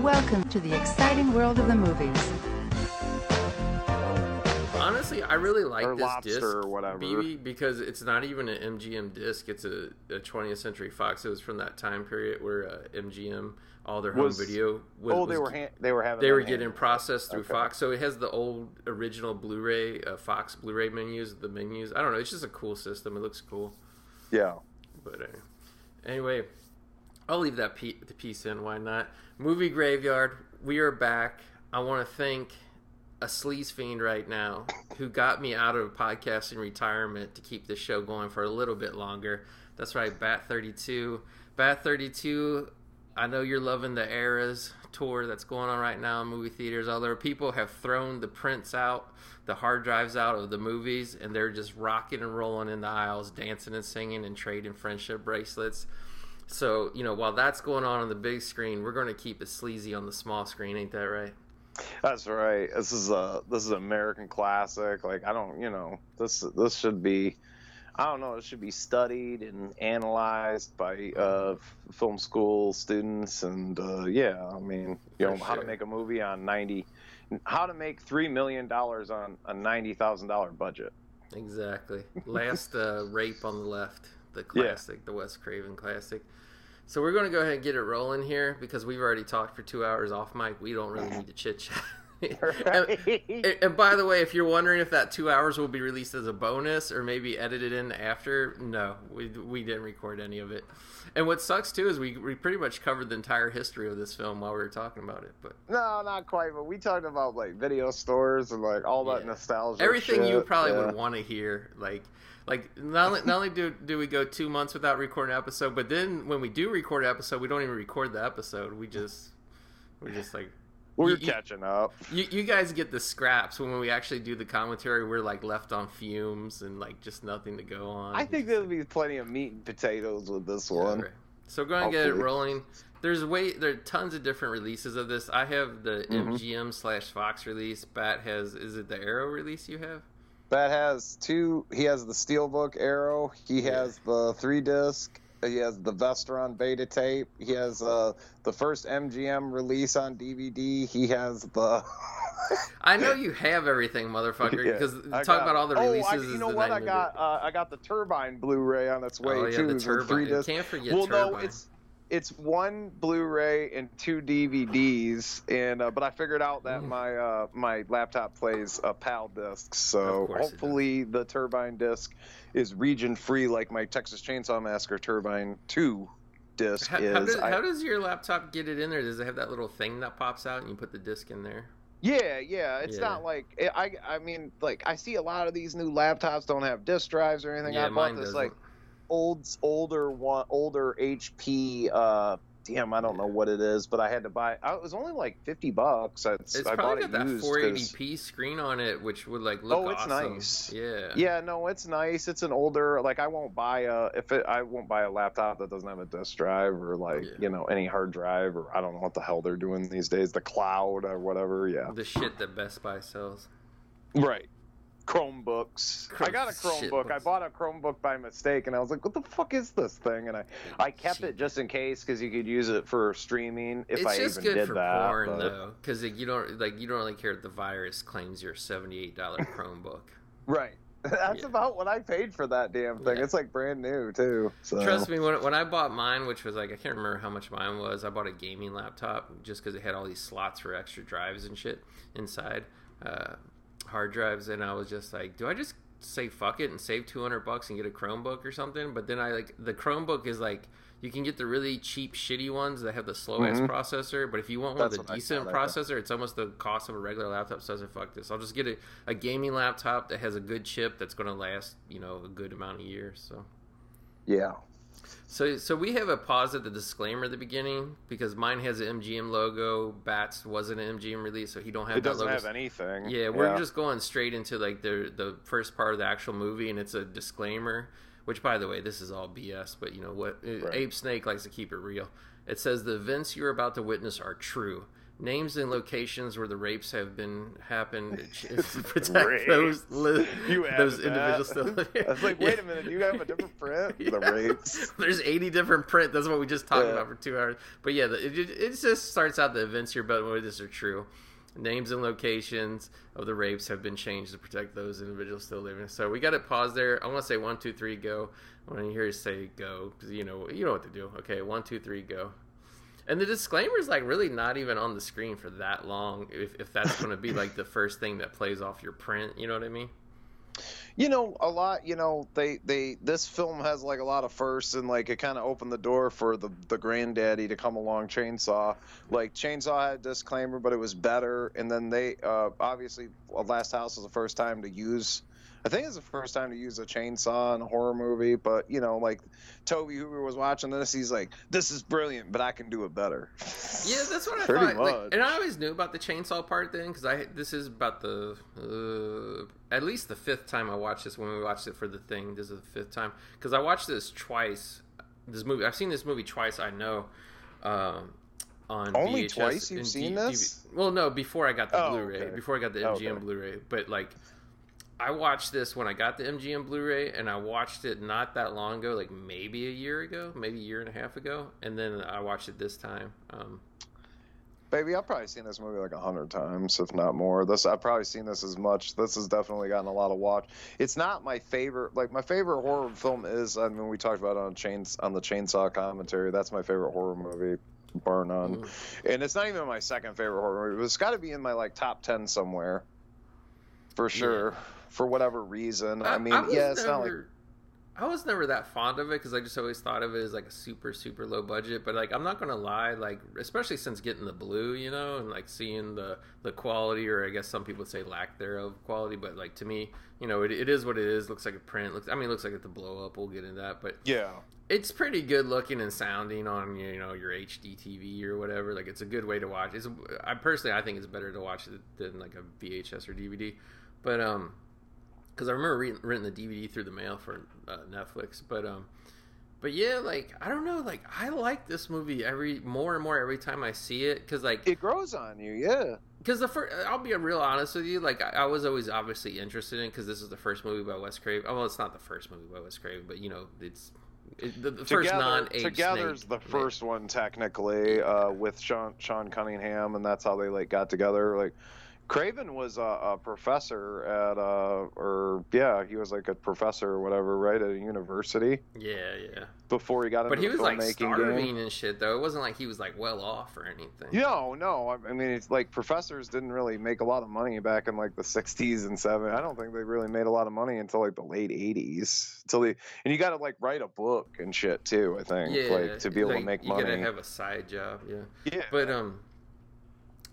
Welcome to the exciting world of the movies. Honestly, I really like Or this disc, or whatever. BB, because it's not even an MGM disc. It's a, a 20th Century Fox. It was from that time period where uh, MGM, all their home Was- video, was, oh, they was- were ha- they were having they them were hand- getting processed through Okay. Fox. So it has the old original Blu-ray, uh, Fox Blu-ray menus, the menus. I don't know. It's just a cool system. It looks cool. Yeah. But uh, anyway, I'll leave that the piece in. Why not? Movie Graveyard. We are back. I want to thank a sleaze fiend right now who got me out of podcasting retirement to keep this show going for a little bit longer. That's right, Bat Thirty Two. Bat Thirty Two. I know you're loving the Eras tour that's going on right now in movie theaters. Other people have thrown the prints out, the hard drives out of the movies, and they're just rocking and rolling in the aisles, dancing and singing and trading friendship bracelets. So, you know, while that's going on on the big screen, we're going to keep it sleazy on the small screen, ain't that right? That's right. This is a this is an American classic. Like I don't, you know, this this should be, I don't know, it should be studied and analyzed by uh, film school students. And uh, yeah, I mean, you For know, how to make a movie on ninety, how to make three million dollars on a ninety thousand dollar budget. Exactly. Last uh, rape on the left, the Yeah. classic, the Wes Craven classic. So we're going to go ahead and get it rolling here because we've already talked for two hours off mic. We don't really need to chit chat. and, and- and by the way, if you're wondering if that two hours will be released as a bonus or maybe edited in after, no, we, we didn't record any of it. And what sucks too is we, we pretty much covered the entire history of this film while we were talking about it. But No, not quite. But we talked about like video stores and like all that Yeah. nostalgia. everything you probably Yeah. would want to hear like like not only, not only do, do we go two months without recording an episode but then when we do record an episode we don't even record the episode we just we're just like We're you- catching up. you, you guys get the scraps when we actually do the commentary we're like left on fumes and like just nothing to go on I think there'll be plenty of meat and potatoes with this Yeah, one. right. so go and get it rolling there's way there are tons of different releases of this i have the Mhm. mgm slash fox release bat has is it the arrow release you have That has two. He has the Steelbook Arrow. He has the three disc. He has the Vestron beta tape. He has uh, the first MGM release on DVD. He has the. I know you have everything, motherfucker. Yeah, Because talk got- about all the releases. oh. I, you know what? I got. Uh, I got the Turbine Blu-ray on its way oh yeah, too. the a three turbine. disc. Can't forget well, turbine. no, it's it's one Blu-ray and two DVDs, and uh, but I figured out that Mm. my uh, my laptop plays uh, PAL discs, so Of course it does. hopefully the Turbine disc is region free, like my Texas Chainsaw Massacre Turbine Two disc How, is. how, does, I- how does your laptop get it in there? Does it have that little thing that pops out and you put the disc in there? Yeah, yeah. It's Yeah. not like I. I mean, like I see a lot of these new laptops don't have disk drives or anything. yeah, I bought mine this doesn't. like old, older one, older HP. Uh, damn, I don't know what it is, but I had to buy. I, it was only like fifty bucks. I, It's I bought probably it got that used 'cause- 480p screen on it, which would like look Oh, it's awesome. nice. Yeah. Yeah, no, it's nice. It's an older. Like I won't buy a if it. I won't buy a laptop that doesn't have a disk drive or like Yeah. you know any hard drive or I don't know what the hell they're doing these days. The cloud or whatever. Yeah. The shit that Best Buy sells. Right. Chromebooks. I got a Chromebook. I bought a Chromebook by mistake, and I was like, "What the fuck is this thing?" And I, I kept it just in case because you could use it for streaming if it's I just even good did for that. porn but- though, because like, you don't like you don't really care if the virus claims your seventy-eight dollar Chromebook. Right. That's Yeah. about what I paid for that damn thing. Yeah. It's like brand new too. So. Trust me, when, when I bought mine, which was like I can't remember how much mine was, I bought a gaming laptop just because it had all these slots for extra drives and shit inside, uh, hard drives, and I was just like, do I just say fuck it and save two hundred bucks and get a Chromebook or something? But then I like the Chromebook is like. You can get the really cheap, shitty ones that have the slow ass Mhm. processor, but if you want one That's with a decent thought, I thought. processor, it's almost the cost of a regular laptop. So I said, fuck this. I'll just get a, a gaming laptop that has a good chip that's going to last, you know, a good amount of years. So Yeah. So, so we have a pause at the disclaimer at the beginning because mine has an MGM logo. Bats wasn't an MGM release, so he don't have It that doesn't logo. have anything. Yeah, we're just going straight into like the the first part of the actual movie, and it's a disclaimer. Which, by the way, this is all BS. But you know what? Uh, right. Abe Snake likes to keep it real. It says the events you're about to witness are true. Names and locations where the rapes have been happened to protect those li- those added individuals that. still. I was like, wait a minute, you have a different print? The rapes. There's 80 different print. That's what we just talked Yeah. about for two hours. But yeah, it, it, just starts out the events here, but whether this are true. Names and locations of the rapes have been changed to protect those individuals still living. So we got it paused there. I want to say one, two, three, go. When you hear you say go, because you know you know what to do. Okay, one, two, three, go. And the disclaimer is like really not even on the screen for that long. If, if that's going to be like the first thing that plays off your print, you know what I mean? You know, a lot. You know, they they this film has like a lot of firsts, and like it kind of opened the door for the the granddaddy to come along. Chainsaw, like Chainsaw had disclaimer, but it was better. And then they uh, obviously Last House was the first time to use. I think it's the first time to use a chainsaw in a horror movie, but you know, like Tobe Hooper was watching this, he's like, "This is brilliant, but I can do it better." Yeah, that's what I Pretty thought. Like, and I always knew about the chainsaw part then because I this is about the uh, at least the fifth time I watched this when we watched it for the thing. This is the fifth time because I watched this twice. This movie I've seen this movie twice. I know. Um, on Only VHS twice you've and seen D- this? DV well, no, before I got the Oh, Blu-ray, okay. before I got the Oh, MGM okay. Blu-ray, but like. I watched this when I got the MGM Blu-ray, and I watched it not that long ago, like maybe a year ago, maybe a year and a half ago, and then I watched it this time. Um, Baby, I've probably seen this movie like a hundred times, if not more. This I've probably seen this as much. This has definitely gotten a lot of watch. It's not my favorite. Like my favorite horror film is. I mean, we talked about it on chains on the Chainsaw commentary. That's my favorite horror movie, bar none. Mm. And it's not even my second favorite horror movie. It's got to be in my like top ten somewhere, for sure. For whatever reason. I, mean, was yeah, it's not like I was never that fond of it because I just always thought of it as like a super super low budget. But like I'm not gonna lie, like especially since getting the blue, you know, and like seeing the the quality, or I guess some people would say lack thereof quality. But like to me, you know, it, it is what it is. Looks like a print. Looks, I mean, it looks like it's a blow up. We'll get into that, but yeah. it's pretty good looking and sounding on you know your HD TV or whatever. Like it's a good way to watch. It's I personally I think it's better to watch it than like a VHS or DVD. But um, because I remember reading, renting the DVD through the mail for uh, Netflix. But um, but yeah, like I don't know, like I like this movie every more and more every time I see it because like It grows on you, yeah. because the first, I'll be real honest with you. Like I, I was always obviously interested in because this is the first movie by Wes Craven. Oh, well, it's not the first movie by Wes Craven, but you know, it's it, the, the first Together, non-age Together's snake. the first one technically uh, with Sean Sean Cunningham, and that's how they like got together. Like Craven was a, a professor at uh, or yeah, he was like a professor or whatever, right at a university Yeah, yeah. before he got into But he was like starving game. and shit, though. It wasn't like he was like well off or anything. No, no. I mean, it's like professors didn't really make a lot of money back in like the '60s and '70s. I don't think they really made a lot of money until like the late '80s. Until they and you got to like write a book and shit too. I think Yeah, like to be able like, to make you money. gotta have a side job, yeah. yeah, But um,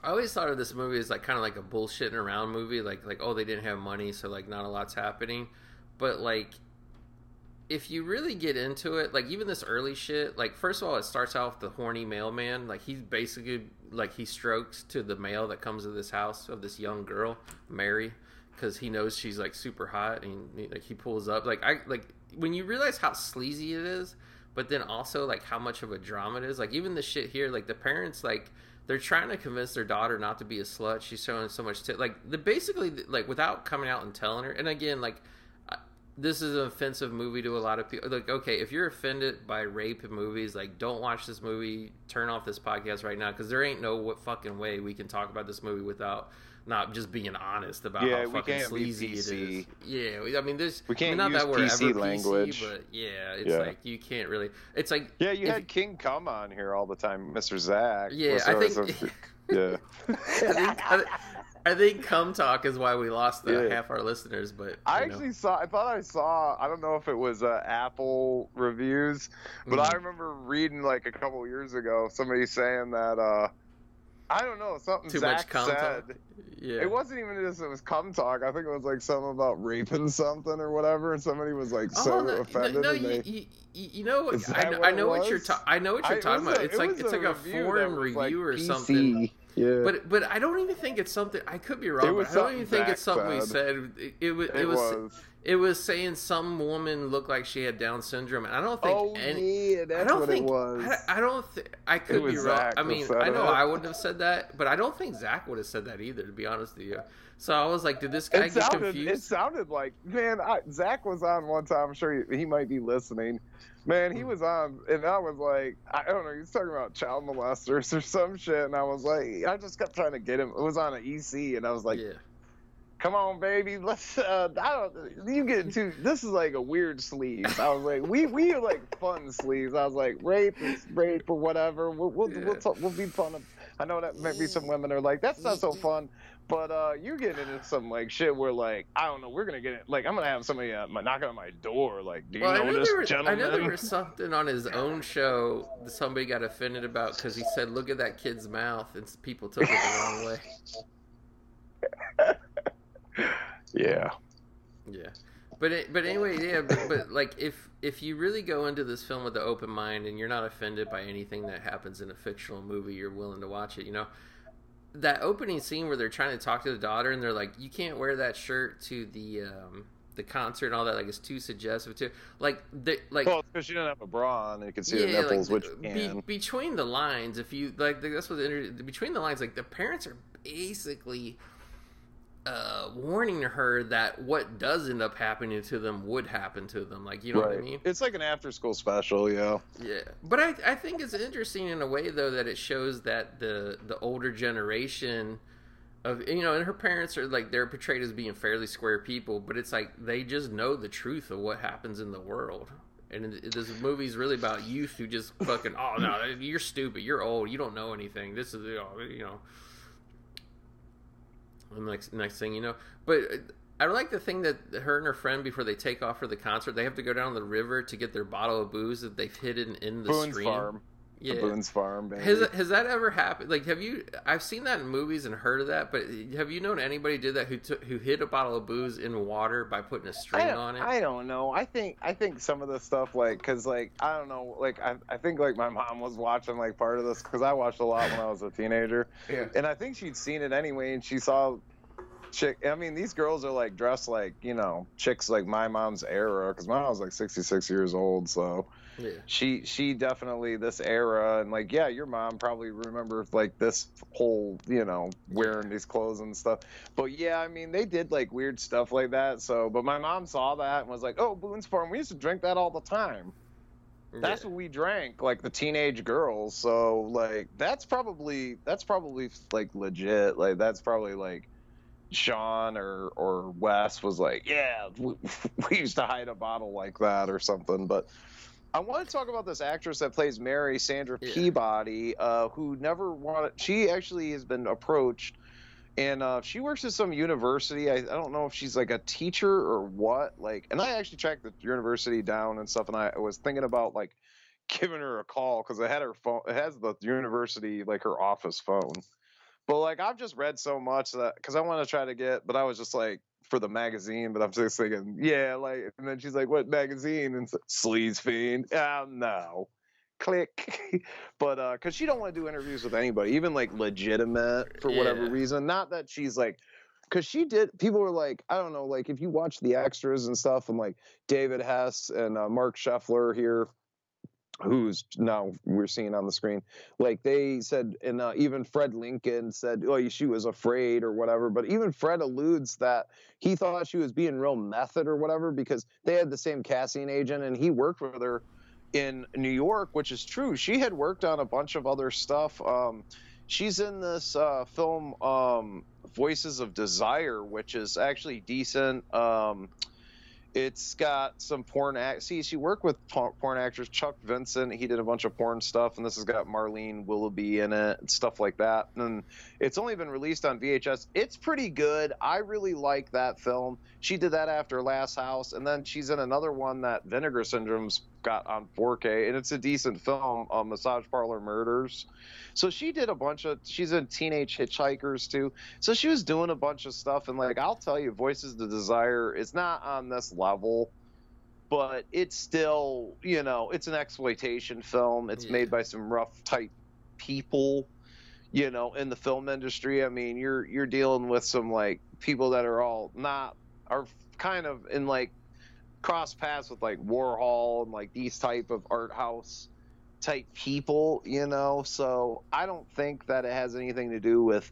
I always thought of this movie as like kind of like a bullshitting around movie, like like oh they didn't have money, so like not a lot's happening. But like, if you really get into it, like even this early shit, like first of all, it starts with the horny mailman. Like he's basically like he strokes to the mail that comes to this house of this young girl, Mary, because he knows she's like super hot, and like he pulls up. Like I like when you realize how sleazy it is, but then also like how much of a drama it is. Like even the shit here, like the parents like they're trying to convince their daughter not to be a slut. She's showing so much tit. Like the basically like without coming out and telling her. And again, like this is an offensive movie to a lot of people. Like okay, if you're offended by rape in movies, like don't watch this movie. Turn off this podcast right now because there ain't no what fucking way we can talk about this movie without. Not just being honest about Yeah, how fucking can't sleazy it is. Yeah, we- I mean, there's We I mean, can't not use that we're PC ever language. PC, but yeah, it's Yeah. like you can't really. It's like Yeah, you if- had King come on here all the time, Mr. Zach. Yeah, I think- yeah. I think, I, I think "Come Talk" is why we lost the Yeah. half our listeners. But I know. actually saw. I thought I saw. I don't know if it was uh, Apple reviews, but I Mhm. remember reading like a couple years ago somebody saying that. uh I don't know something too Zach much cum said. talk. Yeah, It wasn't even just it was cum talk. I think it was like something about raping something or whatever, and somebody was like oh, so oh, no, offended. no, and you, they, you, you you know, Is I, know- what I know what you're ta- I know what you're it talking was about. a- it's it like was it's like a forum was, like, review or PC. something. Yeah, But but I don't even think it's something. I could be wrong. But I don't even think it's Zach something we said. said. It, it, it, it was was. It was saying some woman looked like she had Down syndrome. and I don't think Oh any. yeah, that's I don't what think it was. I, I don't. Th- I could be wrong. Zach I mean, I know it. I wouldn't have said that, but I don't think Zach would have said that either. To be honest with you, so I was like, did this guy it get sounded, confused? it sounded like man. I, Zach was on one time. I'm sure he, he might be listening. Man, he was on, and I was like, I don't know. He was talking about child molesters or some shit, and I was like, I just kept trying to get him. It was on an EC, and I was like, yeah, come on, baby, let's. Uh, I don't. You get too. This is like a weird sleeve. I was like, we we are like fun sleeves. I was like, rape is rape or whatever. We'll we'll Yeah. we'll, talk, we'll be fun. I know that maybe some women are like, that's not so fun. But uh, you're getting into some like shit where like I don't know. We're gonna get it. Like I'm gonna have somebody uh, knocking on my door. Like, do you Well, I know this there was, I know there was something on his own show that somebody got offended about because he said, "Look at that kid's mouth," and people took it the wrong way. yeah. Yeah, but it, but anyway, yeah, but, but like if if you really go into this film with an open mind and you're not offended by anything that happens in a fictional movie, you're willing to watch it. You know, that opening scene where they're trying to talk to the daughter and they're like, "You can't wear that shirt to the." um the concert and all that like it's too suggestive too like the like Well, because she didn't have a bra on, and you can see the nipples, like, which be, between the lines, if you like, that's what the inter- between the lines, like the parents are basically uh, warning her that what does end up happening to them would happen to them. Like, you know what I mean? It's like an after-school special, yeah. Yeah, but I I think it's interesting in a way though that it shows that the the older generation of you know and her parents are like they're portrayed as being fairly square people, but it's like they just know the truth of what happens in the world. And it, this movie's really about youth who just fucking oh no you're stupid you're old you don't know anything this is you know, you know. And next next thing you know, but uh, I like the thing that her and her friend before they take off for the concert they have to go down the river to get their bottle of booze that they've hidden in the Boone's stream. Farm. Yeah. The Boone's Farm, baby. Has has that ever happened? Like, have you? I've seen that in movies and heard of that, but have you known anybody did that who took who hid a bottle of booze in water by putting a string on it? I don't know. I think I think some of the stuff like because like I don't know like I, I think like my mom was watching like part of this because I watched a lot when I was a teenager yeah. and I think she'd seen it anyway and she saw chick. I mean these girls are like dressed like you know chicks like my mom's era because my mom was like 66 years old so Yeah. she she definitely this era and like yeah your mom probably remembers like this whole you know wearing these clothes and stuff but yeah i mean they did like weird stuff like that so but my mom saw that and was like oh boone's farm we used to drink that all the time that's yeah. what we drank like the teenage girls so like that's probably that's probably like legit like that's probably like sean or or wes was like yeah we, we used to hide a bottle like that or something but I want to talk about this actress that plays Mary, Sandra Yeah. Peabody, uh, who never wanted. She actually has been approached, and uh, she works at some university. I, I don't know if she's like a teacher or what. Like, and I actually tracked the university down and stuff, and I was thinking about like giving her a call because it had her phone. It has the university like her office phone. But like I've just read so much that because I want to try to get, but I was just like for the magazine. But I'm just thinking, yeah, like. And then she's like, "What magazine?" And it's Sleaze Fiend. Ah, no. Click. but uh, because she don't want to do interviews with anybody, even like legitimate for whatever Yeah. reason. Not that she's like. Because she did, people were like, I don't know, like if you watch the extras and stuff, and like David Hess and uh, Marc Sheffler here, who's now we're seeing on the screen like they said and uh, even fred lincoln said oh she was afraid or whatever but even fred alludes that he thought she was being real method or whatever because they had the same casting agent and he worked with her in new york which is true. She had worked on a bunch of other stuff. Um, she's in this uh, film um, voices of desire which is actually decent. Um, it's got some porn act. See, she worked with porn actors. Chuck Vincent, he did a bunch of porn stuff, and this has got Marlene Willoughby in it and stuff like that. And it's only been released on VHS. It's pretty good. I really like that film. She did that after Last House, and then she's in another one that Vinegar Syndrome's got on 4K, and it's a decent film, uh, Massage Parlor Murders. So she did a bunch of. She's in Teenage Hitchhikers too. So she was doing a bunch of stuff, and like I'll tell you, Voices to Desire is not on this level, but it's still, you know, it's an exploitation film. It's Yeah. made by some rough type people, you know, in the film industry. I mean, you're you're dealing with some like people that are all not are kind of in like cross paths with like Warhol and like these type of art house type people, you know. So I don't think that it has anything to do with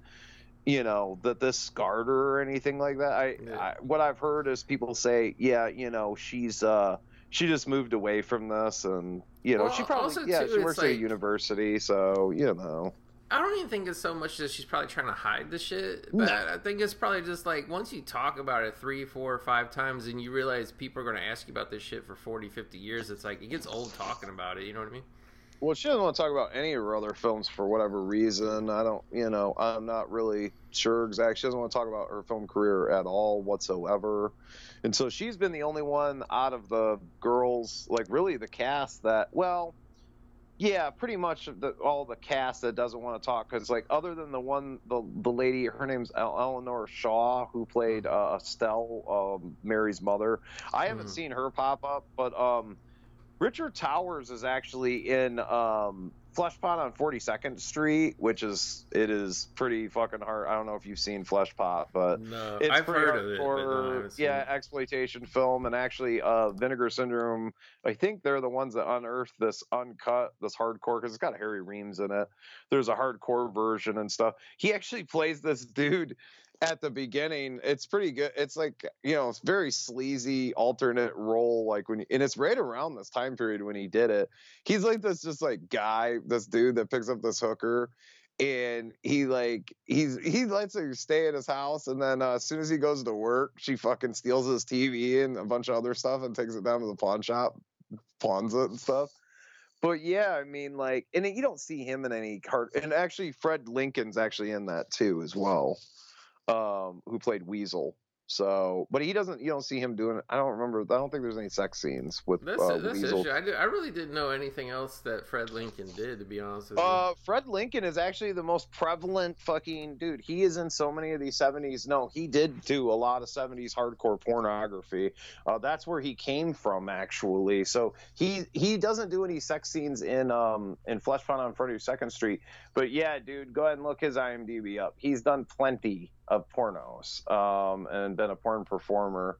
you know that this scarred her or anything like that. I, Yeah. I what I've heard is people say, yeah, you know, she's uh she just moved away from this and you know Well, she probably also, yeah too, she it's works at a university so you know I don't even think it's so much that she's probably trying to hide the shit, but I think it's probably just like once you talk about it three, four, or five times and you realize people are going to ask you about this shit for 40, 50 years, it's like it gets old talking about it, you know what I mean? Well, she doesn't want to talk about any of her other films for whatever reason. I don't, you know, I'm not really sure exactly. She doesn't want to talk about her film career at all whatsoever. And so she's been the only one out of the girls, like really the cast that, well, yeah, pretty much the, all the cast that doesn't want to talk because, like, other than the one, the the lady, her name's Eleanor Shaw, who played uh, Estelle, um, Mary's mother. I haven't Mhm. seen her pop up, but um, Richard Towers is actually in um, Flesh Pot on 42nd Street, which is it is pretty fucking hard. I don't know if you've seen Flesh Pot, but No, it's I've pretty heard of it, but no, I seen yeah, it. exploitation film, and actually, uh, Vinegar Syndrome. I think they're the ones that unearthed this uncut, this hardcore, because it's got Harry Reams in it. There's a hardcore version and stuff. He actually plays this dude at the beginning. It's pretty good. It's like you know, it's very sleazy alternate role, like when, and it's right around this time period when he did it. He's like this, just like guy, this dude that picks up this hooker and he like he's he lets her stay at his house and then uh, as soon as he goes to work she fucking steals his tv and a bunch of other stuff and takes it down to the pawn shop pawns it and stuff but yeah i mean like and you don't see him in any card and actually fred lincoln's actually in that too as well um who played weasel so but he doesn't you don't see him doing it i don't remember i don't think there's any sex scenes with That's, uh, that's weasel issue. I, did, I really didn't know anything else that Fred Lincoln did, to be honest with you. Uh, Fred Lincoln is actually the most prevalent fucking dude. He is in so many of these 70s. No, he did do a lot of 70s hardcore pornography. Uh, that's where he came from, actually. So he he doesn't do any sex scenes in um in Flesh Pot on 42nd Street. But yeah, dude, go ahead and look his IMDb up. He's done plenty of pornos um and been a porn performer.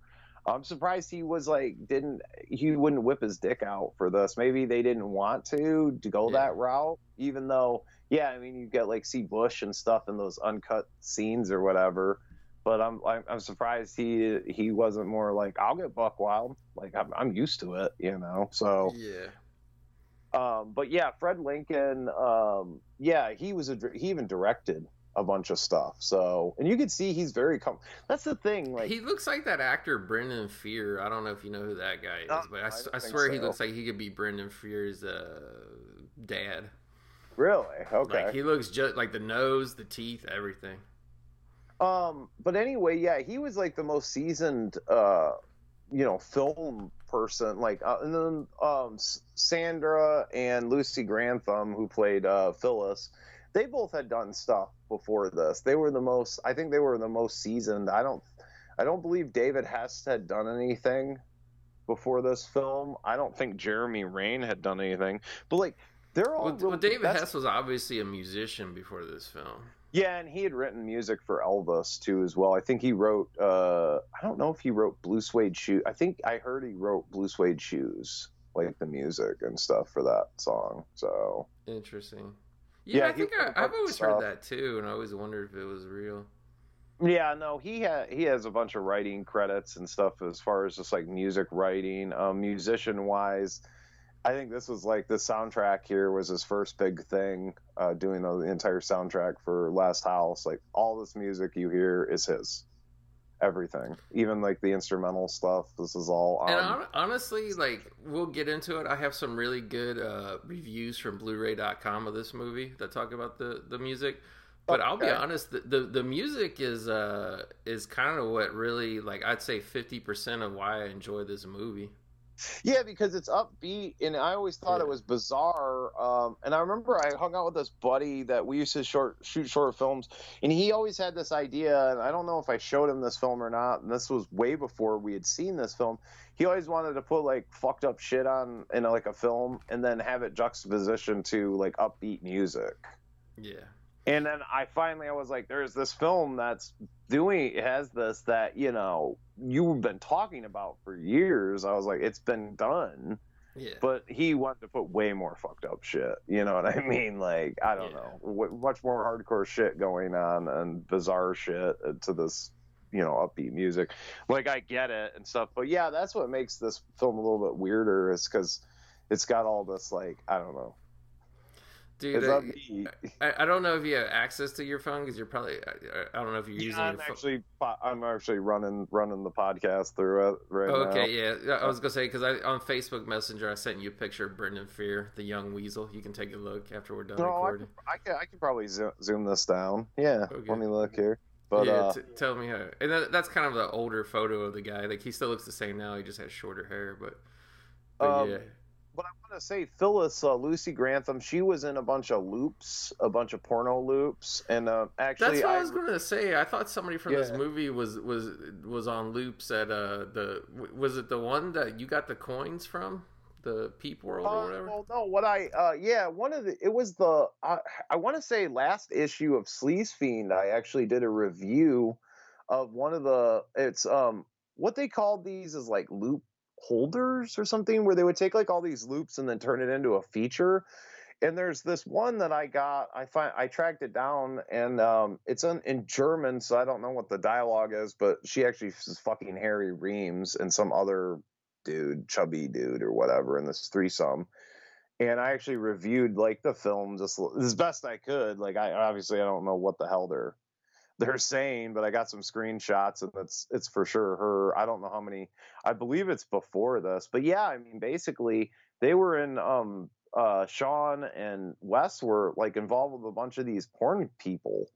I'm surprised he was like didn't he wouldn't whip his dick out for this. Maybe they didn't want to to go Yeah. that route, even though yeah, I mean you get like see Bush and stuff in those uncut scenes or whatever. But I'm I'm, I'm surprised he he wasn't more like I'll get buck wild. Like I'm I'm used to it, you know. So yeah. um, but yeah, Fred Lincoln, um, yeah, he was a he even directed a bunch of stuff. So and you can see he's very com- That's the thing, like he looks like that actor Brendan Fehr. I don't know if you know who that guy is, Uh, but I, I I swear he looks like he could be Brendan Fehr's uh, dad. really okay. Like he looks just like the nose, the teeth, everything. Um, but anyway, yeah, he was like the most seasoned, uh, you know, film person. Like, uh, and then um, Sandra and Lucy Grantham, who played uh, Phyllis, they both had done stuff before this. They were the most. I think they were the most seasoned. I don't. I don't believe David Hess had done anything before this film. I don't think Jeramie Rain had done anything. But like, they're all. Well, real- well, David Hess was obviously a musician before this film. Yeah, and he had written music for Elvis too as well. I think he wrote uh I don't know if he wrote Blue Suede Shoes. I think I heard he wrote Blue Suede Shoes, like the music and stuff for that song. So Interesting. Yeah, Yeah, I think I, wrote a I've bunch of always heard that too, and I always wondered if it was real. yeah, no, he ha- he has a bunch of writing credits and stuff as far as just like music writing. Um, musician wise, I think this was like the soundtrack here was his first big thing, uh, doing the entire soundtrack for Last House. Like all this music you hear is his. Everything, even like the instrumental stuff. This is all on. And hon- honestly, like we'll get into it. I have some really good uh, reviews from Blu-ray.com of this movie that talk about the the music. But I'll be honest, the, the the music is uh is kind of what really like I'd say fifty percent of why I enjoy this movie. Yeah, because it's upbeat, and I always thought Yeah. it was bizarre. Um, and I remember I hung out with this buddy that we used to short shoot short films, and he always had this idea. And I don't know if I showed him this film or not. And this was way before we had seen this film. He always wanted to put like fucked up shit on in like a film, and then have it juxtaposition to like upbeat music. Yeah. And then I finally I was like, there's this film that's doing has this that you know you've been talking about for years. I was like, it's been done. Yeah. But he wanted to put way more fucked up shit. You know what I mean? Like I don't Yeah. know, w- much more hardcore shit going on and bizarre shit uh, to this, you know, upbeat music. Like I get it and stuff, but yeah, that's what makes this film a little bit weirder. Is because it's got all this like I don't know. Dude, It's I. I, I don't know if you have access to your phone because you're probably. I, I don't know if you're Yeah, using I'm your actually po- I'm actually running running the podcast through it right Oh, now. okay, yeah. Yeah, I was gonna say because I on Facebook Messenger I sent you a picture of Brendan Fehr, the young weasel. You can take a look after we're done No, I recording. can, I can I can probably zoom, zoom this down. Yeah, Okay. let me look here. But yeah, uh, t- tell me how. And that, that's kind of the older photo of the guy. Like he still looks the same now. He just has shorter hair, but. But Um, yeah, But I want to say Phyllis uh, Lucy Grantham. She was in a bunch of loops, a bunch of porno loops, and uh, actually, that's what I, I, was gonna say. I thought somebody from this movie was was was on loops at uh the was it the one that you got the coins from the Peep World or Uh, whatever. well, no, what I uh, yeah, one of the it was the I I want to say last issue of Sleaze Fiend. I actually did a review of one of the it's um what they called these is like loop holders or something where they would take like all these loops and then turn it into a feature and there's this one that I got. I find I tracked it down, and um, it's in, in German, so I don't know what the dialogue is. But she actually is fucking Harry Reams and some other dude, chubby dude or whatever, in this threesome. And I actually reviewed like the film just as best I could. Like I obviously I don't know what the hell they're they're saying, but I got some screenshots and it's it's for sure her. I don't know how many. I believe it's before this, but yeah, I mean basically they were in um uh Sean and Wes were like involved with a bunch of these porn people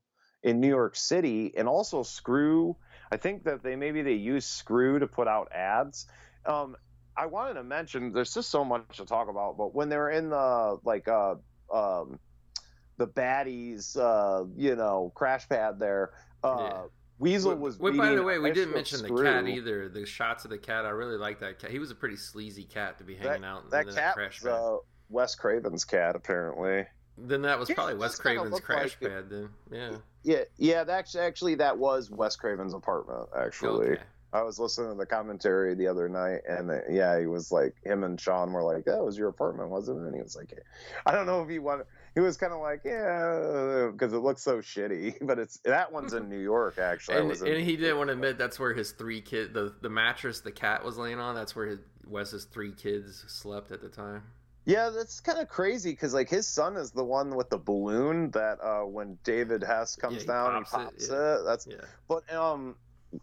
in New York City and also Screw. I think that they maybe they use Screw to put out ads. Um I wanted to mention there's just so much to talk about, but when they're in the like uh um the baddies uh you know crash pad there uh Yeah. Weasel Wh- was wh- by the way, we didn't with mention the cat either. The shots of the cat, I really like that cat. He was a pretty sleazy cat to be hanging out that in cat crash was pad. uh, Wes Craven's cat apparently then that was Yeah, probably Wes Craven's look crash like it. pad. Then, yeah. yeah yeah that's actually that was Wes Craven's apartment actually Okay. I was listening to the commentary the other night, and uh, yeah, he was like, him and Sean were like, "That was your apartment, wasn't it?" And he was like, "I don't know if he wanted." He was kind of like, "Yeah," because it looks so shitty. But it's that one's in New York, actually. And, was and he didn't want to admit that's where his three kid the the mattress the cat was laying on. That's where his Wes's three kids slept at the time. Yeah, that's kind of crazy because like his son is the one with the balloon that uh when David Hess comes he down, pops he it, pops yeah. it. That's Yeah. but um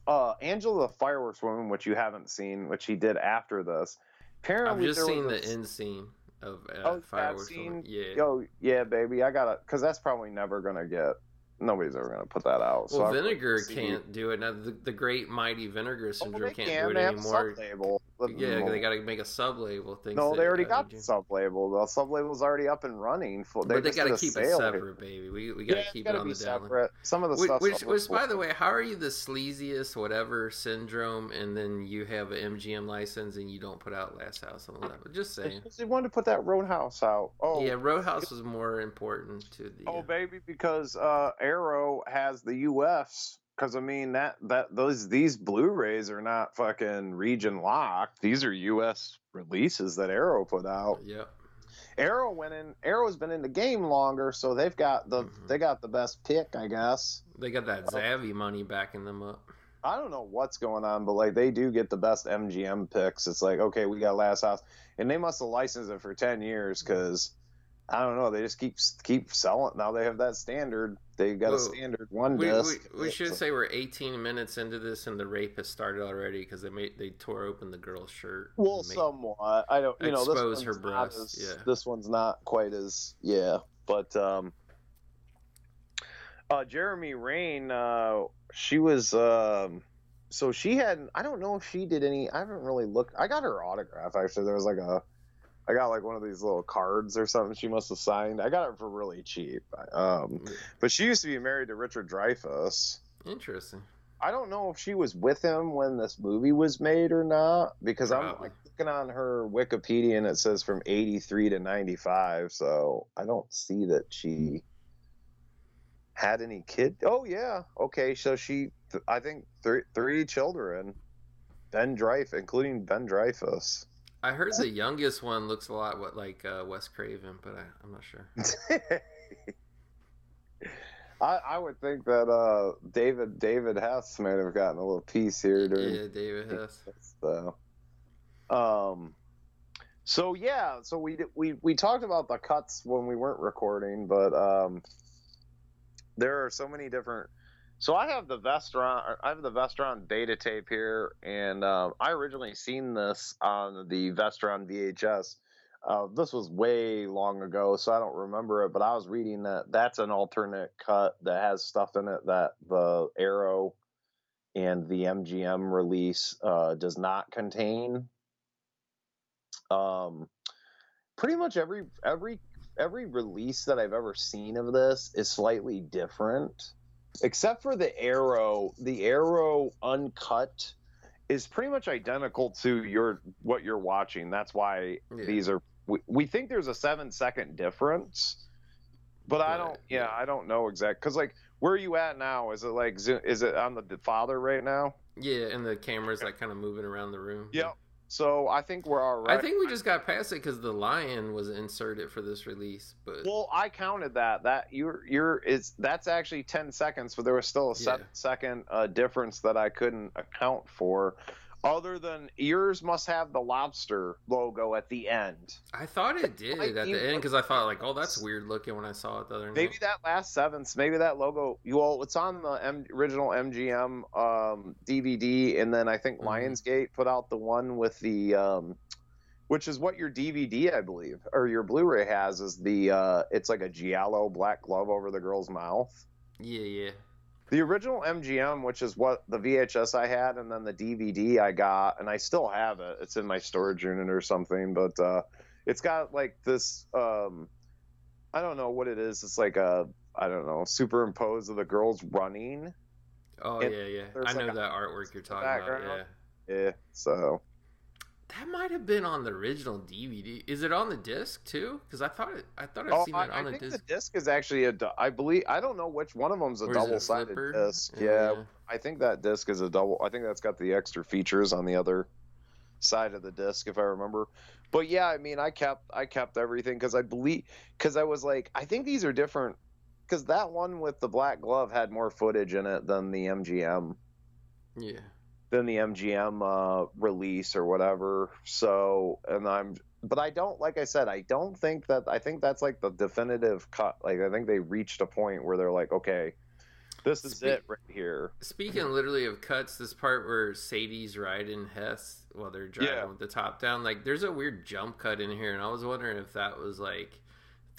uh Angela the fireworks woman, which you haven't seen, which he did after this. Apparently I've just seen the end scene of uh, Oh, fireworks. scene? Yeah. Yo, yeah, baby, I gotta, cause that's probably never gonna get. Nobody's ever gonna put that out. well, I'm vinegar can't do it. Now, the, the great mighty vinegar Oh, syndrome they can't can. do it They anymore. Sub-label. The- Yeah, they got to make a sub label thing. No, they already got the sub label. The sub label's already up and running. For, But they just got to keep it sale here. separate, baby. We we got to yeah, keep it gotta on be the down. separate. Some of the Which, stuff. which, which, by the way, how are you the sleaziest whatever syndrome, and then you have an MGM license and you don't put out Last House on the Left? Just saying. they wanted to put that Roadhouse out. Oh, Yeah, Roadhouse was more important to the. Oh uh, baby, because uh, Arrow has the U.S. Because I mean that that those these Blu-rays are not fucking region locked. These are U.S. releases that Arrow put out. Yep. Arrow went in. Arrow's been in the game longer, so they've got the Mhm. they got the best pick, I guess. They got that Zavi money backing them up. I don't know what's going on, but like they do get the best MGM picks. It's like okay, we got Last House, and they must have licensed it for ten years because I don't know. They just keep keep selling. Now they have that standard. They got Whoa. a standard one We, disc. we, we should say we're 18 minutes into this and the rape has started already because they made they tore open the girl's shirt. Well, made- somewhat. I don't. You know, this expose one's her breasts, as- yeah. This one's not quite as yeah, but um, uh, Jeramie Rain, uh, she was um, so she had. I don't know if she did any. I haven't really looked. I got her autograph actually. There was like a. I got like one of these little cards or something she must have signed. I got it for really cheap. Um, but she used to be married to Richard Dreyfuss. Interesting. I don't know if she was with him when this movie was made or not because I'm like looking on her Wikipedia and it says from 83 to 95, so I don't see that she had any kid. Oh yeah, okay. So she, I think three three children. Ben Dreyfuss, including Ben Dreyfuss. I heard the youngest one looks a lot what like uh, Wes Craven, but I, I'm not sure. I, I would think that uh, David David Hess might have gotten a little piece here during. Yeah, David Hess. So, um, so yeah, so we we we talked about the cuts when we weren't recording, but um, there are so many different. So I have the Vestron, I have the Vestron beta tape here, and uh, I originally seen this on the Vestron VHS. Uh, this was way long ago, so I don't remember it. But I was reading that that's an alternate cut that has stuff in it that the Arrow and the MGM release uh, does not contain. Um, pretty much every every every release that I've ever seen of this is slightly different, except for the Arrow. The Arrow uncut is pretty much identical to your what you're watching. That's why Yeah. these are. We, we think there's a seven second difference, but I don't. Yeah, yeah. I don't know exact because like where are you at now? Is it like is it on the father right now? Yeah, and the camera's like kind of moving around the room. Yep. So I think we're all right. I think we just got past it because the lion was inserted for this release, but Well, I counted that. That you're you're is that's actually ten seconds, but there was still a seven Yeah. second uh, difference that I couldn't account for. Other than yours must have the lobster logo at the end. I thought it did at the end because I thought like, oh, that's weird looking when I saw it the other night. Maybe that last seventh, maybe that logo. You well, it's on the M- original MGM um, DVD, and then I think Mhm. Lionsgate put out the one with the, um, which is what your DVD, I believe, or your Blu-ray has, is the. Uh, it's like a giallo black glove over the girl's mouth. Yeah, yeah. The original MGM, which is what the VHS I had, and then the DVD I got, and I still have it. It's in my storage unit or something, but uh, it's got like this. Um, I don't know what it is. It's like a I don't know superimposed of the girls running. Oh yeah, yeah. I know like a- that artwork you're talking about. Yeah, Yeah. So that might have been on the original DVD. Is it on the disc too? Because I thought it. I thought I've oh, seen I, it I on the think disc. the disc is actually a. I believe I don't know which one of them's a is a double sided disc. Oh, yeah, I think that disc is a double. I think that's got the extra features on the other side of the disc, if I remember. But yeah, I mean, I kept I kept everything because I believe because I was like, I think these are different because that one with the black glove had more footage in it than the MGM yeah. Than the MGM uh, release or whatever. So, and I'm, but I don't, like I said, I don't think that, I think that's like the definitive cut. Like, I think they reached a point where they're like, okay, this is Speak- it right here. Speaking literally of cuts, this part where Sadie's riding Hess while they're driving Yeah. with the top down, like there's a weird jump cut in here, and I was wondering if that was like,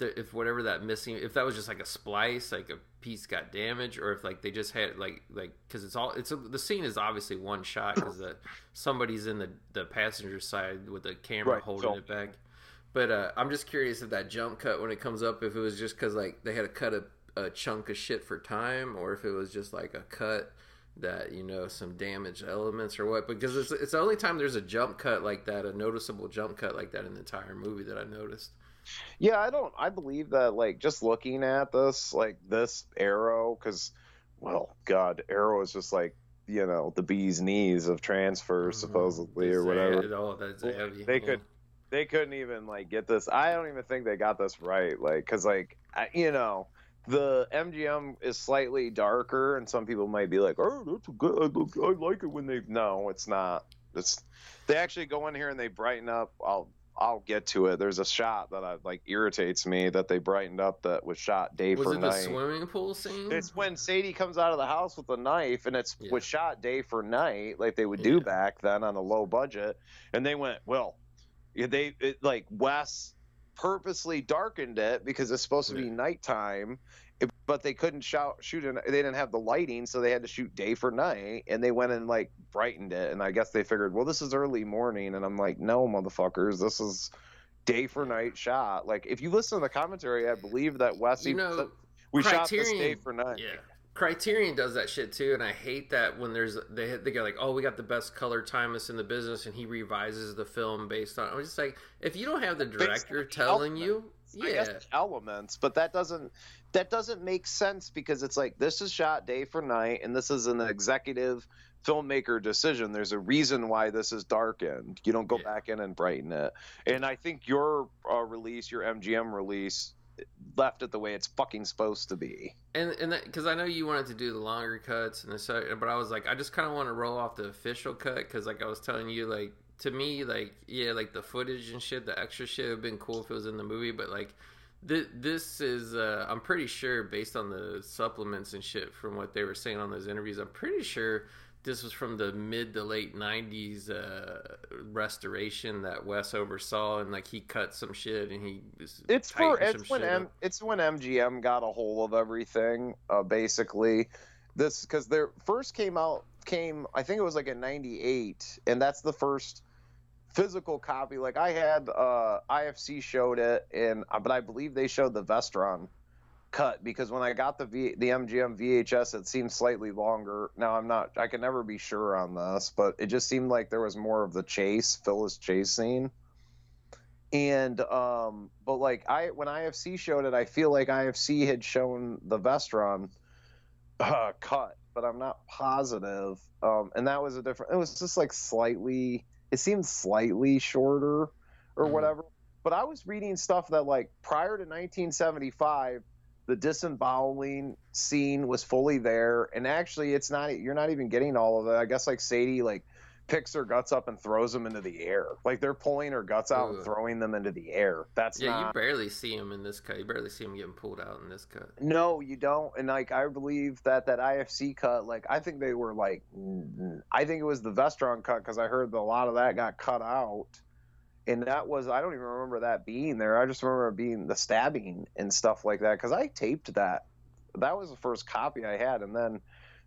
if whatever that missing, if that was just like a splice, like a piece got damaged, or if like they just had like like because it's all it's a, the scene is obviously one shot because that somebody's in the the passenger side with the camera Right, holding film. it back. But uh, I'm just curious if that jump cut when it comes up, if it was just because like they had to cut a, a chunk of shit for time, or if it was just like a cut that you know some damaged elements or what. Because it's, it's the only time there's a jump cut like that, a noticeable jump cut like that in the entire movie that I noticed. Yeah, I don't, I believe that, like, just looking at this, like, this arrow, because, well, God, arrow is just like, you know, the bee's knees of transfer, supposedly, or whatever. Heavy. They could they couldn't even like get this. I don't even think they got this right. Like, cause like I, you know, the MGM is slightly darker, and some people might be like, "Oh, that's good. I look- I like it when they." No, it's not. It's they actually go in here and they brighten up. I'll I'll get to it. There's a shot that I like irritates me that they brightened up that was shot day Was for it the night. swimming pool scene? It's when Sadie comes out of the house with a knife, and it's Yeah. was shot day for night, like they would do Yeah. back then on a low budget. And they went, well, they it, like Wes purposely darkened it because it's supposed to be Yeah. nighttime, it- but they couldn't shout, shoot it. They didn't have the lighting, so they had to shoot day for night. And they went and like brightened it, and I guess they figured, well, this is early morning, and I'm like, no, motherfuckers, this is day for night shot. Like if you listen to the commentary, I believe that Wes you know, we shot this day for night. Yeah. Criterion does that shit too, and I hate that when there's they they go like, oh, we got the best color timeless in the business, and he revises the film based on. I'm just like, if you don't have the director telling element. You, I guess Yeah. elements, but that doesn't that doesn't make sense because it's like this is shot day for night, and this is an executive filmmaker decision. There's a reason why this is darkened. You don't go Yeah. back in and brighten it. And I think your uh, release, your MGM release, left it the way it's fucking supposed to be. And and because I know you wanted to do the longer cuts and the but I was like, I just kind of want to roll off the official cut because like I was telling you, like to me, like yeah, like the footage and shit, the extra shit would have been cool if it was in the movie, but like. Th- this is uh, i'm pretty sure based on the supplements and shit from what they were saying on those interviews i'm pretty sure this was from the mid to late 90s uh, restoration that wes oversaw and like he cut some shit and he was It's for it's when M, it's when MGM got a hold of everything. Uh, basically, this because their first came out came I think it was like in '98, and that's the first physical copy. Like I had uh, IFC showed it, and uh, but I believe they showed the Vestron cut because when I got the v, the MGM VHS, it seemed slightly longer. Now I'm not I can never be sure on this, but it just seemed like there was more of the chase Phyllis chase scene and um but like i when ifc showed it i feel like ifc had shown the vestron uh, cut but i'm not positive um and that was a different it was just like slightly it seemed slightly shorter or Mhm. whatever but i was reading stuff that like prior to 1975 the disemboweling scene was fully there and actually it's not you're not even getting all of it i guess like sadie like picks her guts up and throws them into the air. Like they're pulling her guts out and throwing them into the air. That's yeah not you barely see him in this cut. You barely see him getting pulled out in this cut. No, you don't. And like I believe that that IFC cut, like I think they were like, I think it was the Vestron cut because I heard that a lot of that got cut out, and that was I don't even remember that being there. I just remember it being the stabbing and stuff like that because I taped that. That was the first copy I had, and then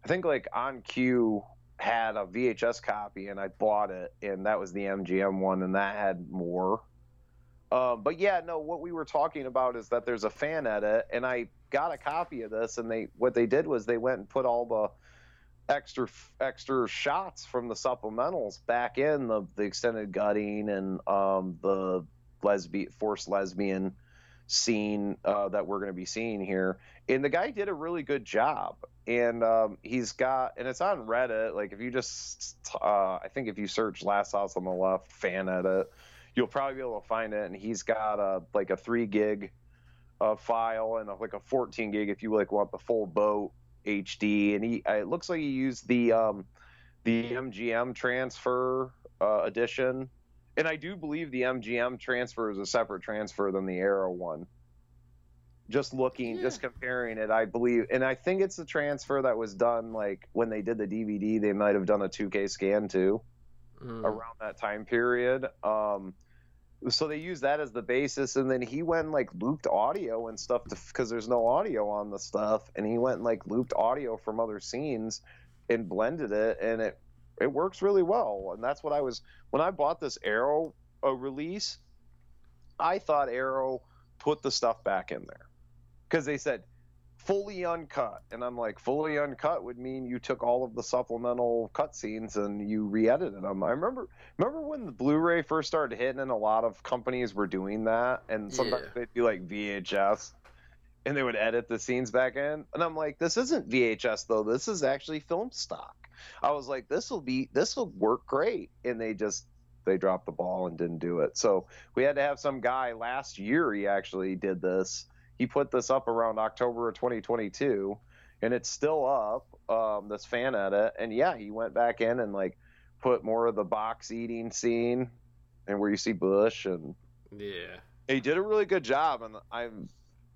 I think like on cue had a VHS copy and I bought it, and that was the MGM one, and that had more. Um, but yeah, no, what we were talking about is that there's a fan edit, and I got a copy of this, and they what they did was they went and put all the extra extra shots from the supplementals back in the the extended gutting and um, the lesbian forced lesbian scene uh, that we're going to be seeing here. And the guy did a really good job. And um, he's got, and it's on Reddit. Like if you just, uh, I think if you search "Last House on the Left" fan edit, you'll probably be able to find it. And he's got a like a three gig uh, file and a, like a 14 gig if you like want the full boat HD. And he, it looks like he used the um, the MGM transfer uh, edition. And I do believe the MGM transfer is a separate transfer than the Arrow one. Just looking, Yeah. just comparing it, I believe, and I think it's the transfer that was done like when they did the DVD. They might have done a 2K scan too Mm. around that time period. Um, so they used that as the basis, and then he went and like looped audio and stuff because there's no audio on the stuff, and he went and like looped audio from other scenes and blended it, and it it works really well. And that's what I was when I bought this Arrow uh, release. I thought Arrow put the stuff back in there because they said fully uncut, and I'm like, fully uncut would mean you took all of the supplemental cutscenes and you re-edited them. I remember remember when the Blu-ray first started hitting, and a lot of companies were doing that, and sometimes Yeah. they'd do like VHS. And they would edit the scenes back in, and I'm like, "This isn't VHS though. This is actually film stock." I was like, "This will be, this will work great," and they just they dropped the ball and didn't do it. So we had to have some guy last year. He actually did this. He put this up around October of 2022, and it's still up. Um, this fan edit, and yeah, he went back in and like put more of the box eating scene, and where you see Bush, and yeah he did a really good job. And I'm,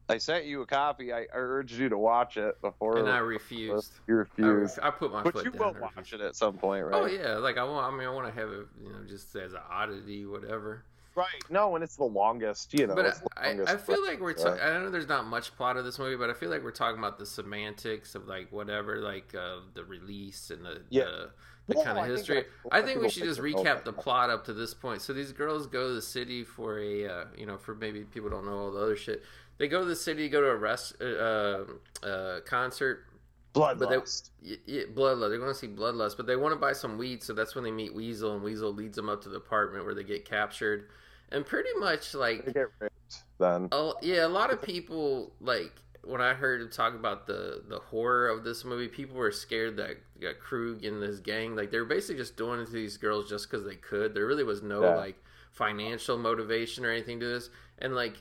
I sent you a copy. I urged you to watch it before. and I refused. You I, refused. ref- I put my but foot you down. will watch it at some point, right? Oh yeah, like I want. I mean, I want to have it, you know, just as an oddity, whatever. Right. No, and it's the longest, you know. but I, I feel like we're. Ta- right. I know there's not much plot of this movie, but I feel like we're talking about the semantics of like whatever, like uh, the release and the Yeah. the, the Well, kind of think history. that- I think we should just recap the plot up to this point. So these girls go to the city for a, uh, you know, for maybe people don't know all the other shit. They go to the city, to go to a rest, uh, uh, concert, but they, Bloodlust. y- y- bloodlust. They're going to see bloodlust, but they want to buy some weed, so that's when they meet Weasel, and Weasel leads them up to the apartment where they get captured, and pretty much like They get raped. then. Oh yeah, a lot of people like when I heard him talk about the the horror of this movie, people were scared that, that Krug and his gang, like they were basically just doing it to these girls just because they could. There really was no Yeah. like financial motivation or anything to this, and like.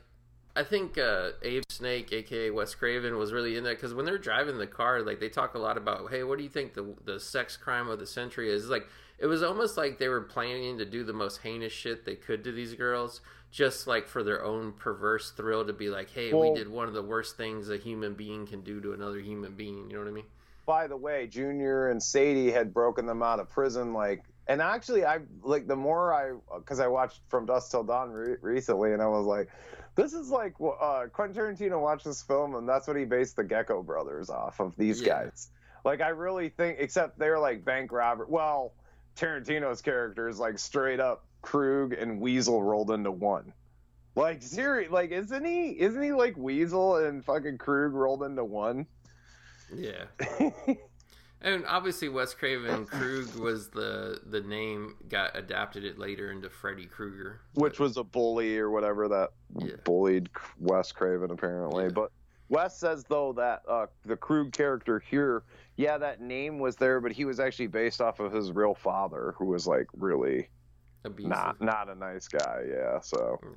I think uh, Abe Snake, aka Wes Craven, was really in that because when they're driving the car, like they talk a lot about, hey, what do you think the the sex crime of the century is? It's like it was almost like they were planning to do the most heinous shit they could to these girls, just like for their own perverse thrill to be like, hey, Well- we did one of the worst things a human being can do to another human being. You know what I mean? by the way, Junior and Sadie had broken them out of prison. Like, and actually, I like the more I, because I watched From Dusk Till Dawn re- recently, and I was like, this is like uh, Quentin Tarantino watched this film, and that's what he based the Gecko Brothers off of. These Yeah. guys, like, I really think, except they're like bank robber. Well, Tarantino's character is like straight up Krug and Weasel rolled into one. Like, serious, like, isn't he? Isn't he like Weasel and fucking Krug rolled into one? Yeah. And obviously, Wes Craven Krug was the the name got adapted it later into Freddy Krueger. which was a bully or whatever that Yeah. bullied Wes Craven apparently. Yeah. But Wes says though that uh, the Krug character here, yeah, that name was there, but he was actually based off of his real father, who was like really abusive. not not a nice guy. Yeah, so. Yeah.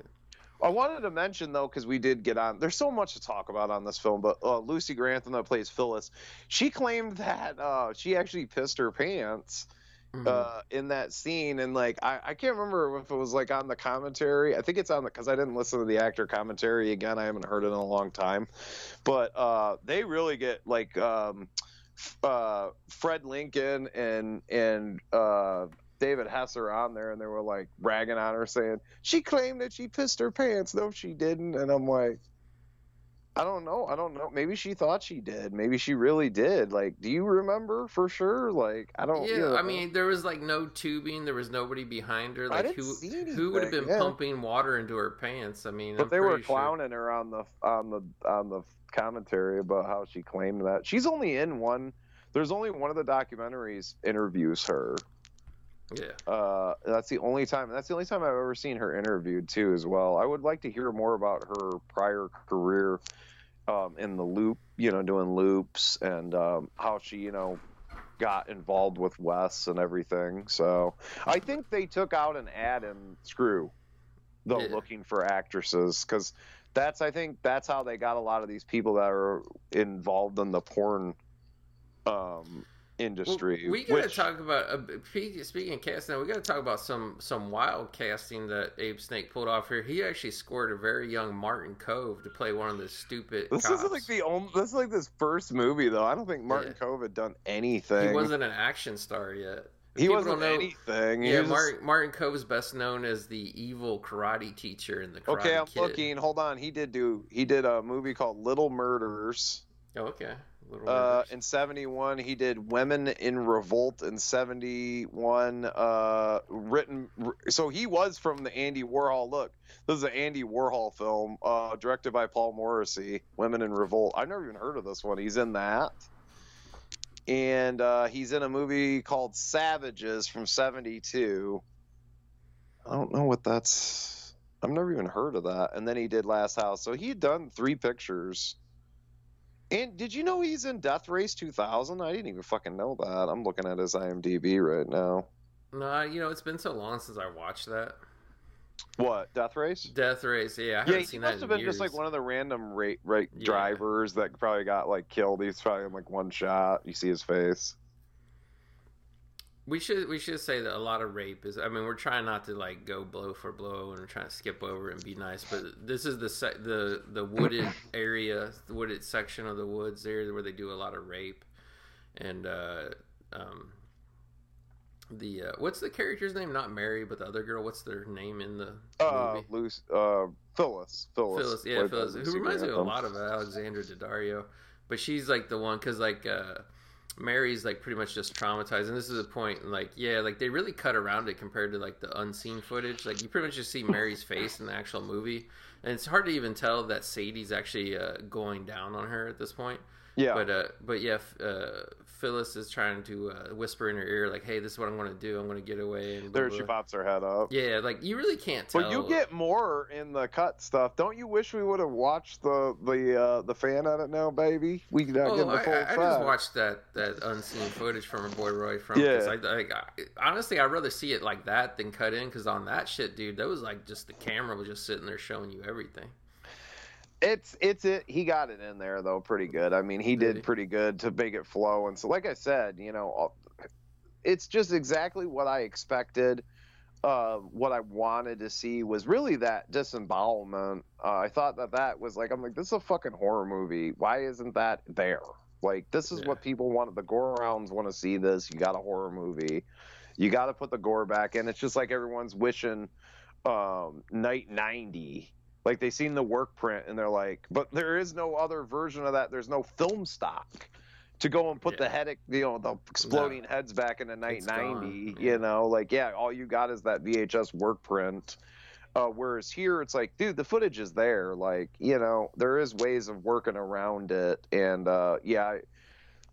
I wanted to mention though, because we did get on. There's so much to talk about on this film, but uh, Lucy Grantham that plays Phyllis, she claimed that uh, she actually pissed her pants Mhm. uh, in that scene, and like I, I can't remember if it was like on the commentary. I think it's on the because I didn't listen to the actor commentary again. I haven't heard it in a long time, but uh, they really get like um, uh, Fred Lincoln and and uh, David Hesser on there, and they were like ragging on her, saying she claimed that she pissed her pants. No, she didn't, and I'm like. I don't know. I don't know. Maybe she thought she did. Maybe she really did. Like, do you remember for sure? Like, I don't. yeah, you know. I mean, there was like no tubing. There was nobody behind her. Like who who would have been yeah. pumping water into her pants? I mean, But I'm they were pretty sure- clowning her on the on the on the commentary about how she claimed that she's only in one. There's only one of the documentaries interviews her. Yeah, Uh, that's the only time. That's the only time I've ever seen her interviewed too, as well. I would like to hear more about her prior career um, in the loop. You know, doing loops and um, how she, you know, got involved with Wes and everything. So I think they took out an ad in Screw, though, Yeah. looking for actresses because that's I think that's how they got a lot of these people that are involved in the porn um, industry. Well, we gotta which- talk about uh, speaking of casting. We gotta talk about some some wild casting that Abe Snake pulled off here. He actually scored a very young Martin Kove to play one of the stupid. This cops. is like the only. This is like this first movie though. I don't think Martin Yeah. Kove had done anything. He wasn't an action star yet. He People wasn't know- anything. He Yeah, was just- Martin, Martin Kove is best known as the evil karate teacher in the Karate okay, I'm Kid. looking. Hold on. He did do. He did a movie called Little Murders. Oh, okay. Uh, in '71, he did Women in Revolt. In '71, uh, written. So he was from the Andy Warhol. Look, this is an Andy Warhol film, uh, directed by Paul Morrissey. Women in Revolt. I've never even heard of this one. He's in that, and uh, he's in a movie called Savages from '72. I don't know what that's. I've never even heard of that. And then he did Last House. So he had done three pictures. And did you know he's in Death Race 2000? I didn't even fucking know that. I'm looking at his IMDb right now. no, you know it's been so long since I watched that What Death Race? Death Race. Yeah, I Yeah, haven't he seen must have been just like one of the random rate right Yeah. drivers that probably got like killed. He's probably in like one shot. You see his face. We should we should say that a lot of rape is. I mean, we're trying not to like go blow for blow, and we're trying to skip over and be nice. But this is the se- the the wooded area, the wooded section of the woods there, where they do a lot of rape. And uh, um, the uh, what's the character's name? Not Mary, but the other girl. What's their name in the Uh, movie? Luce, uh, Phyllis. Phyllis. Phyllis, yeah, Phyllis, who reminds me a lot of Alexandra Daddario, but she's like the one because like uh, Mary's like pretty much just traumatized, and this is a point like yeah, like they really cut around it compared to like the unseen footage. Like you pretty much just see Mary's face in the actual movie, and it's hard to even tell that Sadie's actually uh, going down on her at this point. Yeah. But uh, but yeah, uh, Phyllis is trying to uh, whisper in her ear like, "Hey, this is what I'm going to do. I'm going to get away." And there blah, she pops her head up. Yeah, like you really can't tell. But you get more in the cut stuff. Don't you wish we would have watched the the uh, the fan edit now, baby? We not Oh, get the I, full I, I just watched that that unseen footage from our boy Roy from. Yeah. I, like, I, honestly, I'd rather see it like that than cut in because on that shit, dude, that was like just the camera was just sitting there showing you everything. It's it's it. He got it in there though, pretty good. I mean, he Did pretty good to make it flow. And so, like I said, you know, it's just exactly what I expected. Uh, what I wanted to see was really that disembowelment. Uh, I thought that that was like, I'm like, this is a fucking horror movie. Why isn't that there? Like, this is Yeah. what people want. The gorehounds want to see this. You got a horror movie. You got to put the gore back in. It's just like everyone's wishing um, Night 90 like they seen the work print and they're like but there is no other version of that. There's no film stock to go and put Yeah. the head you know the exploding heads back into night It's 90 gone, you know? Like yeah all you got is that vhs work print. Uh, whereas here it's like dude the footage is there. Like you know there is ways of working around it. And uh yeah I-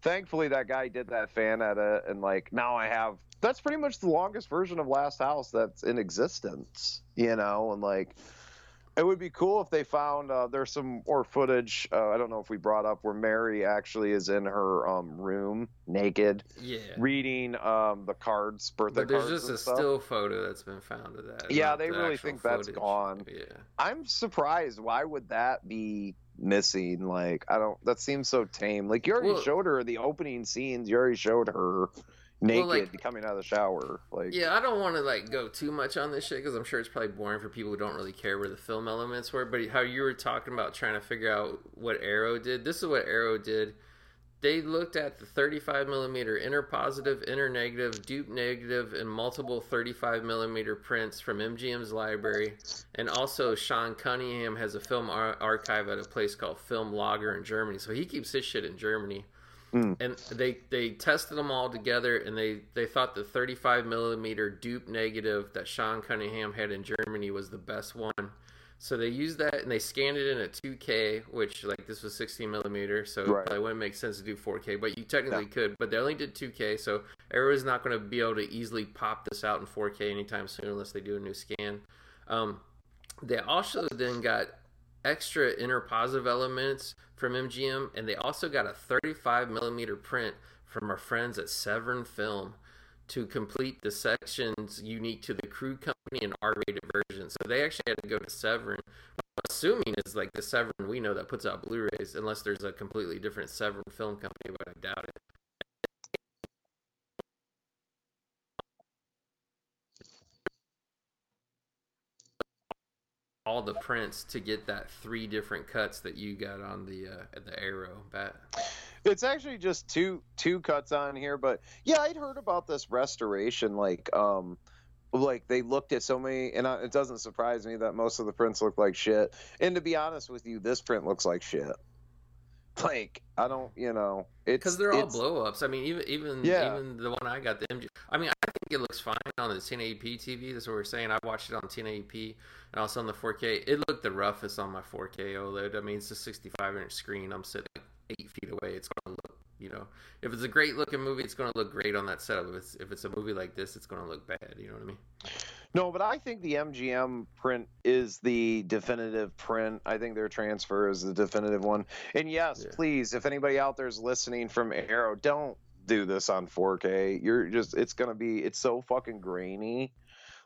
thankfully that guy did that fan edit and like now i have that's pretty much the longest version of last house that's in existence you know? And like it would be cool if they found uh, there's some more footage uh, i don't know if we brought up where mary actually is in her um, room naked Yeah. reading um, the cards birthday But there's cards just and a still photo that's been found of that. Yeah, they the really think that's gone. Yeah. i'm surprised why would that be missing like i don't that seems so tame like you already Well- showed her the opening scenes you already showed her naked like- coming out of the shower like Yeah, I don't want to like go too much on this shit because I'm sure it's probably boring for people who don't really care where the film elements were. But how you were talking about trying to figure out what Arrow did, this is what Arrow did. They looked at the 35 millimeter interpositive, inner negative, dupe negative, and multiple 35 millimeter prints from MGM's library. And also, Sean Cunningham has a film ar- archive at a place called Film Lager in Germany. So he keeps his shit in Germany and they they tested them all together and they they thought the 35 millimeter dupe negative that sean cunningham had in germany was the best one so they used that and they scanned it in at 2k which like this was 16 millimeter so it Right. probably wouldn't make sense to do 4k but you technically Yeah. could but they only did 2k so arrow is not going to be able to easily pop this out in 4k anytime soon unless they do a new scan um, they also then got extra interpositive elements from MGM, and they also got a 35 millimeter print from our friends at Severin Film to complete the sections unique to the Krug Company and R-rated version. So they actually had to go to Severin. Assuming is like the Severin we know that puts out Blu-rays, unless there's a completely different Severin film company, but I doubt it. All the prints to get that three different cuts that you got on the uh, the arrow bat. It's actually just two two cuts on here, but yeah, I'd heard about this restoration. Like, um, like they looked at so many, and I, it doesn't surprise me that most of the prints look like shit. And to be honest with you, this print looks like shit. Like, I don't, you know, it's Because they're all it's- blow ups. I mean, even even Yeah. even the one I got, the MG. I mean, it looks fine on the 1080p TV. That's what we're saying. I watched it on 1080p and also on the 4K. It looked the roughest on my 4K OLED. I mean, it's a 65 inch screen. I'm sitting like eight feet away. It's gonna look, you know, if it's a great looking movie, it's gonna look great on that setup. If it's if it's a movie like this, it's gonna look bad. You know what I mean? No, but I think the MGM print is the definitive print. I think their transfer is the definitive one. And yes, Yeah. please, if anybody out there is listening from Arrow, don't do this on 4K. You're just it's to be it's so fucking grainy.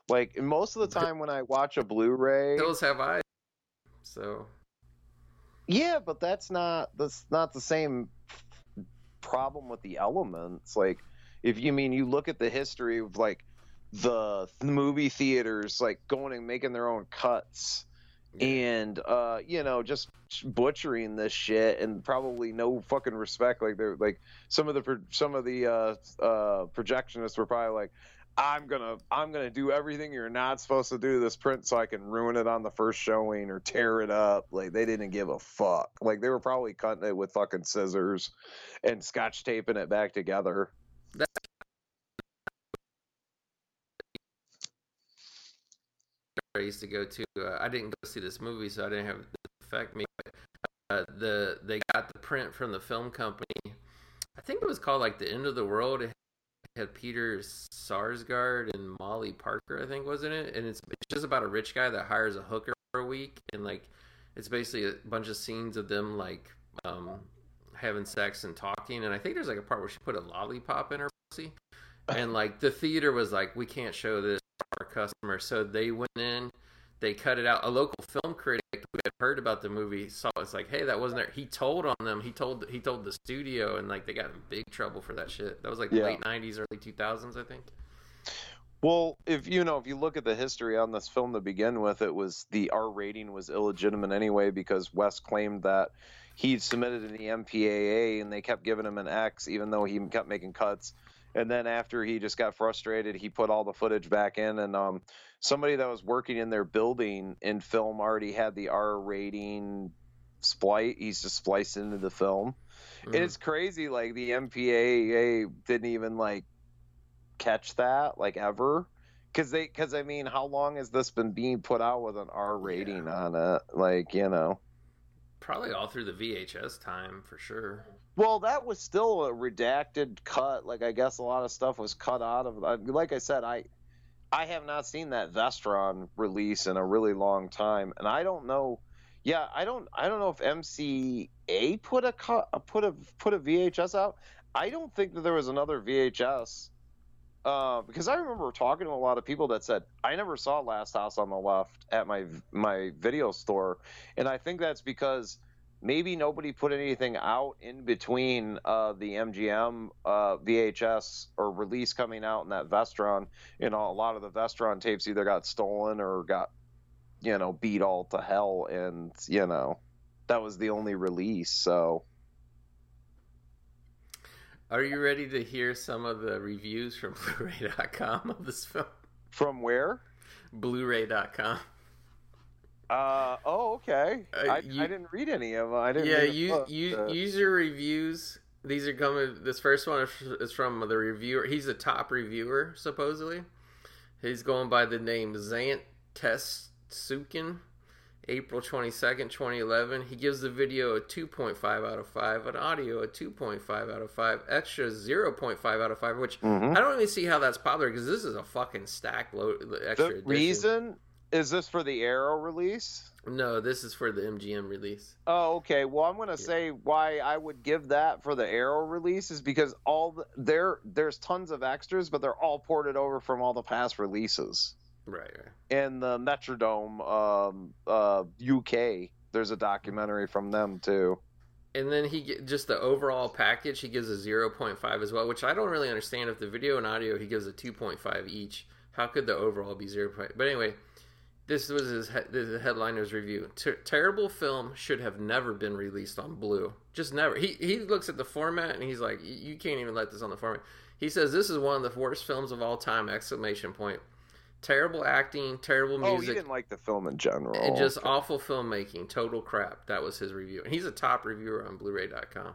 Like most of the time when I watch a Blu-ray, Those have eyes. So yeah, but that's not that's not the same problem with the elements. Like if you mean you look at the history of like the movie theaters like going and making their own cuts and uh you know just butchering this shit and probably no fucking respect like they're like some of the some of the uh uh projectionists were probably like I'm gonna I'm gonna do everything you're not supposed to do to this print so I can ruin it on the first showing or tear it up. Like they didn't give a fuck. Like they were probably cutting it with fucking scissors and scotch taping it back together. I used to go to. Uh, I didn't go see this movie, so I didn't have it affect me. But uh, the they got the print from the film company. I think it was called like the End of the World. It had Peter Sarsgaard and Molly Parker, I think, wasn't it? And it's it's just about a rich guy that hires a hooker for a week, and like it's basically a bunch of scenes of them like um, having sex and talking. And I think there's like a part where she put a lollipop in her pussy, and like the theater was like, we can't show this our customer. so they went in. They cut it out. A local film critic who had heard about the movie saw it's like, hey, that wasn't there. He told on them. He told he told the studio, and like they got in big trouble for that shit. That was like Yeah. late '90s, early 2000s, I think. Well, if you know, if you look at the history on this film to begin with, it was the R rating was illegitimate anyway because Wes claimed that he'd submitted in the MPAA and they kept giving him an X even though he kept making cuts. And then after he just got frustrated, he put all the footage back in. And um, somebody that was working in their building in film already had the R rating splice. He's just spliced into the film. Mm. And it's crazy. Like the MPAA didn't even like catch that like ever. Cause they, cause I mean, how long has this been being put out with an R rating on it? Like, you know. Probably all through the VHS time for sure. Well, that was still a redacted cut. Like I guess a lot of stuff was cut out of. Like I said, I I have not seen that Vestron release in a really long time, and I don't know. Yeah, I don't. I don't know if MCA put a cut, put a put a VHS out. I don't think that there was another VHS. Uh, because I remember talking to a lot of people that said I never saw Last House on the Left at my my video store, and I think that's because maybe nobody put anything out in between uh, the MGM uh, VHS or release coming out and that Vestron. You know, a lot of the Vestron tapes either got stolen or got, you know, beat all to hell, and you know, that was the only release. So Are you ready to hear some of the reviews from Blu-ray.com of this film? from where? Blu-ray.com. Uh, oh, okay. Uh, I, you- I didn't read any of them. I didn't. Yeah, use book, use uh, user reviews. These are coming. This first one is- from the reviewer. He's a top reviewer, supposedly. He's going by the name Zant Tesukin. April twenty second, twenty eleven. He gives the video a two point five out of five, an audio a two point five out of five, extra zero point five out of five. Which mhm. I don't even see how that's popular because this is a fucking stack load extra. The edition. reason is this for the Arrow release? No, this is for the MGM release. Oh, okay. Well, I'm gonna say why I would give that for the Arrow release is because all the, there there's tons of extras, but they're all ported over from all the past releases. Right, right. And the Metrodome um, uh, UK, there's a documentary from them too. And then he just the overall package, he gives a 0.5 as well, which I don't really understand. If the video and audio, he gives a 2.5 each. How could the overall be 0. But anyway, this was his he- the headliner's review. Ter- terrible film should have never been released on Blue. Just never. He he looks at the format and he's like, "You- you can't even let this on the format. He says this is one of the worst films of all time! Exclamation point. Terrible acting, terrible music. Oh, you didn't like the film in general. And just awful filmmaking, total crap. That was his review. And he's a top reviewer on Blu-ray.com.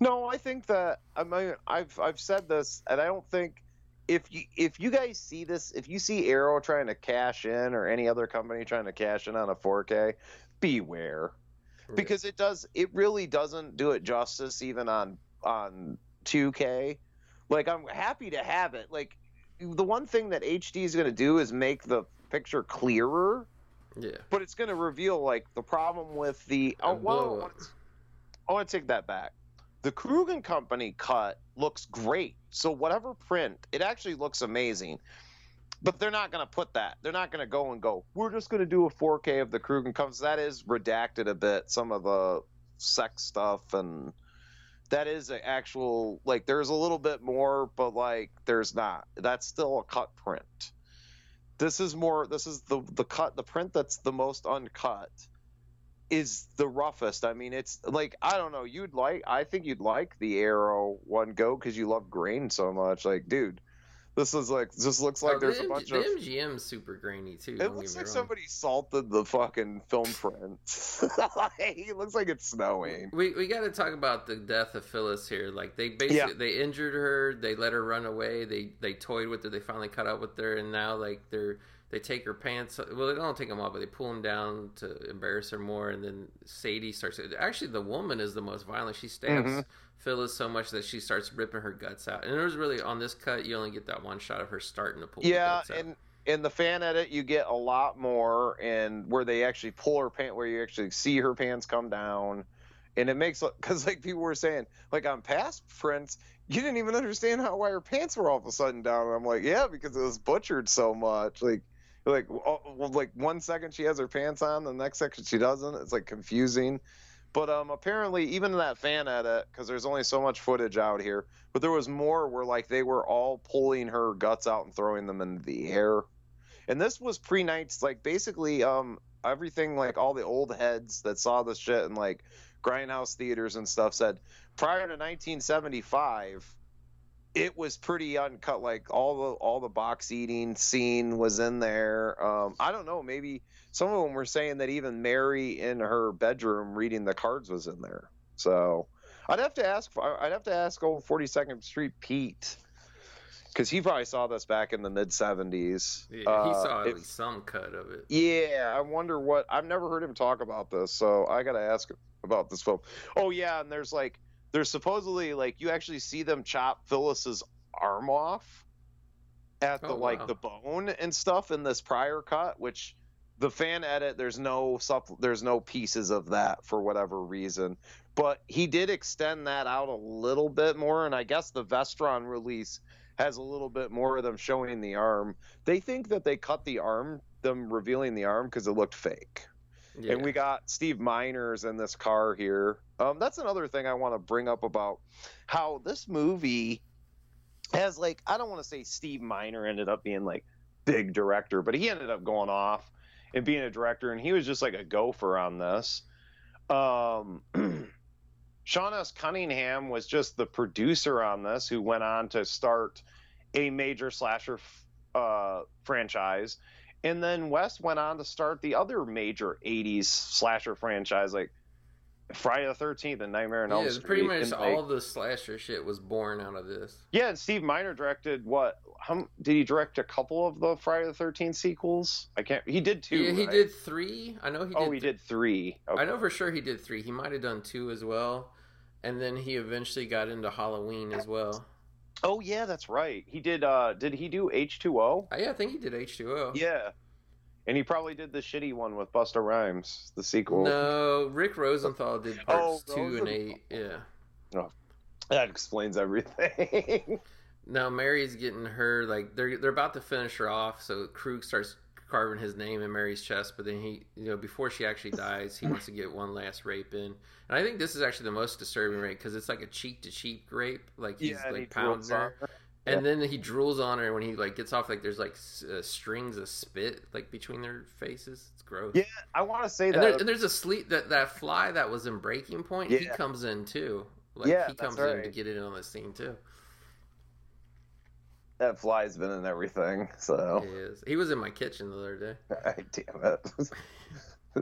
No, I think that I mean I've I've said this, and I don't think if you if you guys see this, if you see Arrow trying to cash in or any other company trying to cash in on a 4K, beware because it does it really doesn't do it justice even on on 2K. Like I'm happy to have it. Like the one thing that HD is going to do is make the picture clearer, yeah, but it's going to reveal like the problem with the oh well. I want to take that back. The Krug and Company cut looks great. So whatever print, it actually looks amazing. But they're not going to put that. They're not going to go and go. We're just going to do a 4K of the Krug and Company. That is redacted a bit. Some of the sex stuff and that is an actual like. There's a little bit more, but like there's not. That's still a cut print. This is more. This is the the cut. The print that's the most uncut is the roughest. I mean, it's like I don't know. You'd like. I think you'd like the Arrow one go because you love grain so much. Like, dude, this is like this looks like Oh, there's the, a bunch the of. MGM's super grainy too. It looks like me somebody salted the fucking film print. it looks like it's snowing. We we got to talk about the death of Phyllis here. Like they basically Yeah. they injured her, they let her run away, they they toyed with her, they finally cut up with her, and now like they're they take her pants. Well, they don't take them off, but they pull them down to embarrass her more. And then Sadie starts. Actually, the woman is the most violent. She stabs Mhm. Phyllis so much that she starts ripping her guts out. And it was really on this cut, you only get that one shot of her starting to pull. Yeah, and in the fan edit, you get a lot more, and where they actually pull her pant, where you actually see her pants come down, and it makes because like people were saying, like on past prints, you didn't even understand how why her pants were all of a sudden down. And I'm like, yeah, because it was butchered so much, like. Like, oh, well, like one second she has her pants on, the next second she doesn't. It's like confusing. But um, apparently, even that fan edit, because there's only so much footage out here, but there was more where like they were all pulling her guts out and throwing them in the air. And this was pre nights, like basically um everything like all the old heads that saw this shit in like grindhouse theaters and stuff said prior to 1975 it was pretty uncut like all the all the box eating scene was in there um i don't know maybe some of them were saying that even mary in her bedroom reading the cards was in there so i'd have to ask i'd have to ask old 42nd street pete because he probably saw this back in the mid 70s Yeah, he Uh, saw at it- least some cut of it. yeah, I wonder what. I've never heard him talk about this, so I got to ask about this film. Oh yeah, and there's like, there's supposedly like you actually see them chop Phyllis's arm off at the Oh, like wow. the bone and stuff in this prior cut, which the fan edit there's no supp- there's no pieces of that for whatever reason. But he did extend that out a little bit more, and I guess the Vestron release has a little bit more of them showing the arm. They think that they cut the arm, them revealing the arm, because it looked fake. Yeah. And we got Steve Miners in this car here. Um, that's another thing I want to bring up about how this movie has like I don't want to say Steve Miner ended up being like big director, but he ended up going off and being a director, and he was just like a gopher on this. Um, Sean S. Cunningham was just the producer on this, who went on to start a major slasher uh, franchise. And then Wes went on to start the other major 80s slasher franchise, like Friday the 13th and Nightmare on yeah, Elm Street. pretty much and, like- all the slasher shit was born out of this. yeah, and Steve Miner directed what? How, did he direct a couple of the Friday the 13th sequels? I can't. He did two. yeah, he right? did three. I know he oh, did. Oh, he did three. Okay. I know for sure he did three. He might have done two as well, and then he eventually got into Halloween as well. Oh yeah, that's right. He did. uh Did he do H two O? Uh, yeah, I think he did H two O. Yeah. And he probably did the shitty one with Busta Rhymes, the sequel. No, Rick Rosenthal did parts Oh, two and eight. Yeah. That explains everything. Now Mary's getting her like they're they're about to finish her off, so Krug starts carving his name in Mary's chest, but then he you know before she actually dies, he wants to get one last rape in, and I think this is actually the most disturbing rape because it's like a cheek to cheek rape, like he's and he like pounding drools on her, her. and then he drools on her when he like gets off like there's like uh, strings of spit like between their faces. It's gross. Yeah, I want to say And, that. there, and there's a sleep that that fly that was in Breaking Point. He comes in too. Like Yeah, he comes in to right. get in on the scene too. That fly's been in everything. So, He is. He was in my kitchen the other day. damn it.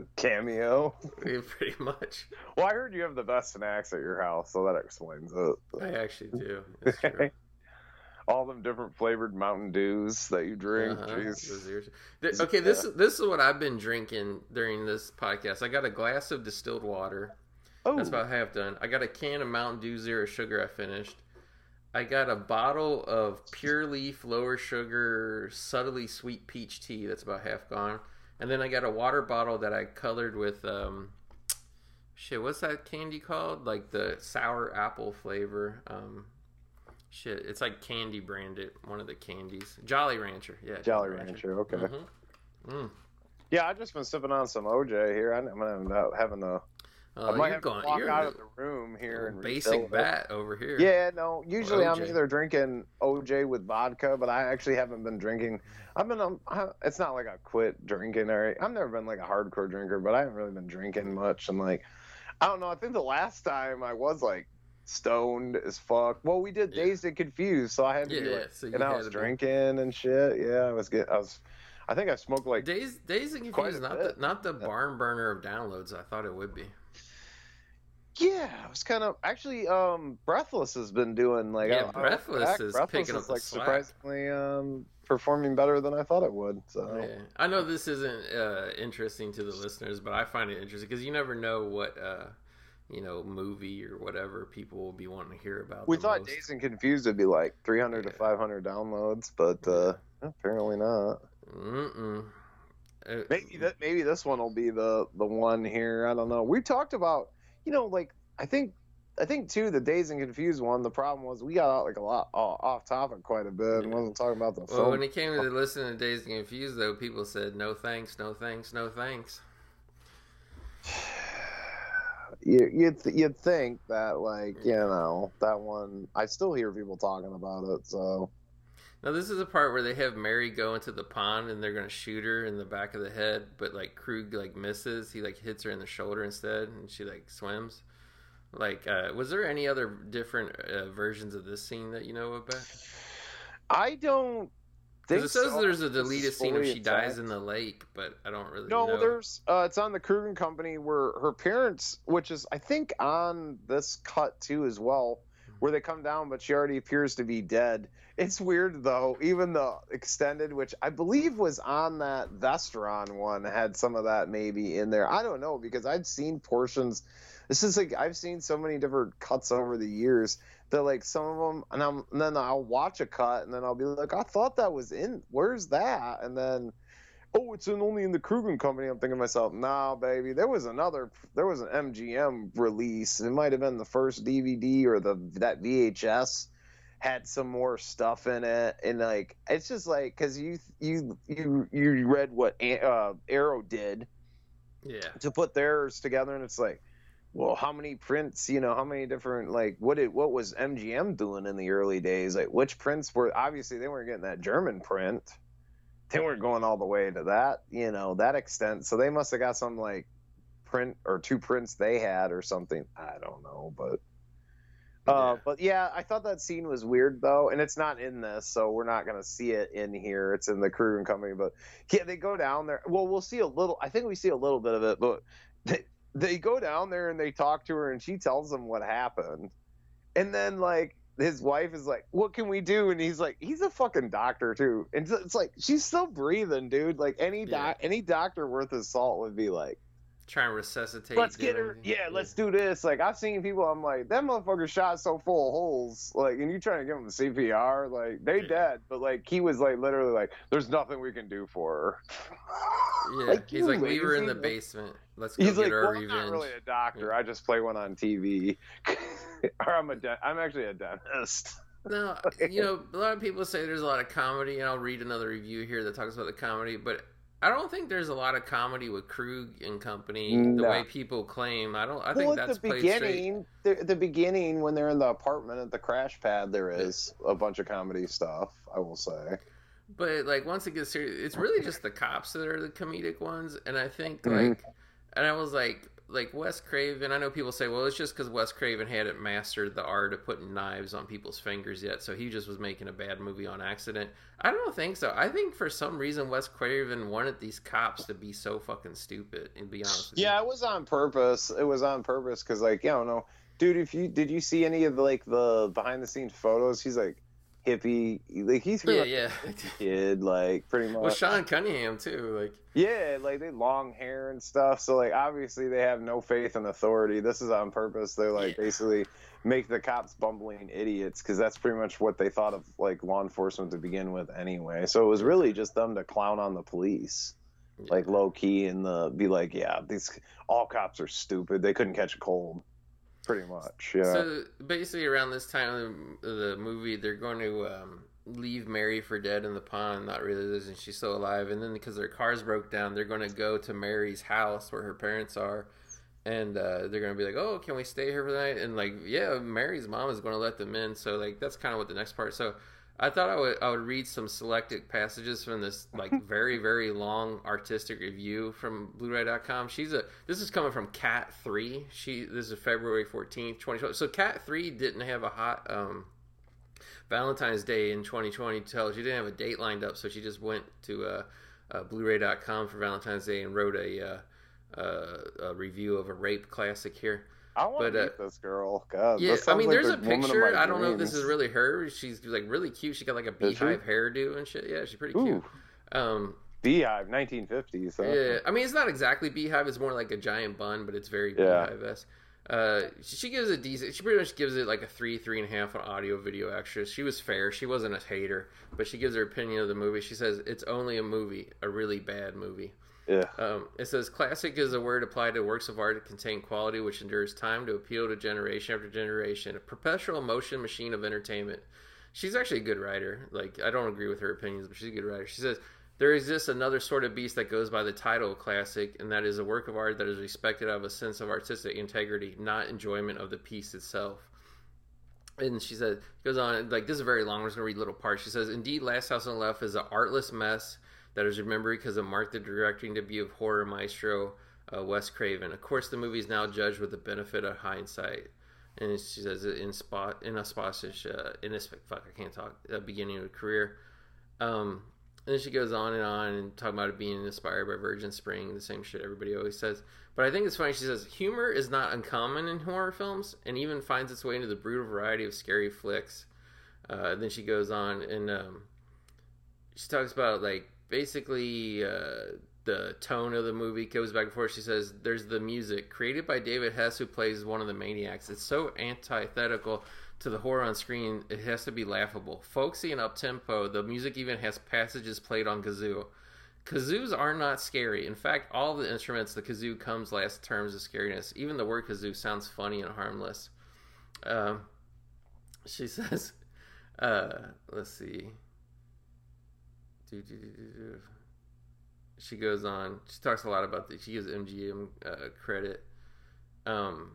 Cameo. Pretty much. Well, I heard you have the best snacks at your house, so that explains it. I actually do. It's true. All them different flavored Mountain Dews that you drink. Uh-huh. Jeez. Those ears- Th- Okay, this this is what I've been drinking during this podcast. I got a glass of distilled water. Oh, That's about half done. I got a can of Mountain Dew Zero Sugar. I finished. I got a bottle of pure leaf, lower sugar, subtly sweet peach tea. That's about half gone. And then I got a water bottle that I colored with um, shit. What's that candy called? Like the sour apple flavor. Um, shit, it's like candy branded. One of the candies. Jolly Rancher. Yeah. Jolly Rancher. Okay. Mhm. Mm. Yeah, I've just been sipping on some OJ here. I'm gonna end up having a. Uh, I might you're have to going. walk out of the room here and basic refill it. bat over here. Yeah, no. Usually I'm either drinking OJ with vodka, but I actually haven't been drinking. I've been. Um, I- it's not like I quit drinking or I've never been like a hardcore drinker, but I haven't really been drinking much. And like, I don't know. I think the last time I was like stoned as fuck. Well, we did Yeah. Dazed and Confused, so I had to Yeah, be like, so you and I was to drinking and shit. Yeah, I was get. I was. I think I smoked like Days Days and Confused, not bit. the not the barn burner of downloads. I thought it would be. Yeah, I was kind of actually. Um, Breathless has been doing like Yeah, Breathless is Breathless picking up is, the like surprisingly um performing better than I thought it would. So Yeah, I know this isn't uh, interesting to the listeners, but I find it interesting because you never know what uh, you know movie or whatever people will be wanting to hear about. we thought most. Dazed and Confused would be like 300 to 500 downloads, but uh, apparently not. Mm-mm. Uh, Maybe that maybe this one will be the the one here. I don't know. We talked about you know like I think I think too the Dazed and Confused one. The problem was we got out like a lot off, off topic quite a bit and wasn't talking about the Well, film. when it came to listening to Dazed and Confused, though, people said no thanks, no thanks, no thanks. you, you'd th- you'd think that like you know that one. I still hear people talking about it. So Now this is a part where they have Mary go into the pond and they're gonna shoot her in the back of the head, but like Krug like misses. He like hits her in the shoulder instead, and she like swims. Like, uh, was there any other different uh, versions of this scene that you know about? I don't. think it says so. there's a deleted scene fully she dies in the lake, but I don't really No, know. there's uh, it's on the Krug and Company where her parents, which is I think on this cut too as well, where they come down, but she already appears to be dead. It's weird though. Even the extended, which I believe was on that Vestron one, had some of that maybe in there. I don't know because I've seen portions. This is like I've seen so many different cuts over the years that like some of them, and, I'm, and then I'll watch a cut and then I'll be like, I thought that was in. Where's that? And then oh, it's in only in the Krug and company. I'm thinking to myself, nah, baby, there was another, there was an MGM release. It might have been the first DVD or the that VHS had some more stuff in it, and like it's just like because you you you you read what uh, Arrow did yeah, to put theirs together, and it's like. Well, how many prints? You know, how many different like what did what was MGM doing in the early days? Like, which prints were obviously they weren't getting that German print they weren't going all the way to that, you know, that extent. So they must have got some like print or two prints they had or something. I don't know, but uh, Yeah. but yeah, I thought that scene was weird though, and it's not in this, so we're not gonna see it in here. It's in the Krug and Company, but yeah, they go down there. Well, we'll see a little. I think we see a little bit of it, but they, they go down there and they talk to her, and she tells them what happened, and then like his wife is like, "What can we do?" And he's like, "He's a fucking doctor too." And it's- it's like she's still breathing, dude. Like any doc, any doctor worth his salt would be like, trying to resuscitate. "Let's get her." everything. Yeah, let's do this. Like I've seen people. I'm like, that motherfucker shot so full of holes. Like, and you trying to give him CPR? Like they Yeah. dead, but like he was like literally like, "There's nothing we can do for her." Yeah, Like, he's like, leave her in the basement. Let's go He's get like, our well, I'm not really a doctor. I just play one on TV, or I'm a de- I'm actually a dentist. No, you know, a lot of people say there's a lot of comedy, and I'll read another review here that talks about the comedy, but I don't think there's a lot of comedy with Krug and company the way people claim. I don't. I think well, at that's the beginning, the, the beginning when they're in the apartment at the crash pad, there is a bunch of comedy stuff. I will say. But like once it gets serious, it's really just the cops that are the comedic ones, and I think Mhm. like, and I was like, like Wes Craven. I know people say, well, it's just because Wes Craven hadn't mastered the art of putting knives on people's fingers yet, so he just was making a bad movie on accident. I don't think so. I think for some reason Wes Craven wanted these cops to be so fucking stupid. And be honest, Yeah, it was on purpose. It was on purpose because, like, I don't know, dude. If you did you see any of the like the behind the scenes photos? He's like hippie, like he's yeah, yeah. a kid, like pretty much. well, Sean Cunningham too. Like, Yeah, like they long hair and stuff. So like obviously they have no faith in authority. This is on purpose. They're like Yeah. basically make the cops bumbling idiots because that's pretty much what they thought of like law enforcement to begin with anyway. So it was really just them to clown on the police, yeah. like low key and the be like, yeah, these all cops are stupid. They couldn't catch a cold. Pretty much, yeah. So basically, around this time of the movie, they're going to um, leave Mary for dead in the pond, not realizing she's still alive. And then because their cars broke down, they're going to go to Mary's house where her parents are, and uh, they're going to be like, "Oh, can we stay here for the night?" And like, yeah, Mary's mom is going to let them in. So like, that's kind of what the next part. So. I thought I would I would read some selected passages from this like very very long artistic review from Blu-ray.com. She's a this is coming from Cat Three. She this is February fourteenth, twenty twelve. So Cat Three didn't have a hot um, Valentine's Day in twenty twenty. Tell she didn't have a date lined up, so she just went to uh, uh, Blu-ray.com for Valentine's Day and wrote a, uh, uh, a review of a rape classic here. I want But, to uh, meet this girl. God, Yeah, I mean, like there's the a picture. I don't know if this is really her. She's like really cute. She got like a beehive hairdo and shit. Yeah, she's pretty cute. Ooh, Um, Beehive, 1950s. Huh? yeah, I mean, it's not exactly beehive. It's more like a giant bun, but it's very Yeah. beehive esque. Uh, she she gives a decent. She pretty much gives it like a three, three and a half on audio video extras. She was fair. She wasn't a hater, but she gives her opinion of the movie. She says it's only a movie, a really bad movie. Yeah. Um, it says classic is a word applied to works of art that contain quality which endures time to appeal to generation after generation. A perpetual motion machine of entertainment. She's actually a good writer. Like I don't agree with her opinions, but she's a good writer. She says there exists another sort of beast that goes by the title classic, and that is a work of art that is respected out of a sense of artistic integrity, not enjoyment of the piece itself. And she says, goes on, like, this is very long. I'm just going to read little parts. She says, Indeed, Last House on the Left is an artless mess that is remembered because it marked the directing debut of horror maestro uh, Wes Craven. Of course, the movie is now judged with the benefit of hindsight. And she says, in spot, in a Spottish, uh, in this, fuck, I can't talk, uh, beginning of a career. Um, and then she goes on and on and talking about it being inspired by Virgin Spring, the same shit everybody always says. But I think it's funny. She says humor is not uncommon in horror films, and even finds its way into the brutal variety of scary flicks. Uh, then she goes on and um, she talks about like basically uh, the tone of the movie goes back and forth. She says there's the music created by David Hess, who plays one of the maniacs. It's so antithetical to the horror on screen, it has to be laughable. Folksy and up tempo, the music even has passages played on kazoo. Kazoos are not scary. In fact, all the instruments, the kazoo comes last terms of scariness. Even the word kazoo sounds funny and harmless. Um, she says, uh, let's see. Do, do, do, do, do. She goes on. She talks a lot about the. She gives MGM uh, credit. Um,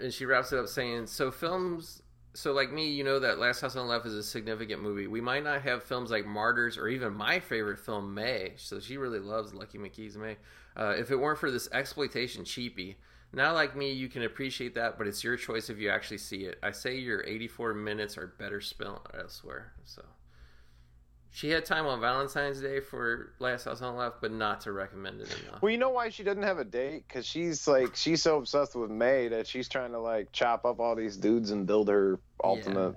and she wraps it up saying, "So films, so like me, you know that Last House on the Left is a significant movie. We might not have films like Martyrs or even my favorite film, May. So she really loves Lucky McKee's May. Uh, if it weren't for this exploitation cheapie." Not like me, you can appreciate that, but it's your choice if you actually see it. I say your 84 minutes are better spent elsewhere. So, she had time on Valentine's Day for Last House on the Left, but not to recommend it enough. Well, you know why she doesn't have a date? Because she's like she's so obsessed with May that she's trying to like chop up all these dudes and build her ultimate.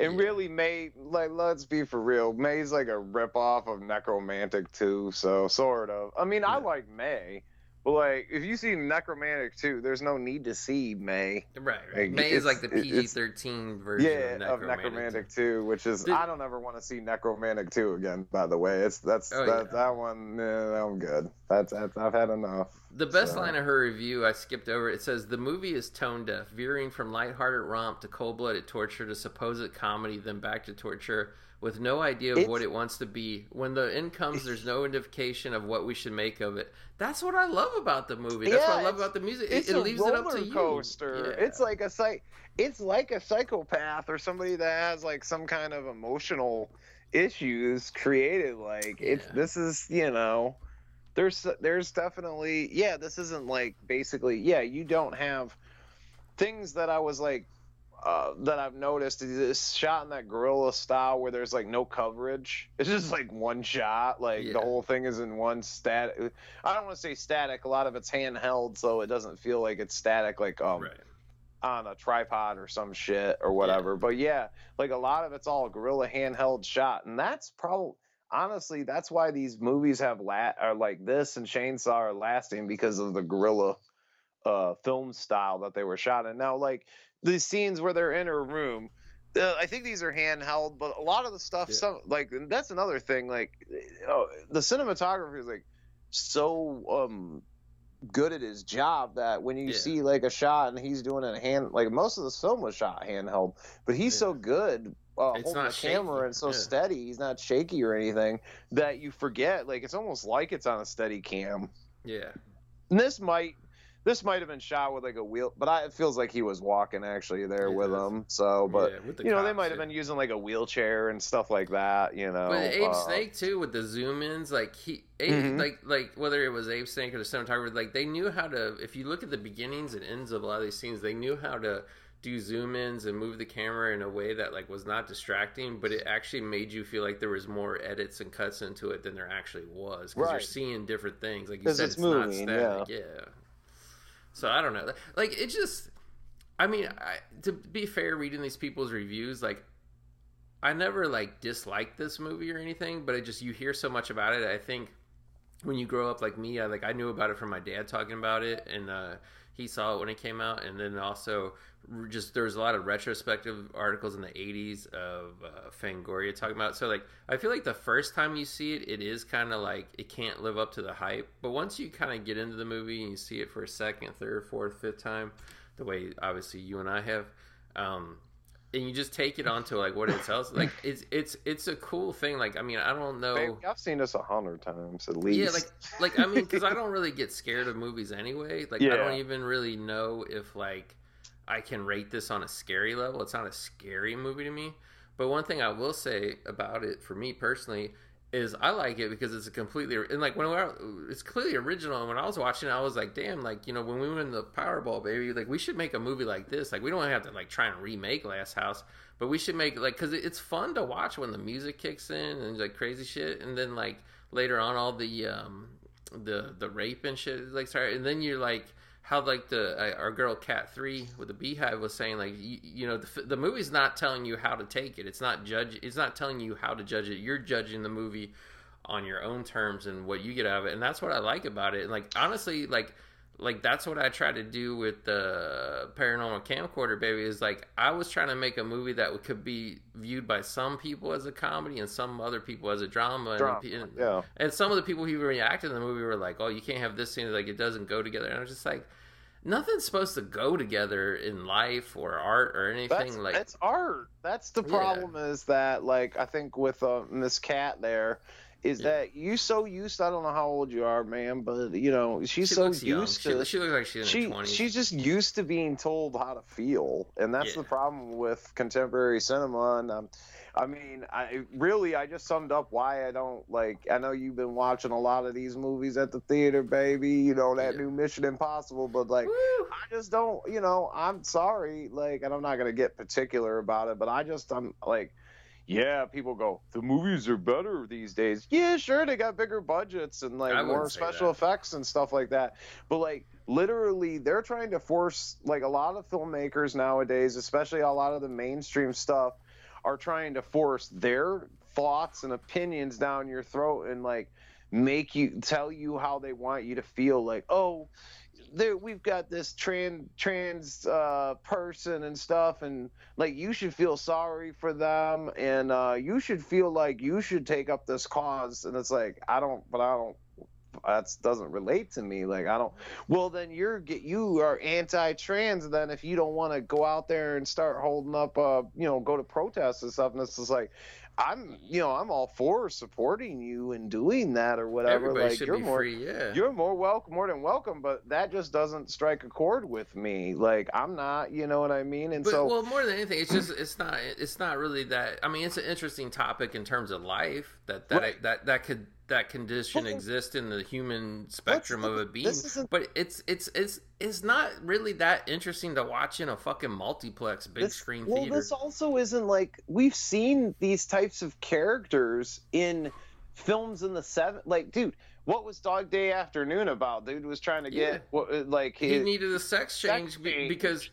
And Yeah. really, May like let's be for real. May's like a ripoff of Nekromantik 2, so sort of. I mean, I like May, but like if you see Nekromantik 2, there's no need to see May. Right, Like. May is like the it's- PG 13 version Yeah, of of Nekromantik. Nekromantik 2, which is Did- I don't ever want to see Nekromantik 2 again. By the way, it's that's Oh, that yeah. that one. eh, I'm good. That's, that's I've had enough. The best So- line of her review, I skipped over. It says the movie is tone deaf, veering from lighthearted romp to cold blooded torture to supposed comedy, then back to torture, with no idea of It's- what it wants to be. When the end comes, there's no indication of what we should make of it. That's what I love about the movie. That's what I love about the music. It's It, it a leaves it up roller to you. coaster. Yeah. It's like a psych. It's like a psychopath or somebody that has like some kind of emotional issues created. Like it's Yeah. this is you know. There's there's definitely yeah. This isn't like basically yeah. You don't have things that I was like uh, that I've noticed is this shot in that guerrilla style where there's like no coverage. It's just like one shot. Like Yeah. the whole thing is in one static. I don't want to say static. A lot of it's handheld, so it doesn't feel like it's static. Like um, right. on a tripod or some shit or whatever. But yeah, like a lot of it's all guerrilla handheld shot, and that's probably honestly that's why these movies have la- are like this and Chainsaw are lasting because of the guerrilla uh film style that they were shot in. Now like the scenes where they're in a room. Uh, I think these are handheld, but a lot of the stuff, Yeah. some like that's another thing. Like, oh, the cinematography is like so um good at his job that when you Yeah. see like a shot and he's doing it hand like most of the film was shot handheld but he's Yeah. so good uh, It's holding the camera shaky, and so yeah. steady he's not shaky or anything that you forget like it's almost like it's on a steady cam Yeah. and this might this might have been shot with like a wheel but I, it feels like he was walking actually there It with does. him so but yeah, the you know they might have yeah. been using like a wheelchair and stuff like that you know But Abe uh, Snake too, with the zoom ins, like he, Abe, Mhm. like like whether it was Abe Snake or the cinematographer, like they knew how to. If you look at the beginnings and ends of a lot of these scenes, they knew how to do zoom ins and move the camera in a way that like was not distracting, but it actually made you feel like there was more edits and cuts into it than there actually was because you're seeing different things. Like you 'Cause said, it's it's, not moving, static. Yeah. So I don't know. Like it just I mean, I, to be fair, reading these people's reviews, like I never like disliked this movie or anything, but it just you hear so much about it. I think when you grow up like me, I like I knew about it from my dad talking about it, and uh, he saw it when it came out, and then also just there was a lot of retrospective articles in the 80s of uh, Fangoria talking about it. So like I feel like the first time you see it, it is kind of like it can't live up to the hype, but once you kind of get into the movie and you see it for a second, third, fourth, fifth time, the way obviously you and I have. Um, and you just take it onto like what it tells like it's it's it's a cool thing like i mean i don't know Babe, i've seen this a hundred times at least yeah like like i mean because i don't really get scared of movies anyway like Yeah. i don't even really know if like i can rate this on a scary level it's not a scary movie to me but one thing i will say about it for me personally is I like it because it's a completely and like when it's clearly original. And when I was watching, it, I was like, damn, like you know when we win the Powerball, baby, like we should make a movie like this. Like we don't have to like try and remake Last House, but we should make like because it's fun to watch when the music kicks in and like crazy shit, and then like later on all the um the the rape and shit like sorry, and then you're like how like the uh, our girl cat 3 with the beehive was saying like you, you know the, the movie's not telling you how to take it. It's not judge it's not telling you how to judge it. You're judging the movie on your own terms and what you get out of it. And that's what i like about it. And like honestly like like that's what i try to do with the paranormal camcorder baby is like i was trying to make a movie that could be viewed by some people as a comedy and some other people as a drama, Drama, and, yeah. and some of the people who reacted in the movie were like oh you can't have this scene like it doesn't go together and i was just like nothing's supposed to go together in life or art or anything That's, like that's art. That's the Yeah. problem. Is that like I think with uh, Miss Kat there, is Yeah. that you so used? I don't know how old you are, man, but you know she's she so looks young. used She, to. she looks like she's in she her 20s she's just used to being told how to feel, and that's Yeah. the problem with contemporary cinema. And um, I mean, I really I just summed up why I don't like. I know you've been watching a lot of these movies at the theater, baby. You know that Yeah. new Mission Impossible, but like. Woo! I just don't, you know, I'm sorry, like, and I'm not gonna get particular about it, but I just, I'm like, yeah, people go, the movies are better these days. Yeah, sure, they got bigger budgets and like more special that. effects and stuff like that. But like, literally, they're trying to force, like, a lot of filmmakers nowadays, especially a lot of the mainstream stuff, are trying to force their thoughts and opinions down your throat and like make you tell you how they want you to feel. Like, oh, there we've got this trans trans uh, person and stuff, and like you should feel sorry for them, and uh, you should feel like you should take up this cause. And it's like I don't, but I don't. That doesn't relate to me. Like I don't. Well, then you're you are anti-trans. Then if you don't want to go out there and start holding up, uh, you know, go to protests and stuff, and it's just like. I'm, you know, I'm all for supporting you and doing that or whatever. everybody like you're be more, free yeah you're more welcome, more than welcome, but that just doesn't strike a chord with me. Like I'm not, you know what I mean? And But so, well, more than anything, it's just it's not it's not really that. I mean, it's an interesting topic in terms of life that that Right. that that could that condition Well, exists in the human spectrum of a being. But it's it's it's it's not really that interesting to watch in a fucking multiplex big this, screen well, theater. this also isn't like we've seen these types of characters in films in the seven. Like, dude, what was Dog Day Afternoon about? Dude was trying to get Yeah. what, like he his, needed a sex change be- change. because.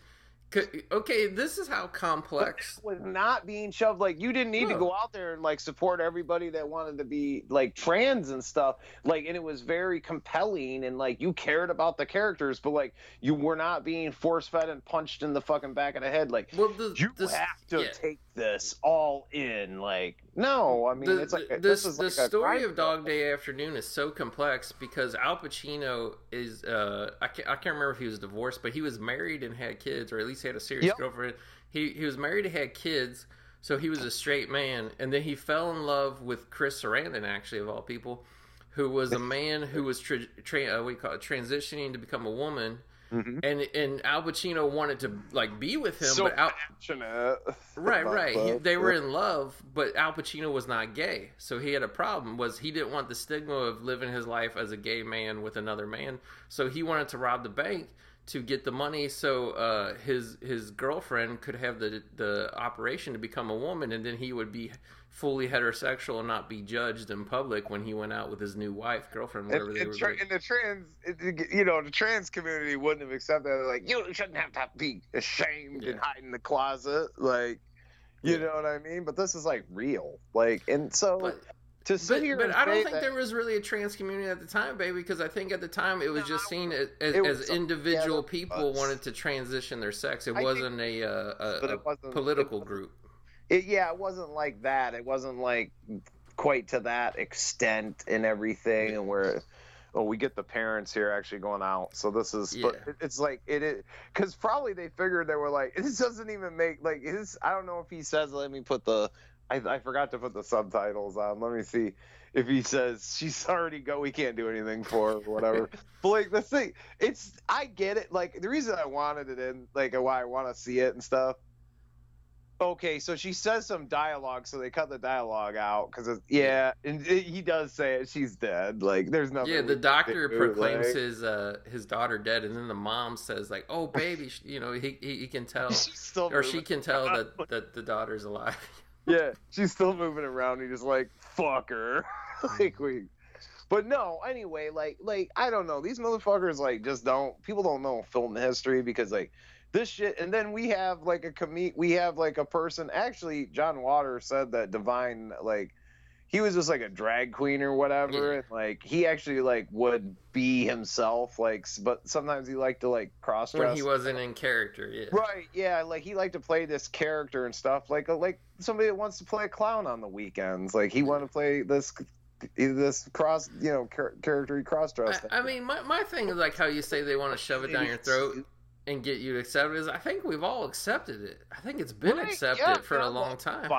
Okay, this is how complex. was not being shoved like you didn't need to go out there and like support everybody that wanted to be like trans and stuff like and it was very compelling and like you cared about the characters but like you were not being force fed and punched in the fucking back of the head like Well, the, you this- have to yeah. take this all in like no i mean the, it's like this the- is the like story of Dog Day Afternoon is so complex because Al Pacino is uh I can't, I can't remember if he was divorced, but he was married and had kids, or at least had a serious Yep. girlfriend. He he was married and had kids, so he was a straight man, and then he fell in love with Chris Sarandon, actually of all people, who was a man who was tra- tra- uh, you call it, transitioning to become a woman. Mhm. And and Al Pacino wanted to like be with him, so but Al, passionate Right, right. He, they were in love, but Al Pacino was not gay, so he had a problem. Was he didn't want the stigma of living his life as a gay man with another man, so he wanted to rob the bank to get the money so uh, his his girlfriend could have the the operation to become a woman, and then he would be fully heterosexual and not be judged in public when he went out with his new wife, girlfriend, whatever and, they and, were. tra- and the trans, it- you know, the trans community wouldn't have accepted that. They're like, you shouldn't have to be ashamed and hide in the closet, like, you Yeah. know what I mean? But this is like real, like, and so But- to sit But, here, but I don't think that- there was really a trans community at the time, baby, because I think at the time it was No, just seen as, as, was as individual yeah, people wanted to transition their sex. It I wasn't a, uh, but a, it wasn't- political it wasn't- group. It, yeah, it wasn't like that. It wasn't like quite to that extent and everything, and where. Oh, we get the parents here actually going out, so this is. But Yeah. it- it's like it is because probably they figured they were like this doesn't even make like his. I don't know if he says. Let me put the. I, I forgot to put the subtitles on. Let me see if he says she's already go. We can't do anything for her, whatever. but like the thing, it's I get it. Like the reason I wanted it in, like why I want to see it and stuff. Okay, so she says some dialogue, so they cut the dialogue out because yeah, and it, he does say it. She's dead. Like there's nothing. Yeah, the doctor do, proclaims like- his uh, his daughter dead, and then the mom says like, "Oh, baby," you know, he he, he can tell, or she can tell that that the daughter's alive. yeah, she's still moving around. He just like fuck her, like we. But no, anyway, like like I don't know. These motherfuckers like just don't. People don't know film history because like this shit. And then we have like a commit. We have like a person. Actually, John Waters said that Divine like. He was just like a drag queen or whatever, and like he actually like would be himself, like, but sometimes he liked to like cross dress. when he wasn't in character. Yeah, Right, yeah, like he liked to play this character and stuff, like uh, like somebody that wants to play a clown on the weekends. Like he wanted to play this this cross, you know, char- character he cross dressed. I, I mean, my my thing is like how you say they want to shove it down your throat and get you to accept it. Is I think we've all accepted it. I think it's been Right, accepted yeah, for a long time.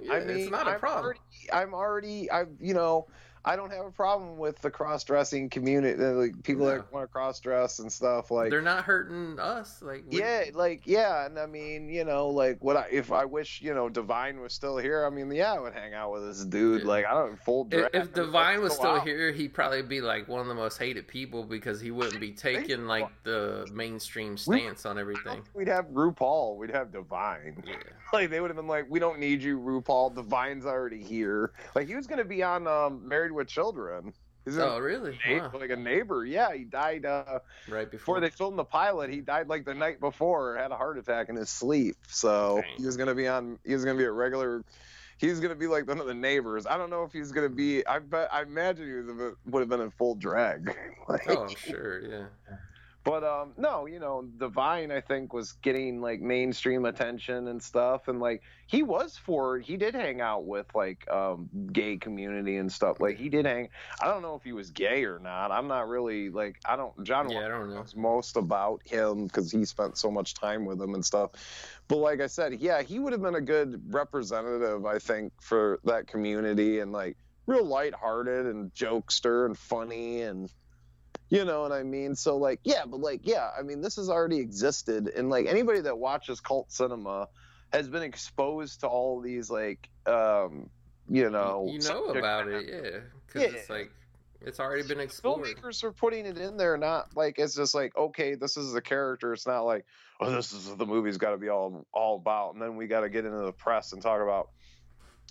Yeah, I it's not a I'm problem. Already, I'm already, I've you know, I don't have a problem with the cross dressing community, like people No. that want to cross dress and stuff. Like They're not hurting us. Like we- Yeah, like yeah, and I mean, you know, like what I if I wish you know Divine was still here. I mean, yeah, I would hang out with this dude. Yeah. Like I don't full If, dress. if Divine was still out. here, he'd probably be like one of the most hated people because he wouldn't be taking like the mainstream We- stance on everything. we'd have RuPaul. We'd have Divine. Yeah. Like they would have been like, we don't need you, RuPaul. Divine's already here. Like he was gonna be on um, Married with Children. He's Oh, a, really? Wow. like a neighbor. Yeah, he died uh, Right before before. they filmed the pilot. He died like the night before. Had a heart attack in his sleep. So Dang. he was gonna be on. He was gonna be a regular. He's gonna be like one of the neighbors. I don't know if he's gonna be. I bet. I imagine he was would have been in full drag. like, Oh, I'm sure. Yeah. But um, no, you know, Divine I think was getting like mainstream attention and stuff, and like he was for he did hang out with like um gay community and stuff. Like he did hang. I don't know if he was gay or not. I'm not really like I don't. John Yeah, I don't know. knows most about him because he spent so much time with him and stuff. But like I said, yeah, he would have been a good representative, I think, for that community and like real lighthearted and jokester and funny and you know what I mean? So like, yeah, but like, yeah, I mean, this has already existed, and like anybody that watches cult cinema has been exposed to all these like, um, you know, you know about it, yeah. Because Yeah. it's like it's already been explored. filmmakers are putting it in there not like it's just like okay this is the character it's not like oh this is what the movie's got to be all all about and then we got to get into the press and talk about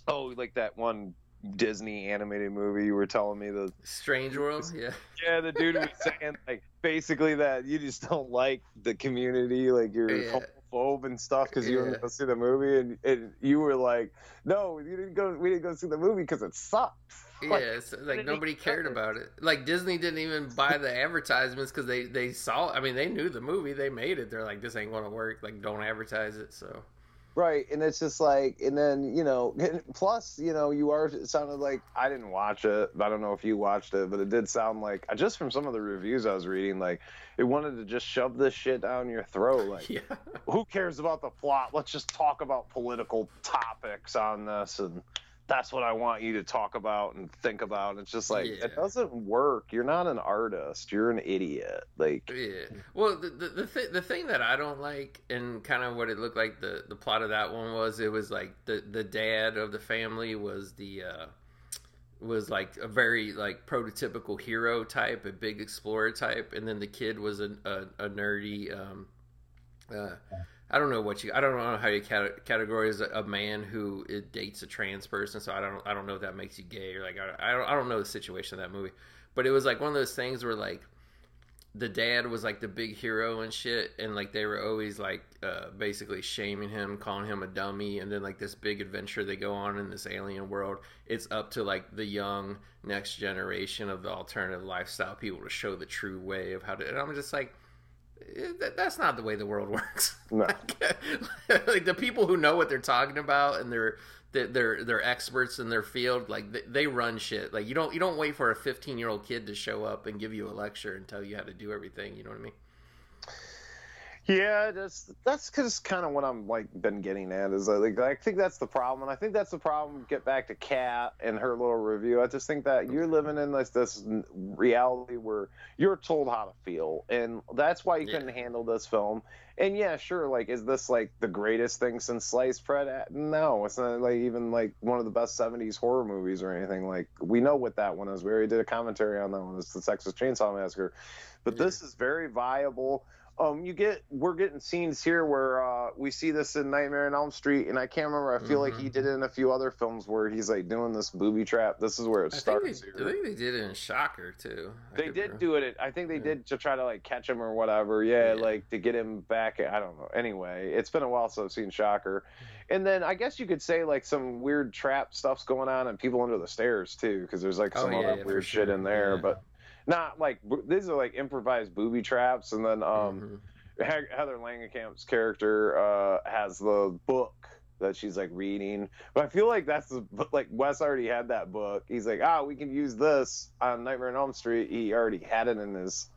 oh like that one disney animated movie you were telling me the Strange World, yeah. yeah the dude was saying like basically that you just don't like the community like you're Yeah. homophobe and stuff because you Yeah. didn't go see the movie and, and you were like no you didn't go we didn't go see the movie because it sucked Yeah, Like, it's like nobody cared about it. Like Disney didn't even buy the advertisements because they they saw. I mean, they knew the movie, they made it. They're like, this ain't gonna work. Like, don't advertise it. So Right, and it's just like, and then you know, plus you know, you are it sounded like I didn't watch it. I don't know if you watched it, but it did sound like just from some of the reviews I was reading, like it wanted to just shove this shit down your throat. Like, yeah, who cares about the plot? Let's just talk about political topics on this, and that's what I want you to talk about and think about. It's just like Yeah. it doesn't work. You're not an artist. You're an idiot. Like, yeah. Well, the the the, th- the thing that I don't like, and kind of what it looked like the the plot of that one was, it was like the the dad of the family was the. uh was like a very like prototypical hero type, a big explorer type, and then the kid was a a, a nerdy. Um, uh, I don't know what you. I don't know how you categorize a, a man who dates a trans person. So I don't. I don't know if that makes you gay or like. I, I don't. I don't know the situation of that movie, but it was like one of those things where like the dad was like the big hero and shit and like they were always like uh, basically shaming him calling him a dummy and then like this big adventure they go on in this alien world it's up to like the young next generation of the alternative lifestyle people to show the true way of how to and i'm just like that, that's not the way the world works. No. like, like the people who know what they're talking about and they're they're they're experts in their field like they, they run shit. Like you don't you don't wait for a 15 year old kid to show up and give you a lecture and tell you how to do everything you know what i mean yeah, that's that's cause kind of what I'm like been getting at is I like I think that's the problem, and I think that's the problem. Get back to Kat and her little review. I just think that you're living in this this reality where you're told how to feel, and that's why you yeah. couldn't handle this film. And yeah, sure, like is this like the greatest thing since sliced bread? No, it's not like even like one of the best '70s horror movies or anything. Like we know what that one is. We already did a commentary on that one. It's the Texas Chainsaw Massacre, but yeah. this is very viable um, you get we're getting scenes here where uh, we see this in Nightmare on Elm Street, and I can't remember. I feel mm-hmm. like he did it in a few other films where he's like doing this booby trap. This is where it I starts. Think they, I think they did it in Shocker too. I they did remember. do it. I think they yeah. did to try to like catch him or whatever. Yeah, yeah, like to get him back. I don't know. Anyway, it's been a while since I've seen Shocker, and then I guess you could say like some weird trap stuff's going on and people under the stairs too, because there's like oh, some oh, yeah, other weird shit in there, but not like these are like improvised booby traps, and then um. Mm-hmm Heather Langenkamp's character uh, has the book that she's like reading, but I feel like that's the, like Wes already had that book. He's like, ah, we can use this on Nightmare on Elm Street. He already had it in his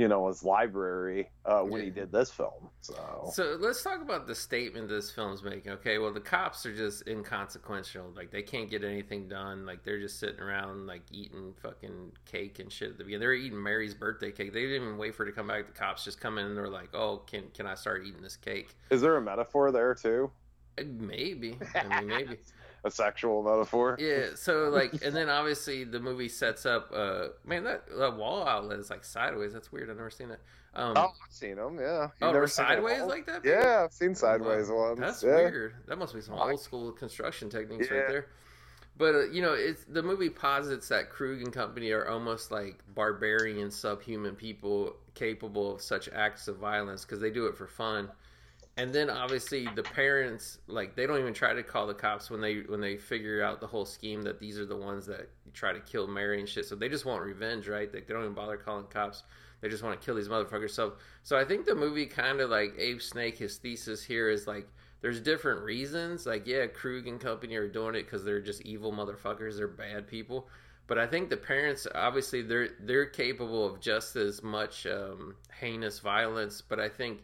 you know his library uh, when yeah. he did this film. So so let's talk about the statement this film's making. Okay, well the cops are just inconsequential. Like they can't get anything done. Like they're just sitting around like eating fucking cake and shit at the beginning. They're eating Mary's birthday cake. They didn't even wait for her to come back. The cops just come in and they're like, "Oh, can can I start eating this cake?" Is there a metaphor there too? Uh, maybe. I mean, maybe. a sexual metaphor. Yeah. So like, and then obviously the movie sets up. uh Man, that, that wall outlet is like sideways. That's weird. I've never seen it. Um, oh, I've seen them. Yeah. You oh, never sideways like that? Yeah, I've seen sideways well, ones. That's yeah. weird. That must be some old school construction techniques yeah. right there. But uh, you know, it's the movie posits that Krug and company are almost like barbarian, subhuman people capable of such acts of violence because they do it for fun and then obviously the parents like they don't even try to call the cops when they when they figure out the whole scheme that these are the ones that try to kill Mary and shit. So they just want revenge, right? They, they don't even bother calling cops. They just want to kill these motherfuckers. So so I think the movie kind of like Abe Snake. His thesis here is like there's different reasons. Like yeah, Krug and company are doing it because they're just evil motherfuckers. They're bad people. But I think the parents obviously they're they're capable of just as much um, heinous violence. But I think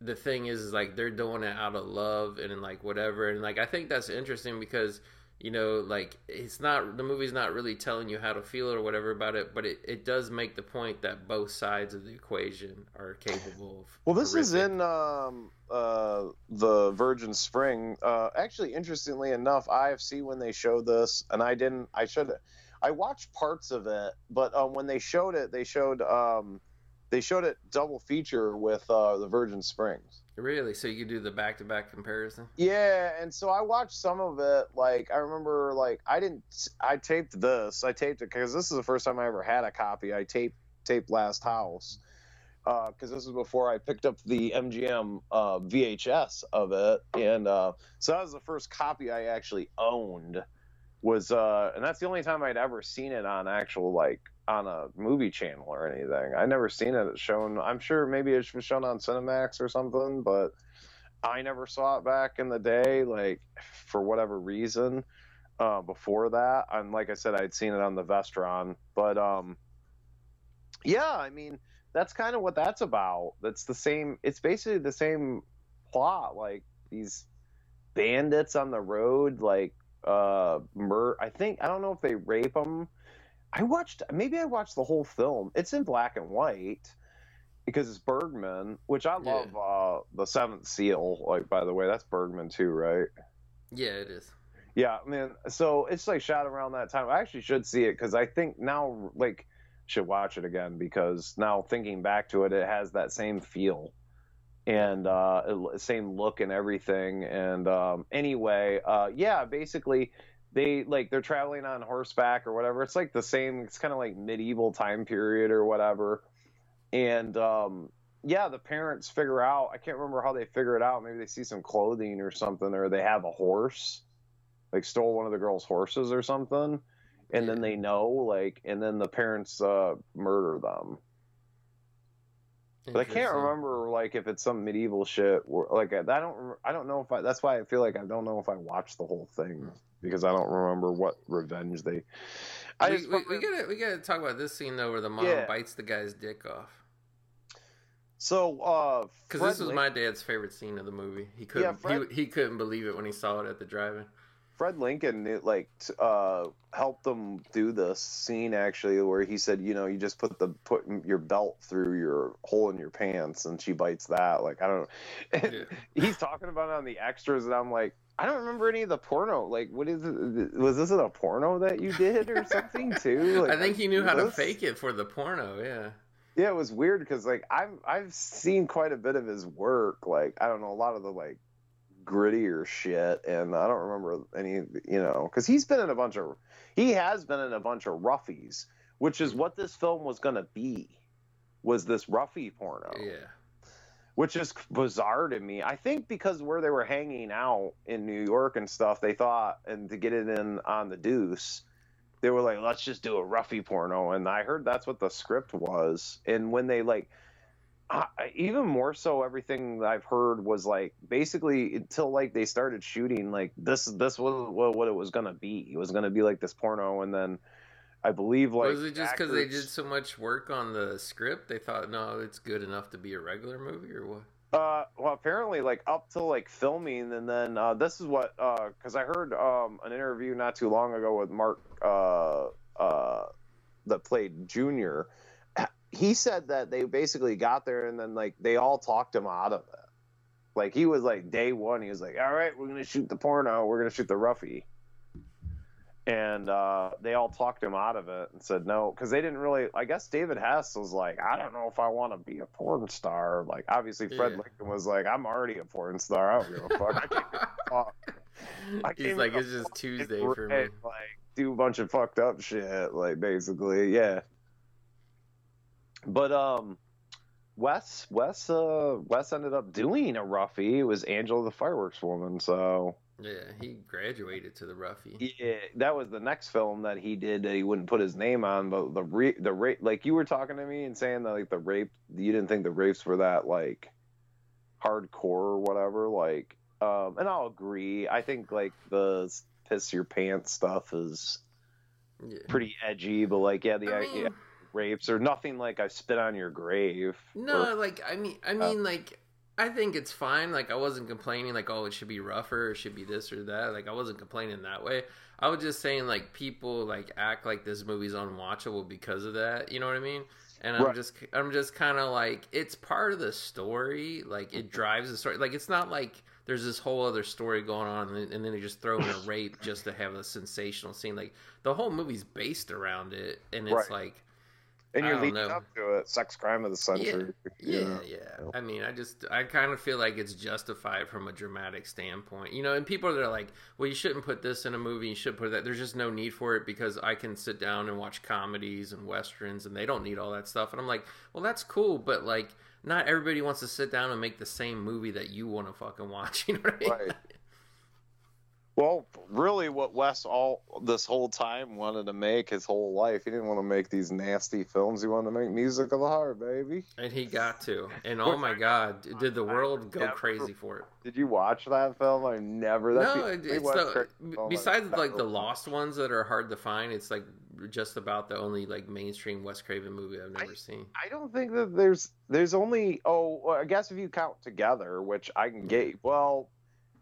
the thing is, is like they're doing it out of love and like whatever and like i think that's interesting because you know like it's not the movie's not really telling you how to feel or whatever about it but it, it does make the point that both sides of the equation are capable of well this horrific. is in um, uh, the virgin spring uh, actually interestingly enough ifc when they showed this and i didn't i should i watched parts of it but um, when they showed it they showed um, they showed it double feature with uh, the Virgin Springs. Really? So you could do the back to back comparison? Yeah, and so I watched some of it. Like I remember, like I didn't. I taped this. I taped it because this is the first time I ever had a copy. I taped taped Last House because uh, this was before I picked up the MGM uh, VHS of it, and uh, so that was the first copy I actually owned. Was uh, and that's the only time I'd ever seen it on actual like on a movie channel or anything. I never seen it shown. I'm sure maybe it was shown on Cinemax or something, but I never saw it back in the day, like for whatever reason. Uh, before that, and like I said, I'd seen it on the Vestron, but um, yeah, I mean that's kind of what that's about. That's the same. It's basically the same plot. Like these bandits on the road, like uh, mur- I think I don't know if they rape them I watched maybe I watched the whole film. It's in black and white because it's Bergman, which I love. Yeah. Uh, the Seventh Seal, like by the way, that's Bergman too, right? Yeah, it is. Yeah, man. so it's like shot around that time. I actually should see it because I think now, like, should watch it again because now thinking back to it, it has that same feel and uh, same look and everything. And um, anyway, uh, yeah, basically they like they're traveling on horseback or whatever. It's like the same. It's kind of like medieval time period or whatever. And um, yeah, the parents figure out. I can't remember how they figure it out. Maybe they see some clothing or something, or they have a horse, like stole one of the girls' horses or something, and then they know, like, and then the parents uh, murder them. But I can't remember, like, if it's some medieval shit. Or, like, I don't, I don't know if I. That's why I feel like I don't know if I watched the whole thing because I don't remember what revenge they. I we, just we, we gotta we gotta talk about this scene though, where the mom Yeah. bites the guy's dick off. so uh, Because this was my dad's favorite scene of the movie. He couldn't Fred- he, he couldn't believe it when he saw it at the drive-in. Fred Lincoln it, like uh, helped them do the scene actually, where he said, you know, you just put the put your belt through your hole in your pants, and she bites that. Like I don't know. Yeah. He's talking about it on the extras, and I'm like, I don't remember any of the porno. Like, what is it? Was this in a porno that you did or something too? Like, I think he knew how to fake it for the porno. Yeah. Yeah, it was weird because like I've I've seen quite a bit of his work. Like I don't know a lot of the like grittier shit, and I don't remember any. You know, because he's been in a bunch of he has been in a bunch of roughies, which is what this film was gonna be. Was this roughy porno? Yeah. which is bizarre to me. I think because where they were hanging out in New York and stuff, they thought, and to get it in on the Deuce, they were like, let's just do a roughy porno. And I heard that's what the script was. And when they like, I, even more so, everything I've heard was like basically until like they started shooting, like this this was what, what it was gonna be. It was gonna be like this porno, and then I believe like was it just because they did so much work on the script? They thought, no, it's good enough to be a regular movie, or what? Uh, well, apparently, like up to like filming, and then uh, this is what because I heard um, an interview not too long ago with Marc uh, uh, that played Junior. He said that they basically got there, and then like they all talked him out of it. Like he was like day one, he was like, "All right, we're gonna shoot the porno, we're gonna shoot the roughy," and uh, they all talked him out of it and said no because they didn't really. I guess David Hess was like, "I don't know if I want to be a porn star." Like obviously Fred Yeah. Lincoln was like, "I'm already a porn star. I don't give a fuck. I can't give a fuck." I He's like, it's just Tuesday for me. Like do a bunch of fucked up shit. Like basically, yeah. But um, Wes Wes uh Wes ended up doing a roughie. It was Angela the Fireworks Woman. So Yeah, he graduated to the roughy. yeah, that was the next film that he did. That he wouldn't put his name on, but the re- the rape, like you were talking to me and saying that like the rape, you didn't think the rapes were that like hardcore or whatever. Like, um, and I'll agree. I think like the piss your pants stuff is Yeah. pretty edgy, but like yeah, the I idea mean, rapes or nothing like I spit on your grave. no, or- like I mean, I uh, mean, like I think it's fine. Like I wasn't complaining, like oh, it should be rougher, it should be this or that. Like I wasn't complaining that way. I was just saying like people like act like this movie's unwatchable because of that. You know what I mean? And I'm Right. just I'm just kind of like it's part of the story. Like it drives the story. Like it's not like there's this whole other story going on, and then, and then they just throw in a rape just to have a sensational scene. Like the whole movie's based around it, and it's Right. like and you're leading know. up to it, sex crime of the century. yeah, know. yeah. I mean, I just, I kind of feel like it's justified from a dramatic standpoint, you know. And people that are like, "Well, you shouldn't put this in a movie. You should put that." There's just no need for it because I can sit down and watch comedies and westerns, and they don't need all that stuff. And I'm like, well, that's cool, but like, not everybody wants to sit down and make the same movie that you want to fucking watch. You know what I mean? Right. Well, really, what Wes all this whole time wanted to make his whole life, he didn't want to make these nasty films. He wanted to make music of the heart, baby. And he got to. And oh my god, did the world go crazy for it? Did you watch that film? I never. That's no, only it's the Craven film I've besides like the lost ones that are hard to find. It's like just about the only like mainstream Wes Craven movie I've never seen. I don't think that there's there's only oh I guess if you count together, which I can mm. get well,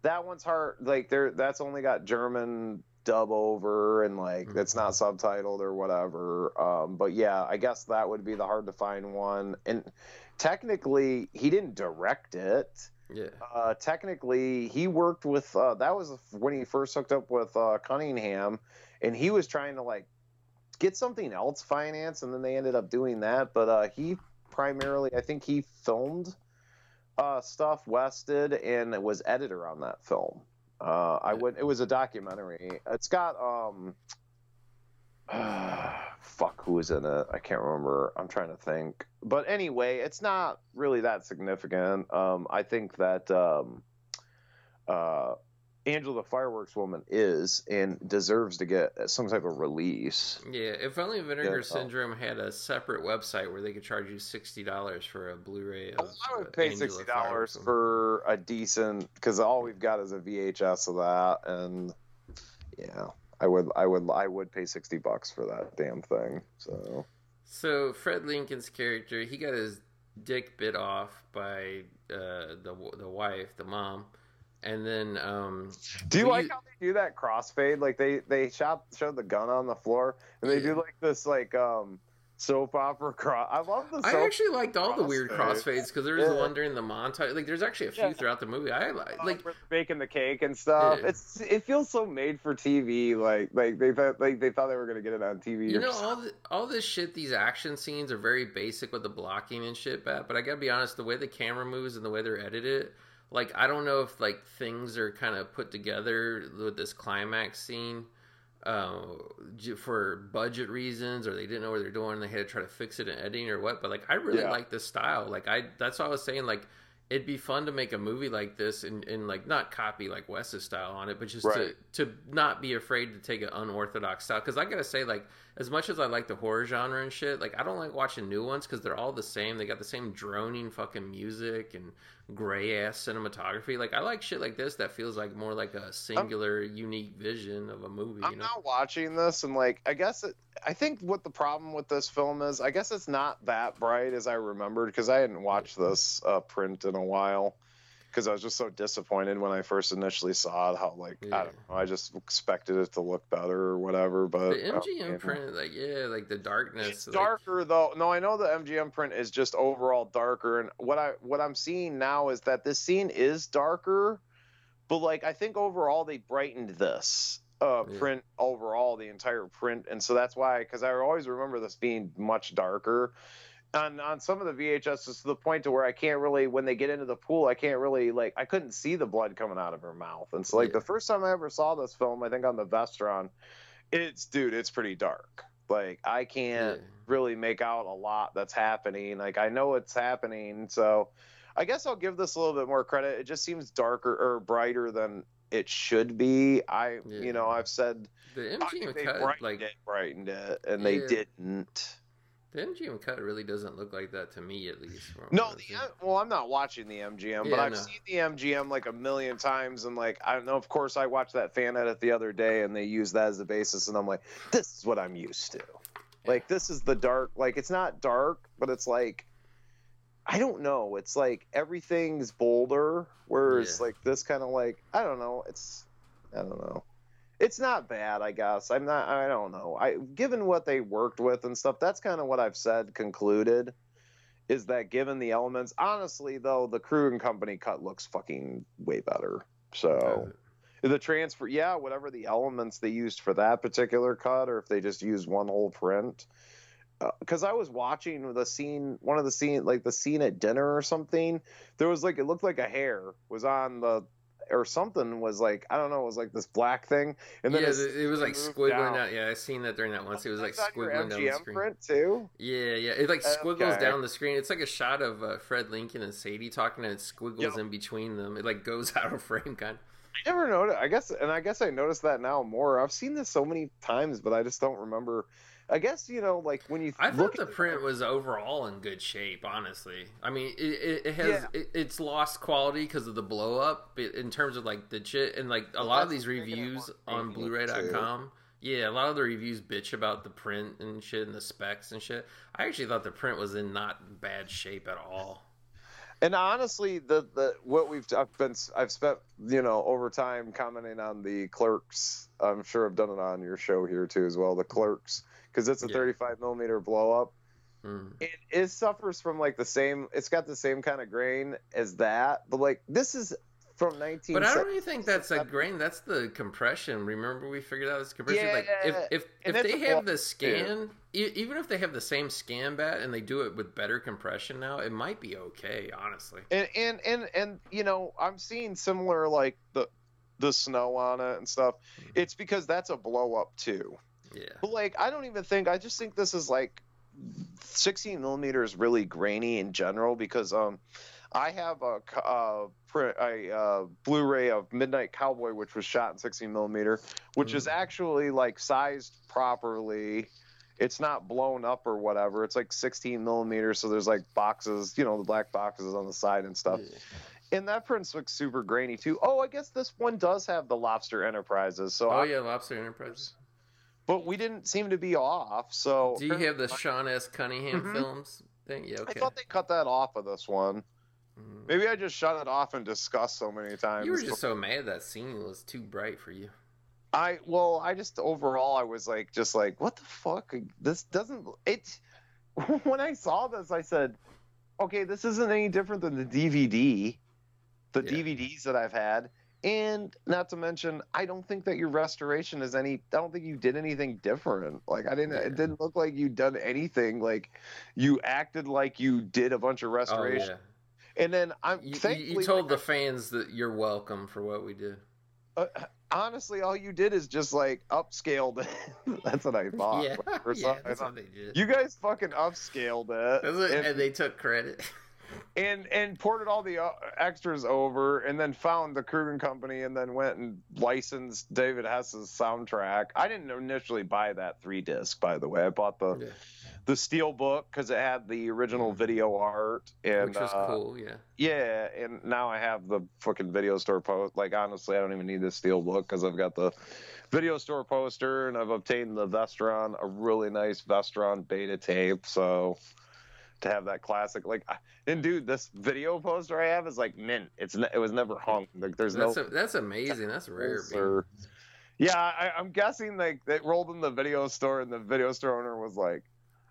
that one's hard. Like there, that's only got German dub over and like Mhm. it's not subtitled or whatever. Um, but yeah, I guess that would be the hard to find one. And technically, he didn't direct it. Yeah. Uh, technically, he worked with. Uh, that was when he first hooked up with uh, Cunningham, and he was trying to like get something else financed, and then they ended up doing that. But uh, he primarily, I think, he filmed uh, stuff. Wes did, and was editor on that film. Uh, I would. It was a documentary. It's got um. fuck, who was in it? I can't remember. I'm trying to think. But anyway, it's not really that significant. Um, I think that um, uh, Angela the Fireworks Woman is and deserves to get some type of release. Yeah, if only Vinegar Yeah. Syndrome had a separate website where they could charge you sixty dollars for a Blu-ray. Of, I would uh, pay Angela sixty dollars for a decent because all we've got is a VHS of that, and yeah, I would, I would, I would pay sixty bucks for that damn thing. So So Fred Lincoln's character, he got his dick bit off by uh, the the wife, the mom, and then um, Do you We- like how they do that crossfade? Like they they shot showed the gun on the floor and they Yeah. do like this like um soap opera cross. I love the. Soap I actually liked all the weird crossfades. because there was Yeah. one during the montage. Like, there's actually a few Yeah. throughout the movie. I like, like where baking the cake and stuff. Yeah. It's it feels so made for TV. Like like they thought like they thought they were gonna get it on TV. You know something. all the, all this shit. These action scenes are very basic with the blocking and shit, but but I gotta be honest, the way the camera moves and the way they're edited, like I don't know if like things are kind of put together with this climax scene uh, for budget reasons, or they didn't know what they're doing. and They had to try to fix it in editing or what. But like I really Yeah. like this style. Like I that's what I was saying. Like it'd be fun to make a movie like this and, and like not copy like Wes's style on it, but just Right. to to not be afraid to take an unorthodox style. Because I gotta say, like as much as I like the horror genre and shit, like I don't like watching new ones because they're all the same. They got the same droning fucking music and gray ass cinematography. Like I like shit like this that feels like more like a singular, unique vision of a movie. I'm you know? not watching this, and like, I guess it, I think what the problem with this film is, I guess it's not that bright as I remembered because I hadn't watched this uh, print in a while. Because I was just so disappointed when I first initially saw it, how like Yeah. I don't know, I just expected it to look better or whatever. But the MGM print, like yeah, like the darkness. It's like- darker though. No, I know the MGM print is just overall darker, and what I what I'm seeing now is that this scene is darker, but like I think overall they brightened this uh Yeah. print overall the entire print, and so that's why because I always remember this being much darker. On, on some of the VHS, to the point to where I can't really, when they get into the pool, I can't really like, I couldn't see the blood coming out of her mouth. And so, like, Yeah. the first time I ever saw this film, I think on the Vestron, it's dude, it's pretty dark. Like, I can't Yeah. really make out a lot that's happening. Like I know it's happening, so I guess I'll give this a little bit more credit. It just seems darker or brighter than it should be. I, Yeah. you know, I've said The MGM they cut, brightened like it, brightened it, and they didn't. The MGM cut, really doesn't look like that to me, at least. No, the, well, I'm not watching the MGM, but I've no. seen the MGM like a million times, and like I don't know. Of course, I watched that fan edit the other day, and they used that as the basis, and I'm like, this is what I'm used to. Like this is the dark. Like it's not dark, but it's like I don't know. It's like everything's bolder, whereas Yeah. like this kind of like I don't know. It's I don't know. It's not bad, I guess. I'm not. I don't know. I given what they worked with and stuff. That's kind of what I've said. Concluded is that given the elements, honestly though, the Krug and company cut looks fucking way better. So the transfer, yeah, whatever the elements they used for that particular cut, or if they just used one whole print. Uh, because I was watching the scene, one of the scene, like the scene at dinner or something. There was like it looked like a hair was on the, or something was like I don't know, it was like this black thing, and then yeah, it was like squiggling down. out. Yeah, I seen that during that once. It was like That's squiggling down the screen. print too. Yeah, yeah. It like squiggles Okay. down the screen. It's like a shot of uh, Fred Lincoln and Sadie talking, and it squiggles Yep. in between them. It like goes out of frame, kind. I never noticed. I guess, and I guess I noticed that now more. I've seen this so many times, but I just don't remember. I guess you know, like when you I look thought the at print was overall in good shape. Honestly, I mean, it, it, it has Yeah. it, it's lost quality because of the blow up but in terms of like the shit and like a Well, lot of these reviews on Blu-ray.com. Yeah, a lot of the reviews bitch about the print and shit and the specs and shit. I actually thought the print was in not bad shape at all. And honestly, the the what we've I've been I've spent you know over time commenting on the Clerks. I'm sure I've done it on your show here too as well. The Clerks because it's a Yeah. 35 millimeter blow up. Mm. It, it suffers from like the same. It's got the same kind of grain as that, but like this is from 19. But I don't even think that's a grain. That's the compression. Remember, we figured out this compression. like if Yeah, if, if they have the scan, e- even if they have the same scan bat and they do it with better compression now, it might be okay. Honestly, and and and and you know i'm seeing similar like the the snow on it and stuff Mm-hmm. it's because that's a blow up too yeah. but like i don't even think i just think this is like 16 millimeters really grainy in general because um i have a a uh, blu-ray of midnight cowboy which was shot in 16 millimeter which is actually like sized properly it's not blown up or whatever it's like 16 millimeters so there's like boxes you know the black boxes on the side and stuff and that print looks super grainy too. Oh, I guess this one does have the Lobster Enterprises. So, Oh I- yeah, Lobster Enterprises. But we didn't seem to be off. So, Do you have the Sean S. Cunningham Mhm. films thing? Yeah. I thought they cut that off of this one. Mhm. Maybe I just shut it off and discussed so many times. You were just so mad that scene was too bright for you. I well, I just overall I was like, just like, what the fuck? This doesn't. It. When I saw this, I said, okay, this isn't any different than the DVD, the Yeah. DVDs that I've had. And not to mention, I don't think that your restoration is any. I don't think you did anything different. Like I didn't. It didn't look like you'd done anything. Like you acted like you did a bunch of restoration. Oh yeah. And then I'm You, you, told like, the fans that you're welcome for what we did. uh, honestly, all you did is just like upscaled it. That's what I thought. yeah, yeah. That's what they did. You guys fucking upscaled it, and, and they took credit. and and ported all the uh, extras over, and then found the Krug and Company, and then went and licensed David Hess's soundtrack. I didn't initially buy that three disc, by the way. I bought the Yeah. the steel book because it had the original video art, and which was uh, cool. Yeah. yeah, and now I have the fucking video store post. Like honestly, I don't even need the steel book because I've got the video store poster and I've obtained the Vestron, a really nice Vestron beta tape. So to have that classic, like, and dude, this video poster I have is like mint. It's ne- it was never hung. Like there's That's no a, that's amazing. That's rare. or, yeah, I, I'm guessing like they rolled in the video store and the video store owner was like,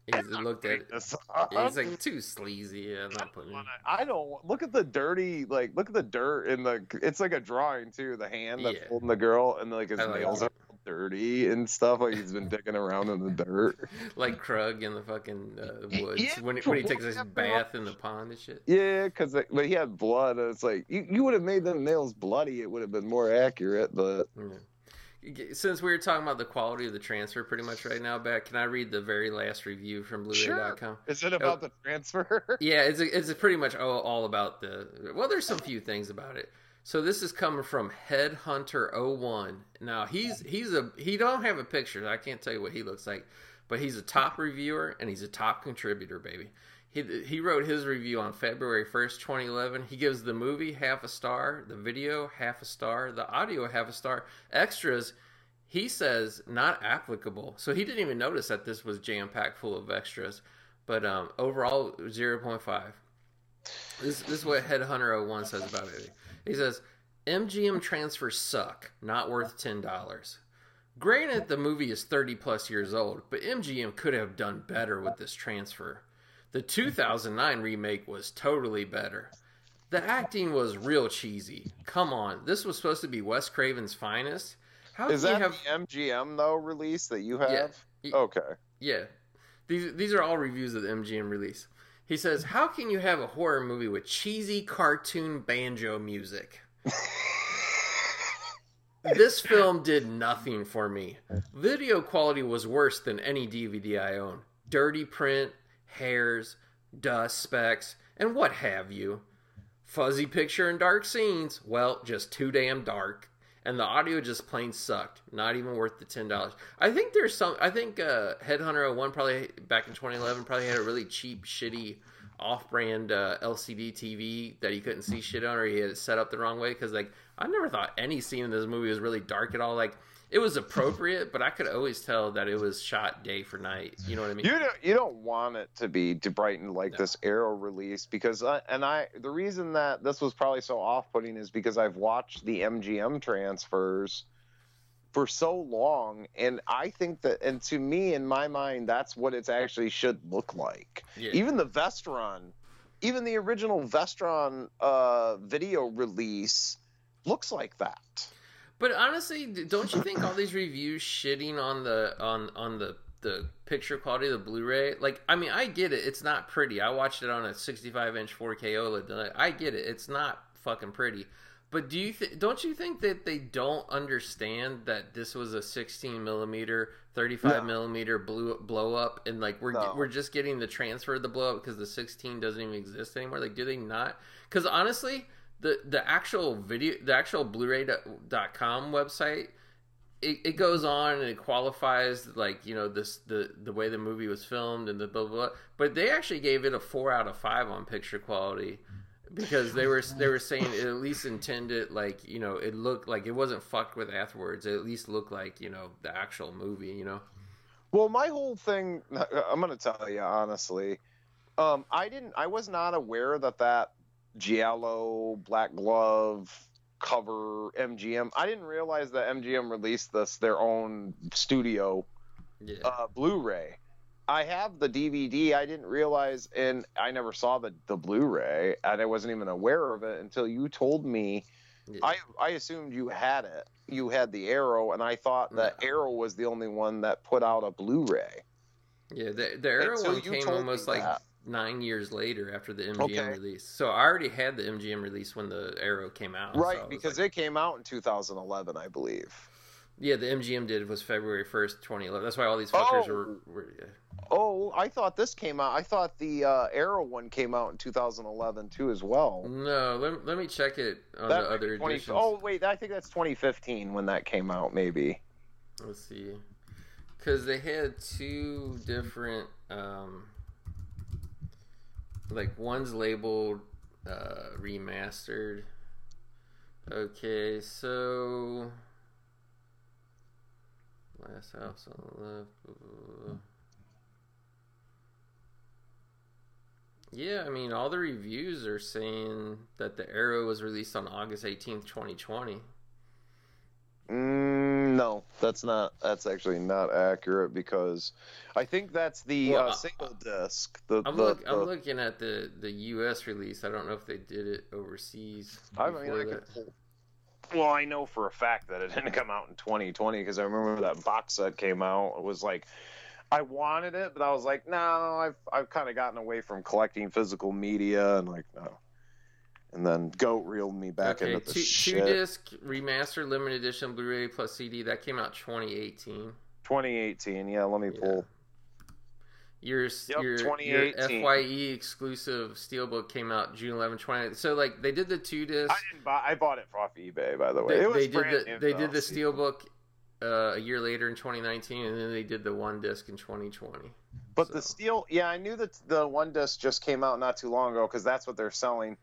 He looked at it. this Yeah, he's like too sleazy. Yeah, I'm not putting. I don't look at the dirty like look at the dirt in the it's like a drawing too the hand that's Yeah. holding the girl and like his I nails it. are dirty and stuff like he's been digging around in the dirt like Krug in the fucking uh, woods yeah, when he, when he takes his bath in the pond and shit. yeah because but he had blood and it's like you, you would have made them nails bloody it would have been more accurate but Yeah. Since we were talking about the quality of the transfer pretty much right now, Beck, can I read the very last review from Blu-ray.com? is it about the transfer Yeah, it's it's pretty much all, all about the. Well, there's some few things about it. So this is coming from Headhunter01. Now he's he's a he don't have a picture. I can't tell you what he looks like, but he's a top reviewer and he's a top contributor, baby. He he wrote his review on February 1st, 2011. He gives the movie half a star, the video half a star, the audio half a star, extras. He says not applicable. So he didn't even notice that this was jam packed full of extras. But um, overall, 0.5. This, this is what Headhunter01 says about it. He says, MGM transfers suck, not worth $10. Granted, the movie is 30 plus years old, but MGM could have done better with this transfer. The 2009 remake was totally better. The acting was real cheesy. Come on, this was supposed to be Wes Craven's finest. How is that have the mgm though release that you have Yeah. okay yeah. These these are all reviews of the MGM release. He says, "How can you have a horror movie with cheesy cartoon banjo music?" this film did nothing for me. Video quality was worse than any DVD I own. Dirty print, hairs, dust specks, and what have you. Fuzzy picture and dark scenes. Well, just too damn dark. And the audio just plain sucked. Not even worth the ten dollars. I think there's some. I think uh, Headhunter 01 probably back in 2011 probably had a really cheap, shitty off-brand uh, LCD TV that he couldn't see shit on, or he had it set up the wrong way. Because like I never thought any scene in this movie was really dark at all. Like it was appropriate, but I could always tell that it was shot day for night. You know what I mean? You don't you don't want it to be to brighten like No. this Arrow release because I, and I the reason that this was probably so off putting is because I've watched the MGM transfers for so long and I think that and to me in my mind that's what it actually should look like. Yeah. Even the Vestron, even the original Vestron uh, video release looks like that. But honestly, don't you think all these reviews shitting on the on on the the picture quality of the Blu-ray? Like, I mean, I get it. It's not pretty. I watched it on a 65-inch 4K OLED. I get it. It's not fucking pretty. But do you th- don't you think that they don't understand that this was a 16 millimeter, 35 No. millimeter blue blow up, and like we're No. we're just getting the transfer of the blow up because the 16 doesn't even exist anymore? Like, do they not? Because honestly, the the actual video, the actual Blu-ray.com website, it, it goes on and it qualifies like you know this the the way the movie was filmed and the blah blah. blah. But they actually gave it a four out of five on picture quality because they were they were saying it at least intended like you know it looked like it wasn't fucked with afterwards. It at least looked like you know the actual movie. You know. Well, my whole thing, I'm to tell you honestly, um, I didn't, I was not aware that that Giallo Black Glove cover MGM. I didn't realize that MGM released this their own studio Yeah. uh, Blu-ray. I have the DVD. I didn't realize, and I never saw the the Blu-ray, and I wasn't even aware of it until you told me. yeah. I I assumed you had it. You had the Arrow, and I thought that Arrow was the only one that put out a Blu-ray. Yeah, the the Arrow one came almost like that. Nine years later after the MGM Okay. release. So I already had the MGM release when the Arrow came out. Right, was because like- it came out in 2011, I believe. yeah, the MGM did was February first, twenty eleven. That's why all these fuckers Oh. were. were yeah. Oh, I thought this came out. I thought the uh, Arrow one came out in 2011 too, as well. No, let, let me check it on That the other be 20 editions. Oh wait, I think that's 2015 when that came out, maybe. Let's see, because they had two different, um, like one's labeled uh, remastered. Okay, so last house on the left. Yeah, I mean, all the reviews are saying that the Arrow was released on August eighteenth, twenty twenty. Mm, no, that's not. That's actually not accurate because I think that's the Well, uh, single disc. The, I'm, the, look, the- I'm looking at the, the U.S. release. I don't know if they did it overseas. I mean, I could Well, I know for a fact that it didn't come out in 2020 because I remember that box set came out. It was like, I wanted it, but I was like, no, I've I've kind of gotten away from collecting physical media and like no. And then Goat reeled me back okay, into the two, shit. two disc remaster limited edition Blu-ray plus CD that came out 2018. 2018. Yeah, let me Yeah. pull. Your Yep, your, your Fye exclusive steelbook came out June 11, 20. So like they did the two disc. I didn't buy. I bought it off eBay, by the way. They, it was they did brand the new, they did the steelbook uh, a year later in 2019, and then they did the one disc in 2020. But the steel, yeah, I knew that the one disc just came out not too long ago because that's what they're selling.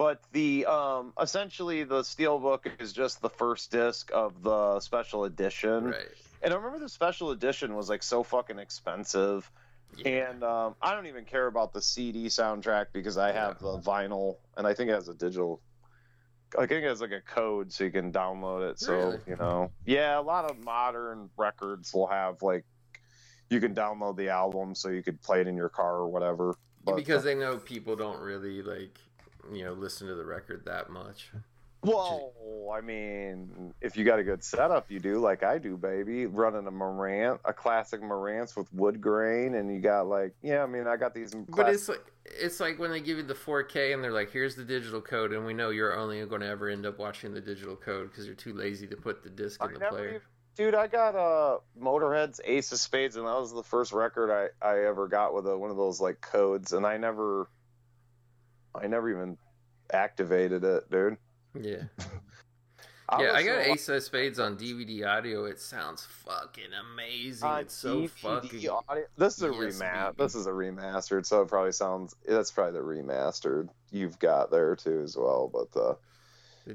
But the um, essentially the steelbook is just the first disc of the special edition. Right. And I remember the special edition was like so fucking expensive. Yeah. And um, I don't even care about the CD soundtrack because I have Yeah. the vinyl and I think it has a digital. I think it has like a code so you can download it. So Really? you know, yeah, a lot of modern records will have like you can download the album so you could play it in your car or whatever. But because they know people don't really like you know listen to the record that much. well, I mean, if you got a good setup, you do like I do, baby. Running a Marantz, a classic Marantz with wood grain, and you got like, yeah, I mean, I got these. But it's like it's like when they give you the 4K and they're like, "Here's the digital code," and we know you're only going to ever end up watching the digital code because you're too lazy to put the disc I in the player. even- dude, I got uh Motorhead's Ace of Spades, and that was the first record I I ever got with a, one of those like codes, and I never, I never even activated it, dude. Yeah, yeah, I got to a Ace of Spades on DVD audio. It sounds fucking amazing. on it's so DVD fucking. audio- This is a Yes, remaster. baby. This is a remastered, so it probably sounds. That's probably the remastered you've got there too as well. But uh, the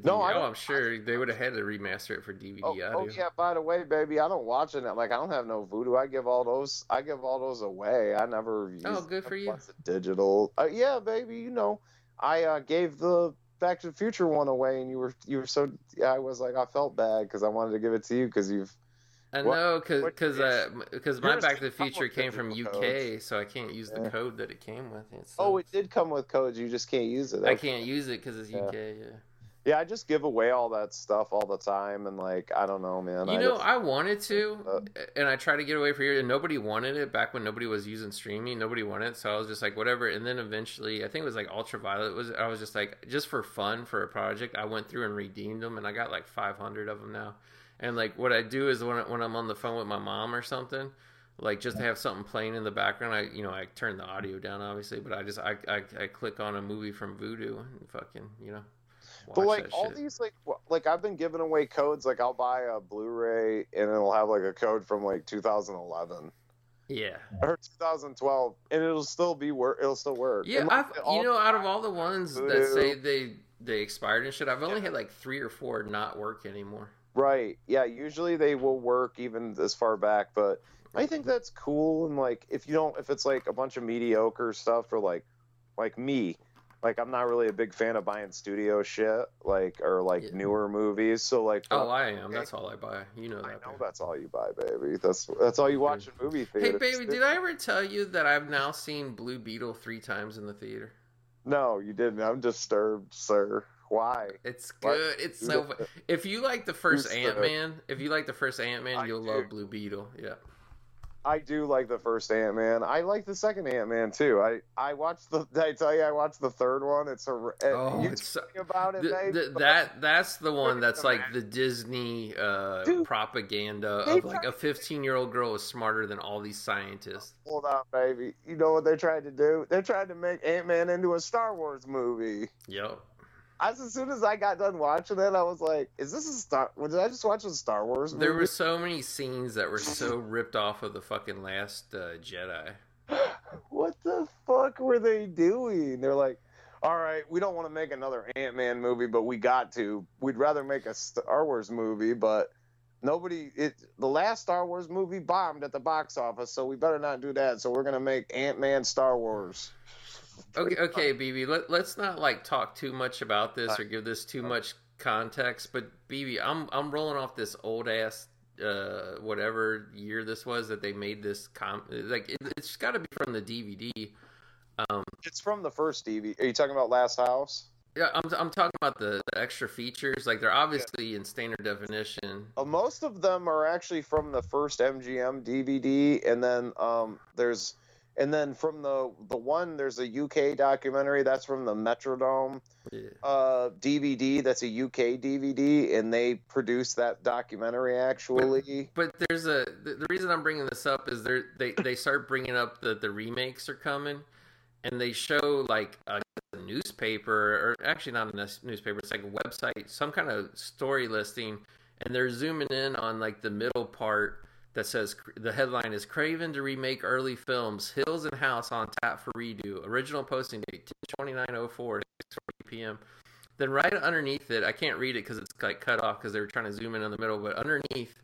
No, I know, I'm sure they would have had to remaster it for DVD oh, audio. oh yeah, by the way, baby, I don't watch it. Like I don't have no Vudu. I give all those. I give all those away. I never. Use Oh, good for you. Digital. Uh, yeah, baby. You know, I uh, gave the Back to the Future one away, and you were you were so. yeah. I was like, I felt bad because I wanted to give it to you because you've. I know, cause, what- cause, uh, because my Back to the did come with Future came from UK, so I can't use the Yeah. code that it came with. It Oh, it did come with codes. You just can't use it. I can't use it because it's. UK. Yeah. Yeah, I just give away all that stuff all the time, and like I don't know, man. You I know, just- I wanted to, Uh, and I tried to get away for years, and nobody wanted it back when nobody was using streaming. Nobody wanted it, so I was just like, whatever. And then eventually, I think it was like Ultraviolet. Was I was just like, just for fun for a project, I went through and redeemed them, and I got like 500 of them now. And like, what I do is when I, when I'm on the phone with my mom or something, like just to have something playing in the background, I you know I turn the audio down obviously, but I just I I, I click on a movie from Vudu and fucking you know. But like all shit. these like like I've been giving away codes. Like I'll buy a Blu-ray and it'll have like a code from like 2011 yeah. or 2012, and it'll still be work. It'll still work. Yeah, like, I've you know out of all the ones that say they they expired and shit, I've only had like three or four not work anymore. Right. Yeah. Usually they will work even this far back, but I think that's cool. And like, if you don't, if it's like a bunch of mediocre stuff or like, like me, like I'm not really a big fan of buying studio shit, like or like Yeah. newer movies. So like, Oh, when- I am. That's all I buy. You know that. I know babe. that's all you buy, baby. That's that's all you watch in movie theaters. Hey, baby, did I ever tell you that I've now seen Blue Beetle three times in the theater? No, you didn't. I'm disturbed, sir. Why? It's What? good. It's so. If you like the first Ant Man, if you like the first Ant Man, you'll do. love Blue Beetle. Yeah. I do like the first Ant Man. I like the second Ant Man too. I I watched the. I tell you I watched the third one? It's a. Oh, you it's so- told me about it, th- that that's the one that's like the Disney uh, Dude, propaganda of like a 15 year old girl is smarter than all these scientists. Hold on, baby. You know what they tried to do? They tried to make Ant Man into a Star Wars movie. Yep. As, as soon as I got done watching it, I was like, "Is this a Star? Did I just watch a Star Wars movie?" There were so many scenes that were so ripped off of the fucking last uh, Jedi. what the fuck were they doing? They're like, all right, we don't want to make another Ant Man movie, but we got to. We'd rather make a Star Wars movie, but nobody. It the last Star Wars movie bombed at the box office, so we better not do that. So we're gonna make Ant Man Star Wars. Okay, okay, BB. Let, let's not like talk too much about this or give this too much context. But BB, I'm I'm rolling off this old ass uh whatever year this was that they made this com like it, it's got to be from the DVD. Um, It's from the first DVD. Are you talking about Last House? yeah, I'm I'm talking about the, the extra features. Like they're obviously in standard definition. Uh, most of them are actually from the first MGM DVD, and then um, there's, and then from the the one there's a UK documentary that's from the Metrodome Yeah. uh, DVD. That's a UK DVD, and they produced that documentary actually. But there's a the, the reason I'm bringing this up is they they they start bringing up that the remakes are coming, and they show like a, a newspaper or actually not a newspaper, it's like a website, some kind of story listing, and they're zooming in on like the middle part that says the headline is Craven to remake early films, Hills and House on tap for redo, original posting date 2904 6:40 p.m. Then right underneath it, I can't read it because it's like cut off because they were trying to zoom in in the middle. But underneath,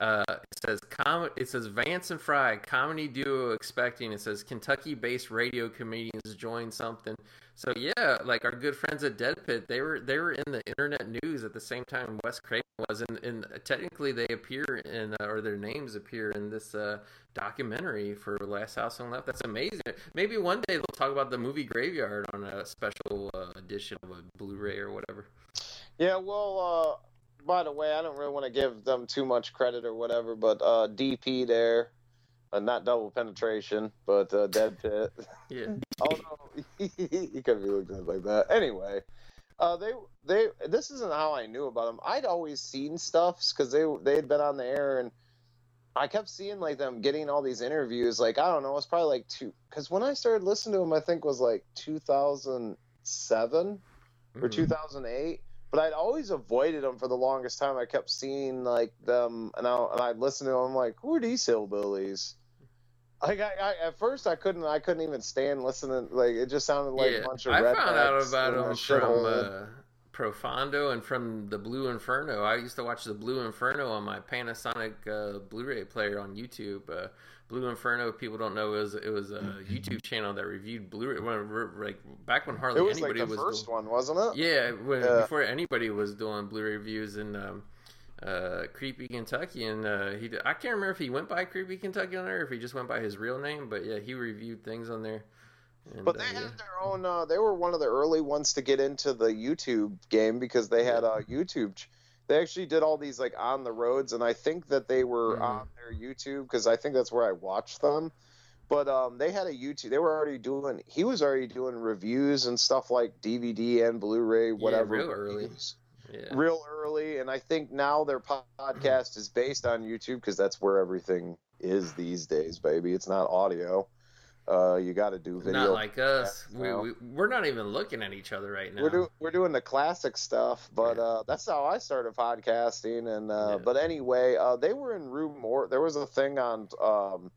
uh, it says com- It says Vance and Fry comedy duo expecting. It says Kentucky-based radio comedians join something. So yeah, like our good friends at Dead Pit, they were they were in the internet news at the same time Wes Craven was, and, and technically they appear in uh, or their names appear in this uh, documentary for Last House on Left. That's amazing. Maybe one day they'll talk about the movie Graveyard on a special uh, edition of a Blu-ray or whatever. Yeah, well, uh, by the way, I don't really want to give them too much credit or whatever, but uh, DP there, uh, not double penetration, but uh, Dead Pit. Yeah. Oh no, he could be looking at like that. Anyway, uh, they they this isn't how I knew about them. I'd always seen stuff because they they had been on the air and I kept seeing like them getting all these interviews. Like I don't know, it's probably like two because when I started listening to them, I think was like 2007 or Mhm. 2008. But I'd always avoided them for the longest time. I kept seeing like them, and I and I'd listen to them. I'm like, who are these hillbillies? Like I, I at first I couldn't I couldn't even stand listening. Like it just sounded like yeah, a bunch of rap I found out about them from uh, Profondo and from the Blue Inferno. I used to watch the Blue Inferno on my Panasonic uh, Blu-ray player on YouTube. Uh, Blue Inferno, people don't know, it was it was a YouTube channel that reviewed Blu-ray. When, like back when hardly it was like the was first doing, one, wasn't it? Yeah, when, Yeah. before anybody was doing Blu-ray reviews and um, uh, Creepy Kentucky, and uh, he did, I can't remember if he went by Creepy Kentucky on there or if he just went by his real name, but yeah, he reviewed things on there. And, But uh, they yeah. had their own. Uh, they were one of the early ones to get into the YouTube game because they had a YouTube. They actually did all these like on the roads, and I think that they were Mhm. on their YouTube because I think that's where I watched them. But um, they had a YouTube. They were already doing. He was already doing reviews and stuff like DVD and Blu-ray, whatever. Yeah, real early. yeah. real early, and I think now their podcast is based on YouTube because that's where everything is these days, baby. It's not audio. Uh, you got to do video. Not like us. We, we we're not even looking at each other right now. We're doing we're doing the classic stuff, but Yeah. uh, that's how I started podcasting. And uh, Yeah. but anyway, uh, they were in Rue Morgue. There was a thing on. Um,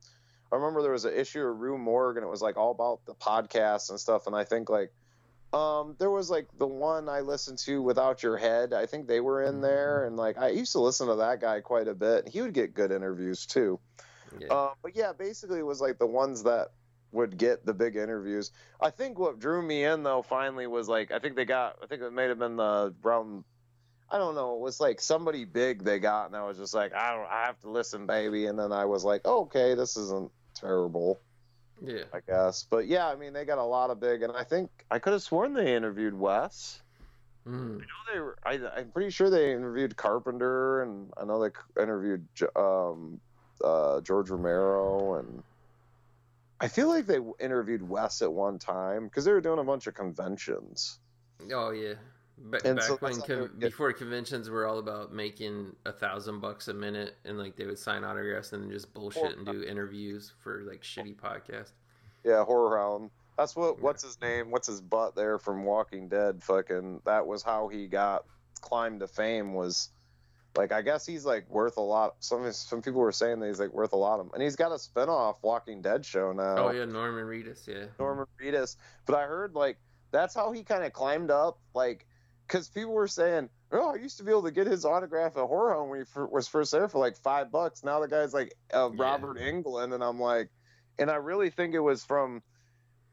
I remember there was an issue of Rue Morgue, and it was like all about the podcasts and stuff. And I think like um, there was like the one I listened to without your head. I think they were in there, and like I used to listen to that guy quite a bit. He would get good interviews too. yeah. Uh, but yeah, basically it was like the ones that would get the big interviews. I think what drew me in though finally was like I think they got I think it may have been the round I don't know, it was like somebody big they got and I was just like I don't I have to listen baby and then I was like, okay, this isn't terrible, yeah. I guess. But yeah, I mean they got a lot of big and I think I could have sworn they interviewed Wes. Mm. I know they were. I, I'm pretty sure they interviewed Carpenter, and I know they interviewed um, uh, George Romero, and I feel like they interviewed Wes at one time because they were doing a bunch of conventions. Oh yeah. Back so when that's how they con- before conventions were all about making a thousand bucks a minute, and like they would sign autographs and then just bullshit and do interviews for like shitty podcasts. Yeah, Horror Hound. That's what. What's his name? What's his butt there from Walking Dead? Fucking. That was how he got climbed to fame. Was like I guess he's like worth a lot. Some some people were saying that he's like worth a lot of, and he's got a spinoff Walking Dead show now. Oh yeah, Norman Reedus. Yeah. Norman Reedus. But I heard like that's how he kind of climbed up, like because people were saying, "Oh, I used to be able to get his autograph at Horror Hound when he was first there for like five bucks." Now the guy's like uh, Yeah. Robert Englund, and I'm like, and I really think it was from.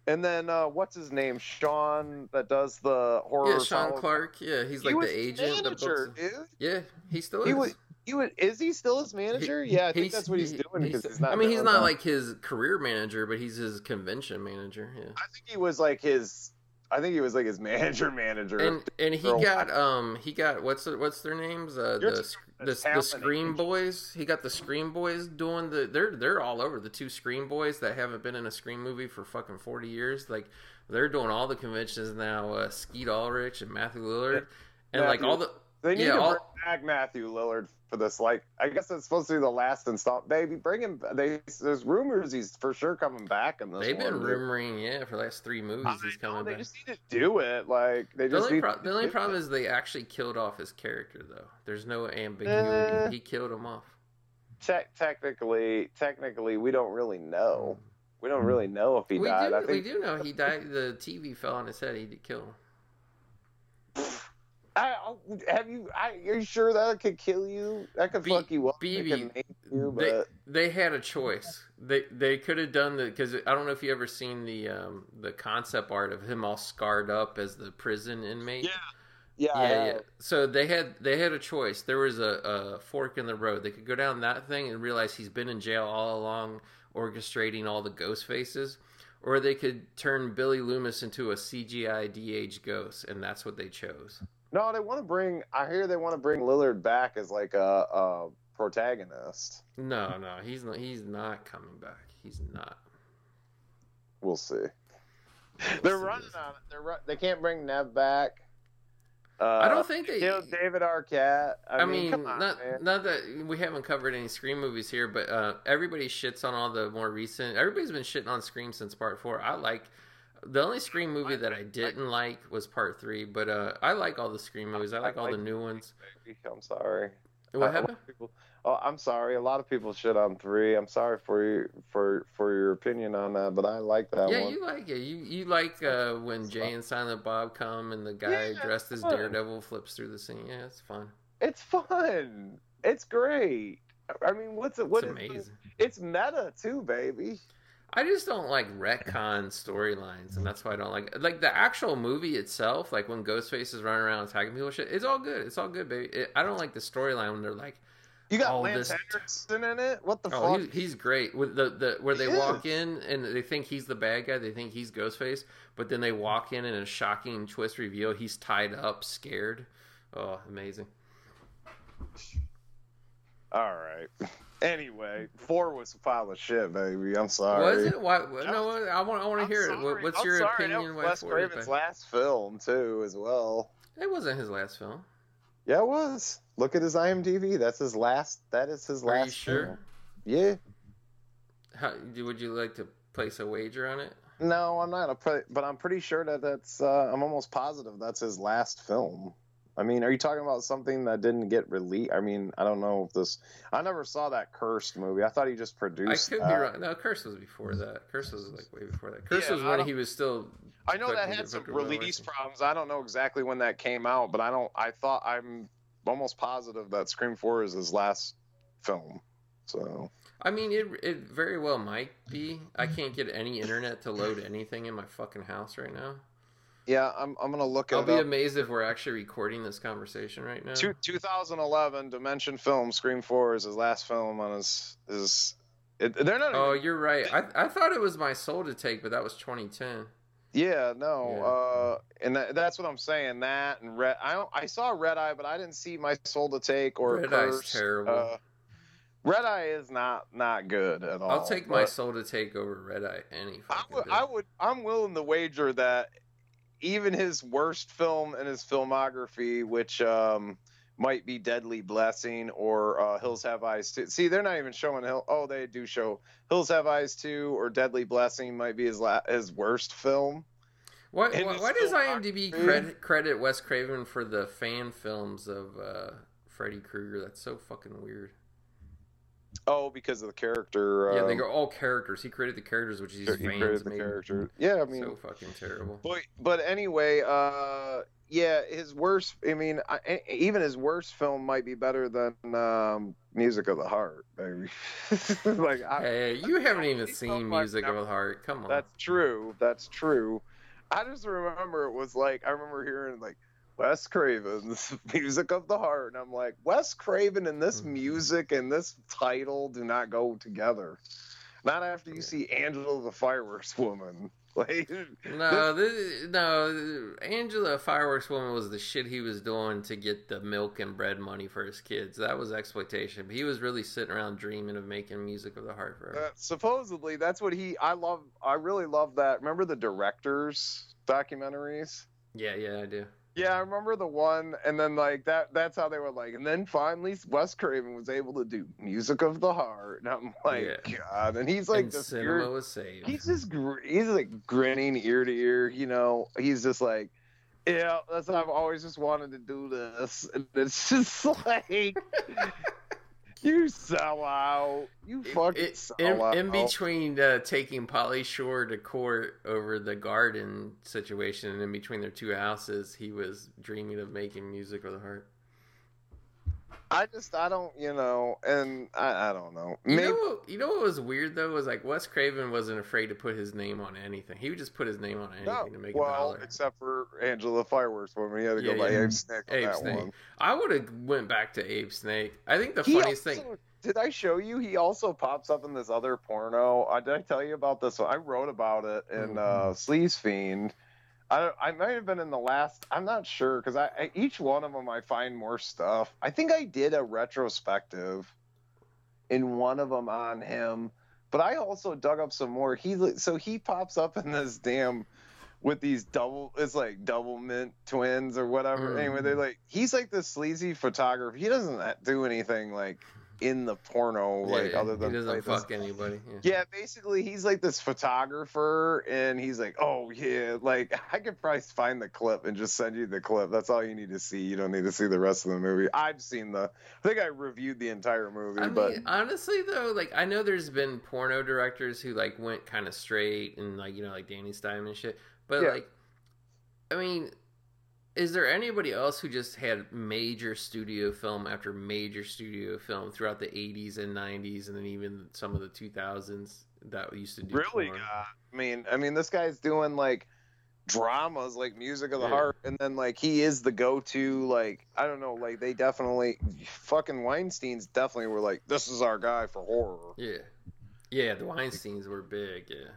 And then uh, what's his name? Sean that does the horror. Yeah, Sean follow- Clark. Yeah, he's He like was the agent. manager, books- dude. Yeah, he still He is. was. He was, is he still his manager? yeah, I think that's what he's doing because he's not. I mean, he's not like his career manager, but he's his convention manager. Yeah. I think he was like his. I think he was like his manager manager. and and he got um he got what's what's their names uh You're the talking sc- about the, the Scream. Boys? He got the Scream Boys doing the they're they're all over the two Scream Boys that haven't been in a Scream movie for fucking forty years. Like they're doing all the conventions now uh, Skeet Ulrich and Matthew Lillard. And like all the They need Yeah, to all- bring back Matthew Lillard for this. Like, I guess it's supposed to be the last installment. Baby, bring him. They, there's rumors he's for sure coming back in this. they've been one. rumoring yeah for the last three movies I he's know, coming they back. just need to do it. Like, they The just only, need pro- to the only problem it. is they actually killed off his character though. There's no ambiguity. Eh. he killed him off. Te- technically, technically, we don't really know. We don't really know if he we died. do. I think We do know he died. The TV fell on his head. He did kill him. I, I- have you? I, are you sure that could kill you? That could B- fuck you up. It BB, could make you, They but they had a choice. They they could have done the because I don't know if you ever seen the um the concept art of him all scarred up as the prison inmate. Yeah, yeah, yeah, yeah. So they had they had a choice. There was a, a fork in the road. They could go down that thing and realize he's been in jail all along, orchestrating all the ghost faces, or they could turn Billy Loomis into a CGI DH ghost, and that's what they chose. No, they want to bring. I hear they want to bring Lillard back as like a, a protagonist. No, no, he's not. He's not coming back. He's not. We'll see. We'll They're see running this. on it. They're run- they can't bring Neve back. Uh, I don't think they. killed David Arquette. I, I, mean, mean, come on, not not that we haven't covered any Scream movies here, but uh, everybody shits on all the more recent. Everybody's been shitting on Scream since Part Four. I like The only Scream movie that I didn't like was Part Three, but uh, I like all the Scream movies. I like all the new ones. I'm sorry. What happened? People, oh, I'm sorry. A lot of people shit on three. I'm sorry for you for for your opinion on that, but I like that Yeah, one. Yeah, you like it. You you like uh, when Jay and Silent Bob come and the guy Yeah, dressed as. Daredevil flips through the scene. Yeah, it's fun. It's fun. It's great. I mean, what's it? What it's amazing. It's meta too, baby. I just don't like retcon storylines, and that's why I don't like like the actual movie itself. Like when Ghostface is running around attacking people, shit. It's all good. It's all good, baby. It, I don't like the storyline when they're like, You got Oh, Lance this- Henriksen in it. What the "Oh, fuck? he, he's great." With the the where they He walk in and they think he's the bad guy, they think he's Ghostface, but then they walk in and a shocking twist reveal, he's tied up, scared. Oh, amazing. All right. Anyway, four was a pile of shit, baby. I'm sorry. Was it? Why? No, I want. I want to hear it. sorry. What, what's I'm your sorry. opinion? That why was Wes Craven's last film too, as well. It wasn't his last film. Yeah, it was. Look at his IMDb. That's his last. That is his last. Are you sure? film. Yeah. How, would you like to place a wager on it? No, I'm not a pre- but I'm pretty sure that that's. Uh, I'm almost positive that's his last film. I mean, are you talking about something that didn't get released? I mean, I don't know if this. I never saw that cursed movie. I thought he just produced. I could that. be wrong. No, Curse was before that. Curse was like way before that. Curse Yeah, was when he was still. I know that had some release problems. I don't know exactly when that came out, but I don't. I thought I'm almost positive that Scream Four is his last film. So I mean, it it very well might be. I can't get any internet to load anything in my fucking house right now. Yeah, I'm I'm gonna look it I'll be up. amazed if we're actually recording this conversation right now. Two, 2011 Dimension Film Scream Four is his last film on his. It, they're not. Oh, even, you're right. I I thought it was my soul to take, but that was 2010. yeah, no. Yeah. Uh, and that, that's what I'm saying. That and Red. I don't. I saw Red Eye, but I didn't see My Soul to Take or Red Eye's terrible. Uh, Red Eye is not not good at all. I'll take my soul to take over Red Eye any I fucking would, day. I would, I'm willing to wager that even his worst film in his filmography, which um, might be Deadly Blessing or uh, Hills Have Eyes Too. See, they're not even showing Hill. Oh, they do show Hills Have Eyes Too or Deadly Blessing might be his la- his worst film. Why, And why, why does IMDb not- credit, credit Wes Craven for the fan films of uh, Freddy Krueger? That's so fucking weird. Oh, because of the character. yeah, they um, go all characters. He created the characters, which he's he created the made character. Yeah, I mean, so fucking terrible. But but anyway, uh, yeah, his worst. I mean, I, even his worst film might be better than um, Music of the Heart, baby. like, I, Hey, you haven't even seen Music of the Heart. Come on. that's true. That's true. I just remember it was like I remember hearing like Wes Craven's Music of the Heart, and I'm like, Wes Craven and this Mhm. music and this title do not go together. Not after you see Angela the Fireworks Woman. Like, No, this, no. Angela the Fireworks Woman was the shit he was doing to get the milk and bread money for his kids. That was exploitation. But he was really sitting around dreaming of making music of the heart forever. Uh, supposedly, that's what he. I love. I really love that. Remember the directors documentaries? yeah, yeah, I do. Yeah, I remember the one, and then like that. That's how they were like, and then finally, Wes Craven was able to do music of the heart, and I'm like, Yeah. God, and he's like, and just cinema was saved. he's just, gr- he's like grinning ear to ear, you know. He's just like, yeah, that's what I've always just wanted to do this, and it's just like. You sell out. You fucking It- sell in, out. in between uh, taking Pauly Shore to court over the garden situation, and in between their two houses, he was dreaming of making music of the heart. I just I don't you know, and I, I don't know. You know, what, you know what was weird though was like Wes Craven wasn't afraid to put his name on anything. He would just put his name on anything no. to make a well, dollar. except for Angela Fireworks Woman, he had to Yeah, go by yeah. Abe Snake Abe Snake. one. I would have went back to Abe Snake. I think the He funniest also- thing. Did I show you? He also pops up in this other porno. Uh, did I tell you about this one? I wrote about it in uh, Sleaze Fiend. I, I might have been in the last. I'm not sure because I, I each one of them I find more stuff. I think I did a retrospective in one of them on him, but I also dug up some more. He so he pops up in this damn with these double. It's like double mint twins or whatever. Mm. Anyway, they're like he's like this sleazy photographer. He doesn't do anything like in the porno, like Yeah, other than he doesn't this- fuck anybody. Yeah. Yeah, basically, he's like this photographer, and he's like, "Oh yeah, like I could probably find the clip and just send you the clip. That's all you need to see. You don't need to see the rest of the movie. I've seen the. I think I reviewed the entire movie, I but mean, honestly though, like I know there's been porno directors who like went kind of straight and like you know like Danny Stein and shit, but like, I mean, is there anybody else who just had major studio film after major studio film throughout the 80s and 90s and then even some of the 2000s that used to do really, uh, I mean, I mean, this guy's doing like dramas, like music of the Yeah. heart, and then like he is the go-to. Like I don't know, like they definitely, fucking Weinstein's definitely were like, this is our guy for horror. Yeah, yeah, the Weinstein's were big. Yeah,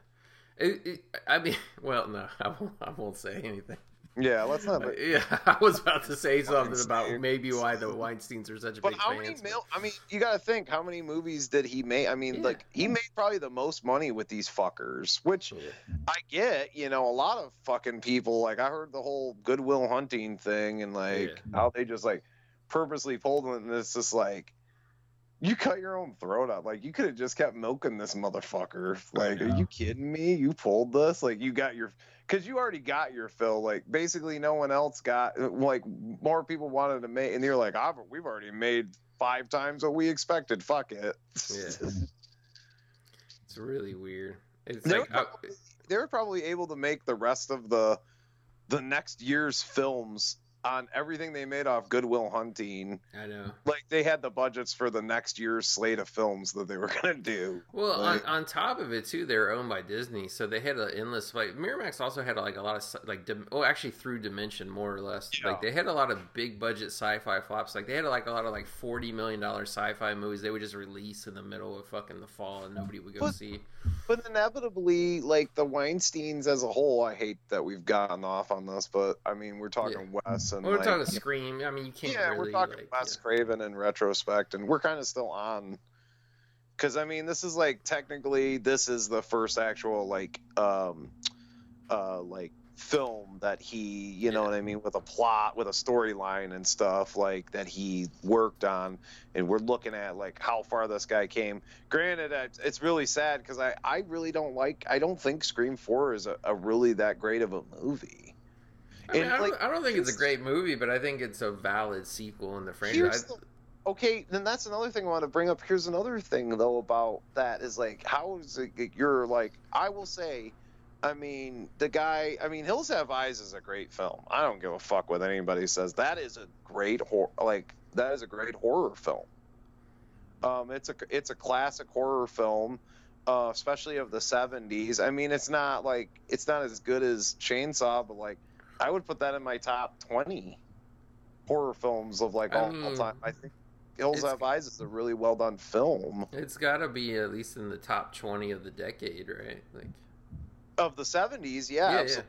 it, it, I mean, well, no, I won't, I won't say anything. Yeah, let's not. Uh, yeah, I was about to say something about maybe why the Weinsteins are such a But big how fans. many but- mil? I mean, you got to think how many movies did he make? I mean, Yeah. like he made probably the most money with these fuckers, which Yeah. I get. You know, a lot of fucking people. Like I heard the whole Goodwill Hunting thing, and like Yeah. how they just like purposely pulled it, and it's just like. You cut your own throat out. Like you could have just kept milking this motherfucker. Like, are you kidding me? You pulled this. Like you got your, because you already got your fill. Like basically, no one else got. Like more people wanted to make, and you're like, we've already made five times what we expected. Fuck it. Yeah. It's really weird. It's They like were, I- they were probably able to make the rest of the the next year's films on everything they made off Goodwill Hunting. I know. Like they had the budgets for the next year's slate of films that they were gonna do. Well, Like- on, on top of it too, they were owned by Disney, so they had an endless. Like Miramax also had like a lot of like, dim, oh, actually through Dimension more or less. Yeah. Like they had a lot of big budget sci-fi flops. Like they had like a lot of like forty million dollar sci-fi movies they would just release in the middle of fucking the fall and nobody would go But- see. But inevitably, like the Weinstein's as a whole, I hate that we've gotten off on this, but I mean we're talking Wes and we're like, talking Scream. I mean, you can't. yeah, really, we're talking like, Wes yeah. Craven in retrospect, and we're kind of still on. Because I mean, this is like technically, this is the first actual like, um, uh, like film that he, you know Yeah. what I mean, with a plot, with a storyline and stuff like that he worked on, and we're looking at like how far this guy came. Granted, it's- it's really sad because I, I really don't like, I don't think Scream Four is a, a really that great of a movie. I, mean, I, don't, I don't think it's a great movie, but I think it's a valid sequel in the franchise. the, okay, then that's another thing I want to bring up. Here's another thing though about that is like how is it you're like I will say, I mean the guy. I mean Hills Have Eyes is a great film. I don't give a fuck what anybody says. That is a great horror. Like that is a great horror film. Um, it's a it's a classic horror film. Uh, especially of the 70s. I mean, it's not like it's not as good as Chainsaw, but like I would put that in my top 20 horror films of like all, all time. I think Hills Have Eyes is a really well done film It's got to be at least in the top twenty of the decade, right? Like, of the 70s. Yeah, yeah, yeah.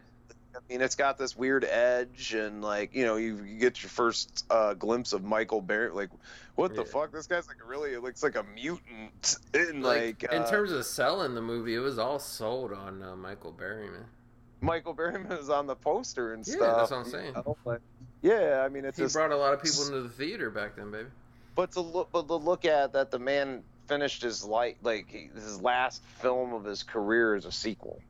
I mean, it's got this weird edge, and like you know, you, you get your first uh, glimpse of Michael Barry. Like, what the fuck? This guy's like really it looks like a mutant. In like, like, in uh, terms of selling the movie, it was all sold on uh, Michael Berryman. Michael Berryman is on the poster and Yeah, stuff. that's what I'm saying. know, but- yeah, I mean, it's He just brought a lot of people into the theater back then, baby. but to look but to look at that the man finished his light like his last film of his career is a sequel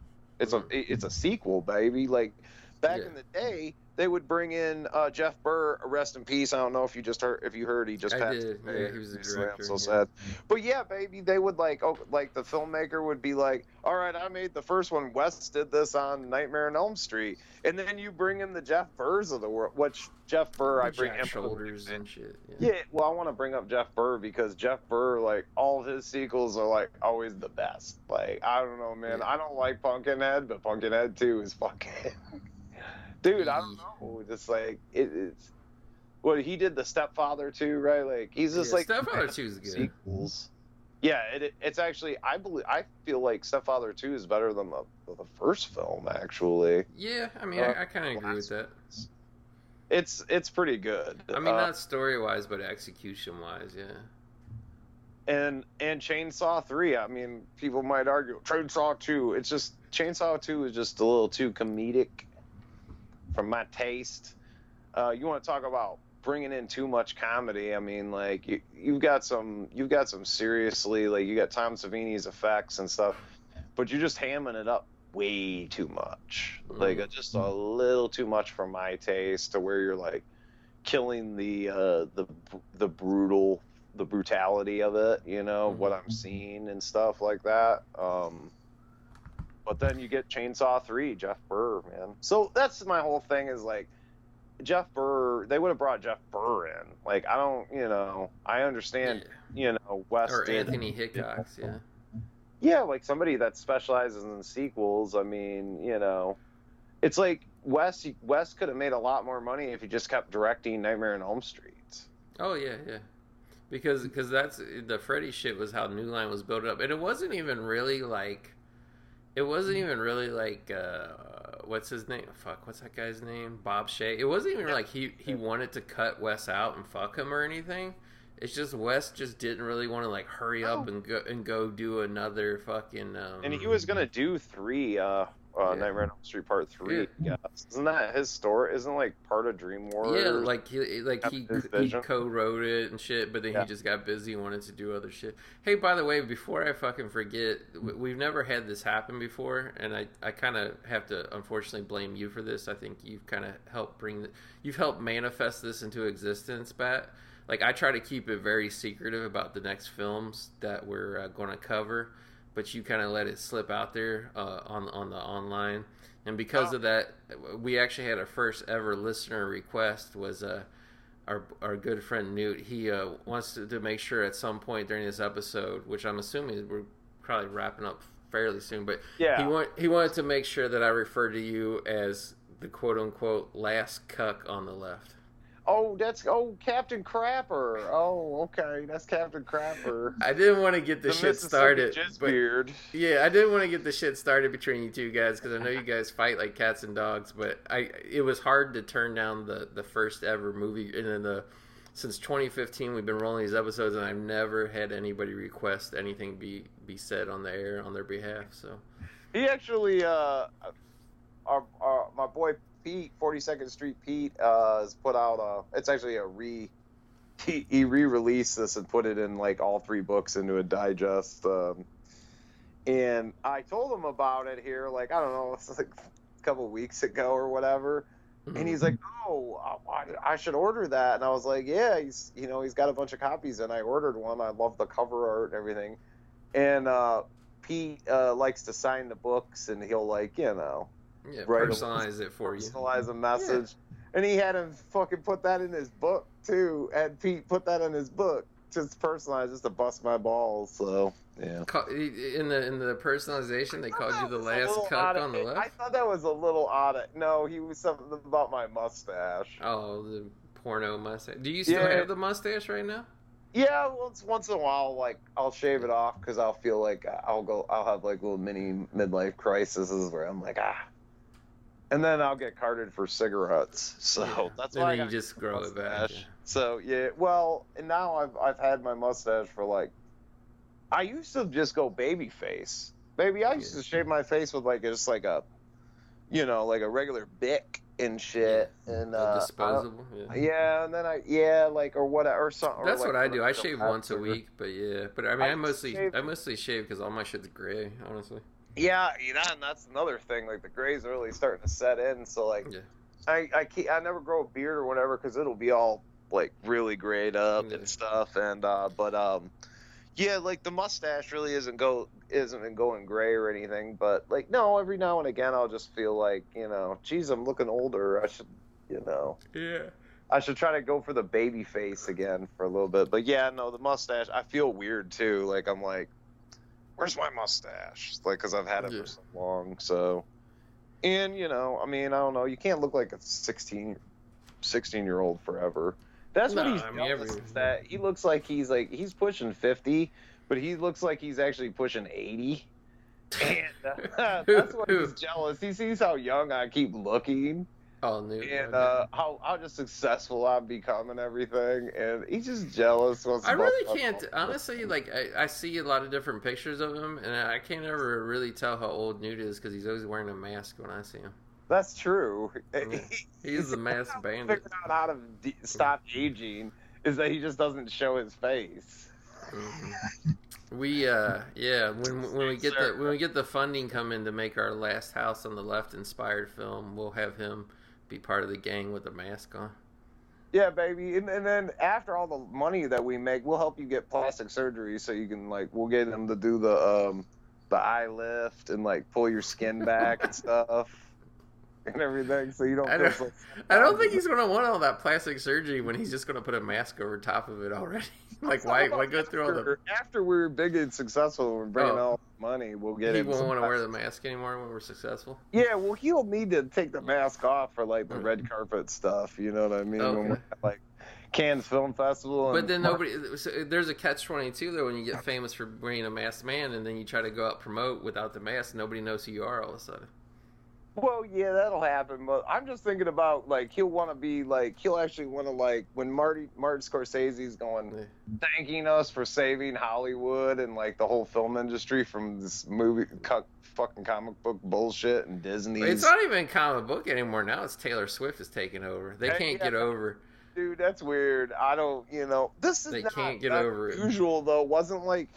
it's a it's a sequel baby like back Mm-hmm. Yeah. in the day they would bring in uh, Jeff Burr rest in peace I don't know if you just heard if you heard he just I passed did. away Yeah, he was. I'm director, so yeah. sad but yeah baby they would like oh like the filmmaker would be like all right I made the first one Wes did this on Nightmare on Elm Street and then you bring in the Jeff Burrs of the world which Jeff Burr I bring Jack Sholders and shit. Yeah. yeah, well, I want to bring up Jeff Burr because Jeff Burr, like, all his sequels are like always the best. Like, I don't know, man. Yeah. I don't like Pumpkinhead, but Pumpkinhead Two is fucking, dude. I don't know. Just like it, it's what he did the Stepfather too, right? Like he's just Yeah, like Stepfather 2 is good. sequels. Yeah, it, it's actually I believe I feel like Stepfather Two is better than the the first film. Actually, Yeah, I mean, Uh, I, I kind of agree with that. it's it's pretty good. I mean, Uh, not story wise, but execution wise, yeah. and and Chainsaw Three. I mean, people might argue Chainsaw Two. It's just Chainsaw Two is just a little too comedic for my taste. Uh, you want to talk about bringing in too much comedy. I mean, like you, you've got some, you've got some seriously, like you got Tom Savini's effects and stuff, but you're just hamming it up way too much, like uh, just a little too much for my taste, to where you're like killing the uh, the the brutal the brutality of it, you know, what I'm seeing and stuff like that. Um, but then you get Chainsaw Three, Jeff Burr, man. So that's my whole thing is like Jeff Burr. They would have brought Jeff Burr in. Like I don't, you know, I understand, you know, West or did- Anthony Hickox. Yeah. yeah, like somebody that specializes in sequels. I mean, you know, it's like Wes. Wes could have made a lot more money if he just kept directing Nightmare on Elm Street. Oh yeah, yeah. Because because that's the Freddy shit was how New Line was built up, and it wasn't even really like, it wasn't even really like, uh, what's his name? Fuck, what's that guy's name? Bob Shaye. It wasn't even like he he wanted to cut Wes out and fuck him or anything. It's just Wes just didn't really want to like hurry up No. and go and go do another fucking. Um, And he was gonna do three, uh, uh, Yeah. Nightmare on Elm Street Part Three. Yeah. isn't that his story? Isn't like part of Dream Warriors? Yeah, like he like he he co-wrote it and shit, but then Yeah. he just got busy and wanted to do other shit. Hey, by the way, before I fucking forget, we've never had this happen before, and I I kind of have to unfortunately blame you for this. I think you've kind of helped bring the, you've helped manifest this into existence, Bat. Like I try to keep it very secretive about the next films that we're uh, going to cover, but you kind of let it slip out there uh, on on the online, and because Oh. of that, we actually had our first ever listener request was uh, our our good friend Newt. He uh, wants to, to make sure at some point during this episode, which I'm assuming we're probably wrapping up fairly soon, but Yeah. he want he wanted to make sure that I refer to you as the quote unquote last cuck on the left. Oh, that's oh Captain Crapper. Oh, okay, that's Captain Crapper. I didn't want to get the, The shit started, but beard. yeah, I didn't want to get the shit started between you two guys because I know you guys fight like cats and dogs. But I, it was hard to turn down the the first ever movie, and then the since 2015 we've been rolling these episodes, and I've never had anybody request anything be be said on the air on their behalf. So He actually, uh, our, our my boy Pete, Forty Second Street Pete, uh, has put out a. It's actually a re. He, he re-released this and put it in like all three books into a digest. Um, and I told him about it here, like I don't know, it's like a couple weeks ago or whatever. And he's like, "Oh, I, I should order that." And I was like, "Yeah, he's you know he's got a bunch of copies, and I ordered one. I love the cover art and everything." And uh, Pete uh, likes to sign the books, and he'll like you know yeah, right. personalize it for you. personalize a message. And he had him fucking put that in his book too. And Pete put that in his book, just personalized, just to bust my balls. So yeah. In the in the personalization, they called you the That was a last little cuck on the list. I thought that was a little odd. No, he was something about my mustache. Oh, the porno mustache. Do you still Yeah. have the mustache right now? Yeah, once once in a while, like I'll shave it off because I'll feel like I'll go, I'll have like little mini midlife crises where I'm like ah, and then I'll get carded for cigarettes. So Yeah. that's And why I you just grow it back. mustache. So yeah, well, and now I've I've had my mustache for like, I used to just go baby face. Baby, I used Yeah. to shave my face with like just like a, you know, like a regular bic and shit, and The uh, disposable. Yeah. yeah, and then I yeah like or what or something. That's or, like, what I do. I shave wrap once a week, but yeah. But I mean, I I, mostly shave- I mostly shave because all my shit's gray. Honestly. Yeah, you know, and that's another thing. Like the gray's really starting to set in. So like, Yeah. I I I never grow a beard or whatever because it'll be all like really grayed up Yeah. and stuff. And uh, but um, yeah, like the mustache really isn't go isn't going gray or anything. But like no, every now and again I'll just feel like you know, geez, I'm looking older. I should, you know. Yeah. I should try to go for the baby face again for a little bit. But yeah, no, the mustache, I feel weird too. Like, I'm like, where's my mustache? Like, because I've had it Yeah. for so long. So, and, you know, I mean, I don't know. You can't look like a 16, 16 year old forever. That's what he's I mean, every- that he looks like he's like, he's pushing 50, but he looks like he's actually pushing 80. And uh, that's what he's jealous. He sees how young I keep looking Oh, new. and uh, how how just successful I've become and everything, and he's just jealous. I really can't. Honestly, like I, I see a lot of different pictures of him, and I can't ever really tell how old Newt is because he's always wearing a mask when I see him. That's true. Yeah. He's the mask bandit. Figured out how to de- stop aging is that he just doesn't show his face. Mhm. We uh yeah when when we get the when we get the funding coming to make our last house on the left inspired film, we'll have him be part of the gang with a mask on. Yeah, baby. And, and then after all the money that we make, we'll help you get plastic surgery so you can like we'll get him to do the um the eye lift and like pull your skin back and stuff and everything so you don't I don't- so I don't think he's gonna want all that plastic surgery when he's just gonna put a mask over top of it already. like why why go through all the after, we're big and successful and bringing Oh. all money, we'll get he him won't want to wear the mask anymore when we're successful. Yeah, well, he'll need to take the mask off for like the red carpet stuff. You know what I mean? Okay. at, like Cannes Film Festival. But then nobody. so There's a catch twenty two though when you get famous for being a masked man and then you try to go out promote without the mask. Nobody knows who you are all of a sudden. Well, yeah, that'll happen. But I'm just thinking about like he'll want to be like he'll actually want to like when Marty Martin Scorsese's going Yeah. thanking us for saving Hollywood and like the whole film industry from this movie cu- fucking comic book bullshit and Disney. It's not even comic book anymore now. It's Taylor Swift is taking over. They Hey, can't yeah. get over. Dude, that's weird. I don't, you know, this is They not can't get over it. though. Wasn't like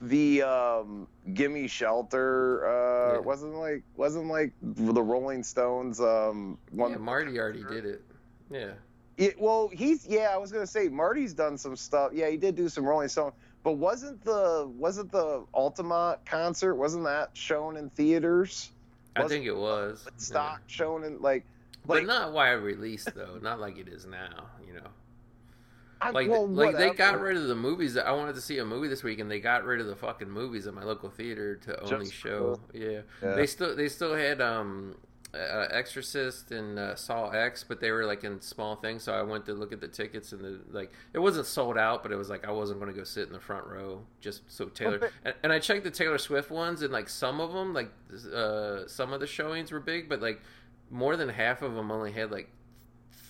the um gimme shelter uh Yeah. wasn't like wasn't like the rolling stones um one Yeah, Marty already did it. Yeah. It, well, he's yeah. I was gonna say Marty's done some stuff. Yeah, he did do some Rolling Stone, but wasn't the wasn't the Altamont concert? Wasn't that shown in theaters? I Was think it was. yeah. Stock shown in like, But like not wide release though. Not like it is now. You know. I- Like, well, like they got rid of the movies. I wanted to see a movie this week, and they got rid of the fucking movies at my local theater to only Just show. Yeah. Yeah. they still they still had um, uh, Exorcist and uh, Saw X, but they were like in small things. So I went to look at the tickets, and the like it wasn't sold out, but it was like I wasn't going to go sit in the front row just so Taylor. but- and, and I checked the Taylor Swift ones, and like some of them, like uh, some of the showings were big, but like more than half of them only had like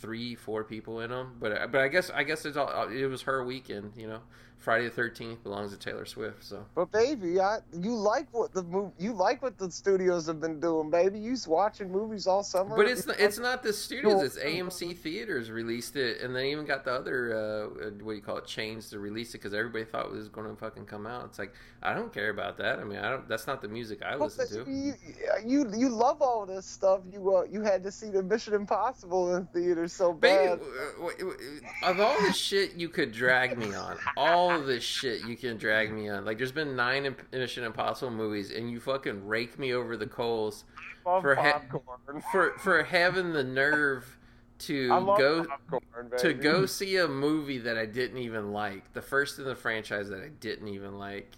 three, four people in them. But uh, but I guess I guess it's all uh, it was her weekend. You know, Friday the Thirteenth belongs to Taylor Swift. So But baby, I, you like what the move? You like what the studios have been doing, baby. You's watching movies all summer. But it's not, it's not the studios. It's AMC theaters released it, and they even got the other uh, what do you call it chains to release it because everybody thought it was going to fucking come out. It's like I don't care about that. I mean, I don't. That's not the music I listen but to. You, you you love all this stuff. You uh, you had to see the Mission Impossible in theaters so bad. w- of all the shit you could drag me on, all Ah. the shit you can drag me on. Like, there's been nine Imp- Mission Impossible movies, and you fucking rake me over the coals for ha- for for having the nerve to go popcorn, to go see a movie that I didn't even like, the first in the franchise that I didn't even like.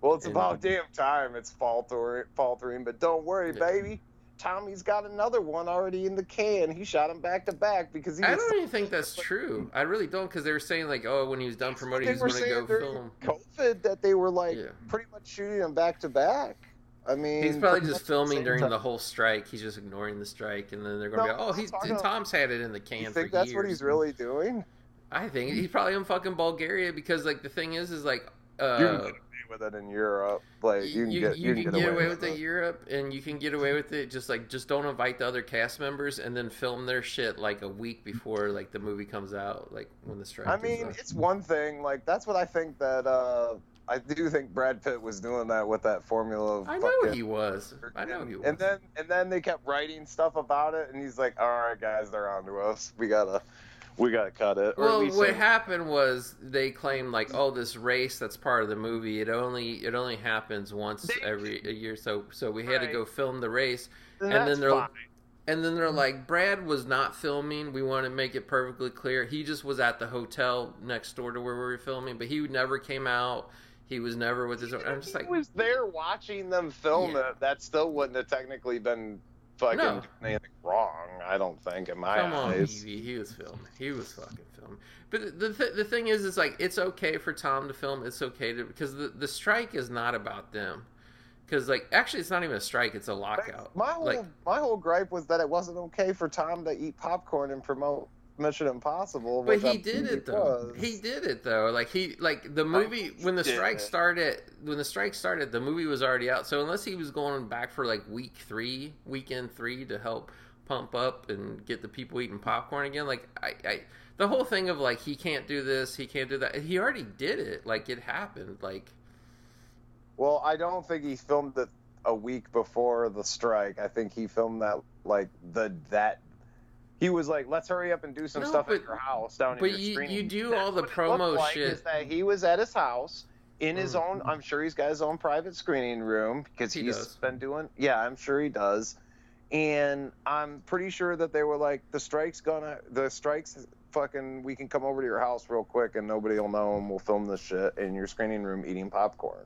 Well, it's and- about damn time it's faltering, faltering. But don't worry, Yeah. baby. Tommy's got another one already in the can. He shot him back to back because he I don't even think that's true. I really don't because they were saying like, oh, when he was done promoting, he was going to go during film. COVID that they were like Yeah. pretty much shooting him back to back. I mean, He's probably just filming same during time. the whole strike. He's just ignoring the strike, and then they're going to No, be, oh, he's I'm talking about- Tom's had it in the can You for think that's years. what he's really doing? I think he's probably in fucking Bulgaria because like the thing is, is like. Uh, you can get away with it in Europe. Like you can you, get you you can get away with it. it Europe, and you can get away with it just like just don't invite the other cast members, and then film their shit like a week before like the movie comes out, like when the strike. I mean, it's one thing. Like that's what I think that uh I do think Brad Pitt was doing that with that formula of I know fucking- he was. I know he was. And then and then they kept writing stuff about it, and he's like, "All right, guys, they're on to us. We gotta, we gotta cut it." Or at well, least what say- happened was they claimed like, oh, this race that's part of the movie. It only it only happens once They- every a year. So so we had to go film the race, then and that's then they're fine. and then they're like, Brad was not filming. We want to make it perfectly clear. He just was at the hotel next door to where we were filming, but he never came out. He was never with his. I'm just If like, he was there watching them film Yeah. it. That still wouldn't have technically been fucking No. anything wrong. I don't think in my Come on, eyes. Evie. He was filming. He was fucking filming. But the th- the thing is, is like it's okay for Tom to film. It's okay to because the the strike is not about them. Because like actually, it's not even a strike. It's a lockout. My whole Like my whole gripe was that it wasn't okay for Tom to eat popcorn and promote Mission Impossible. But he I did it though. was. He did it though. Like he like the movie when the strike it. started when the strike started, the movie was already out. So unless he was going back for like week three, weekend three to help pump up and get the people eating popcorn again, like I, I the whole thing of like he can't do this, he can't do that. He already did it. Like it happened. Like Well, I don't think he filmed it a week before the strike. I think he filmed that like the that he was like, "Let's hurry up and do some No, stuff but- at your house down but in your you- screening." you do That's all the promo like, shit. Is that he was at his house in his Mm. own? I'm sure he's got his own private screening room because He he's does. been doing. Yeah, I'm sure he does. And I'm pretty sure that they were like, "The strike's gonna, the strike's fucking. We can come over to your house real quick and nobody will know, and we'll film this shit in your screening room eating popcorn."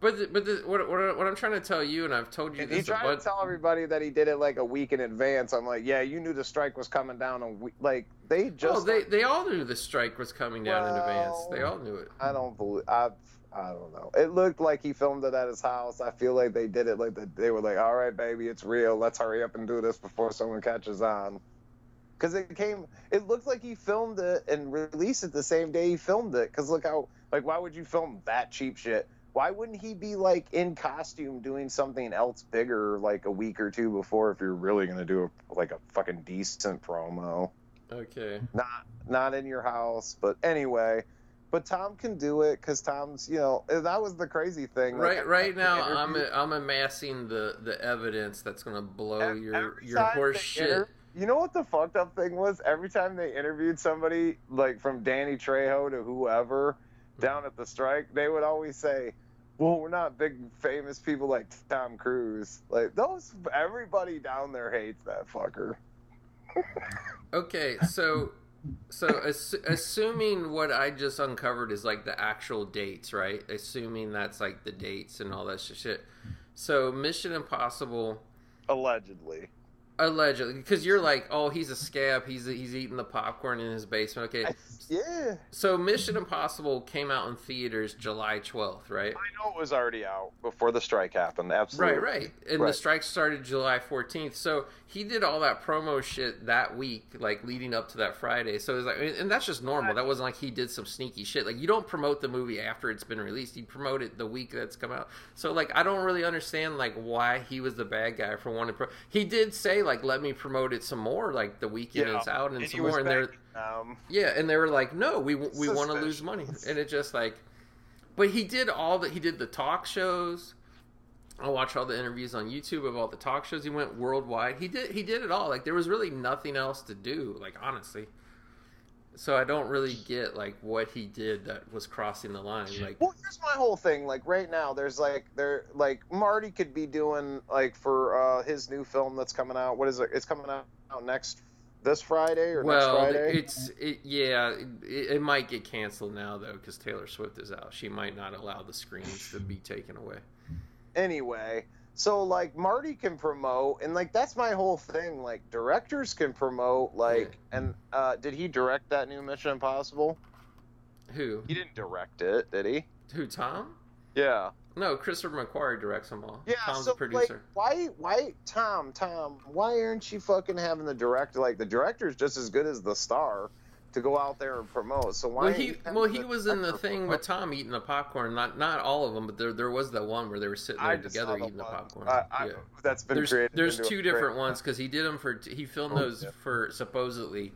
But the, but the, what, what what I'm trying to tell you and I've told you And he this a tried bunch to tell everybody that he did it like a week in advance. I'm like, yeah, you knew the strike was coming down a week. Like they oh, just, oh, they they all knew the strike was coming down in advance. They all knew it. I don't believe. I, I don't know. It looked like he filmed it at his house. I feel like they did it like the, they were like, all right, baby, it's real. Let's hurry up and do this before someone catches on. Because it came, it looked like he filmed it and released it the same day he filmed it. Because look how, like, why would you film that cheap shit? Why wouldn't he be like in costume doing something else bigger like a week or two before if you're really gonna do a, like a fucking decent promo? Okay. not not in your house but anyway but tom can do it because tom's you know that was the crazy thing like, Right, right now I'm interview- I'm amassing the the evidence that's gonna blow ev- your every your horse shit. inter- you know what the fucked up thing was every time they interviewed somebody like from danny trejo to whoever mm-hmm. down at the strike they would always say well we're not big famous people like tom cruise like those everybody down there hates that fucker Okay, so so ass- assuming what I just uncovered is like the actual dates, right? Assuming that's like the dates and all that shit. So Mission Impossible allegedly allegedly because you're like, "Oh, he's a scab. He's he's eating the popcorn in his basement." Okay. yeah So Mission Impossible came out in theaters July 12th, right? i know it was already out before the strike happened absolutely Right, right. And the Right. strike started July 14th. So he did all that promo shit that week, like leading up to that Friday. So it's like, and that's just normal. That wasn't like he did some sneaky shit. Like you don't promote the movie after it's been released. You promote it the week that's come out. So like, I don't really understand like why he was the bad guy for wanting. Pro- he did say like, let me promote it some more, like the weekend it's out and, and some more. And they're them. yeah, and they were like, "No, we we want to lose money," and it just like, but he did all that. He did the talk shows. I watched all the interviews on YouTube of all the talk shows. He went worldwide. He did he did it all. Like there was really nothing else to do. Like honestly, so I don't really get like what he did that was crossing the line. Like Well, here's my whole thing. Like right now, there's like there like Marty could be doing like for uh, his new film that's coming out. What is it? It's coming out, out next this Friday or well, next Friday. it's it, yeah, it, it might get canceled now though because Taylor Swift is out. She might not allow the screens to be taken away. anyway so like marty can promote and like that's my whole thing like directors can promote like and uh did he direct that new mission impossible Who he didn't direct it did he who Tom? yeah No, Christopher McQuarrie directs them all. yeah Tom's so the producer. like why why tom tom why aren't you fucking having the director like the director's just as good as the star to go out there and promote so why well, he well he was in the thing promote? with Tom eating the popcorn. Not not all of them, but there there was that one where they were sitting there I together eating the one. popcorn. I, I, yeah. that's been There's created there's two great- different ones because he did them for he filmed Oh, those yeah. for supposedly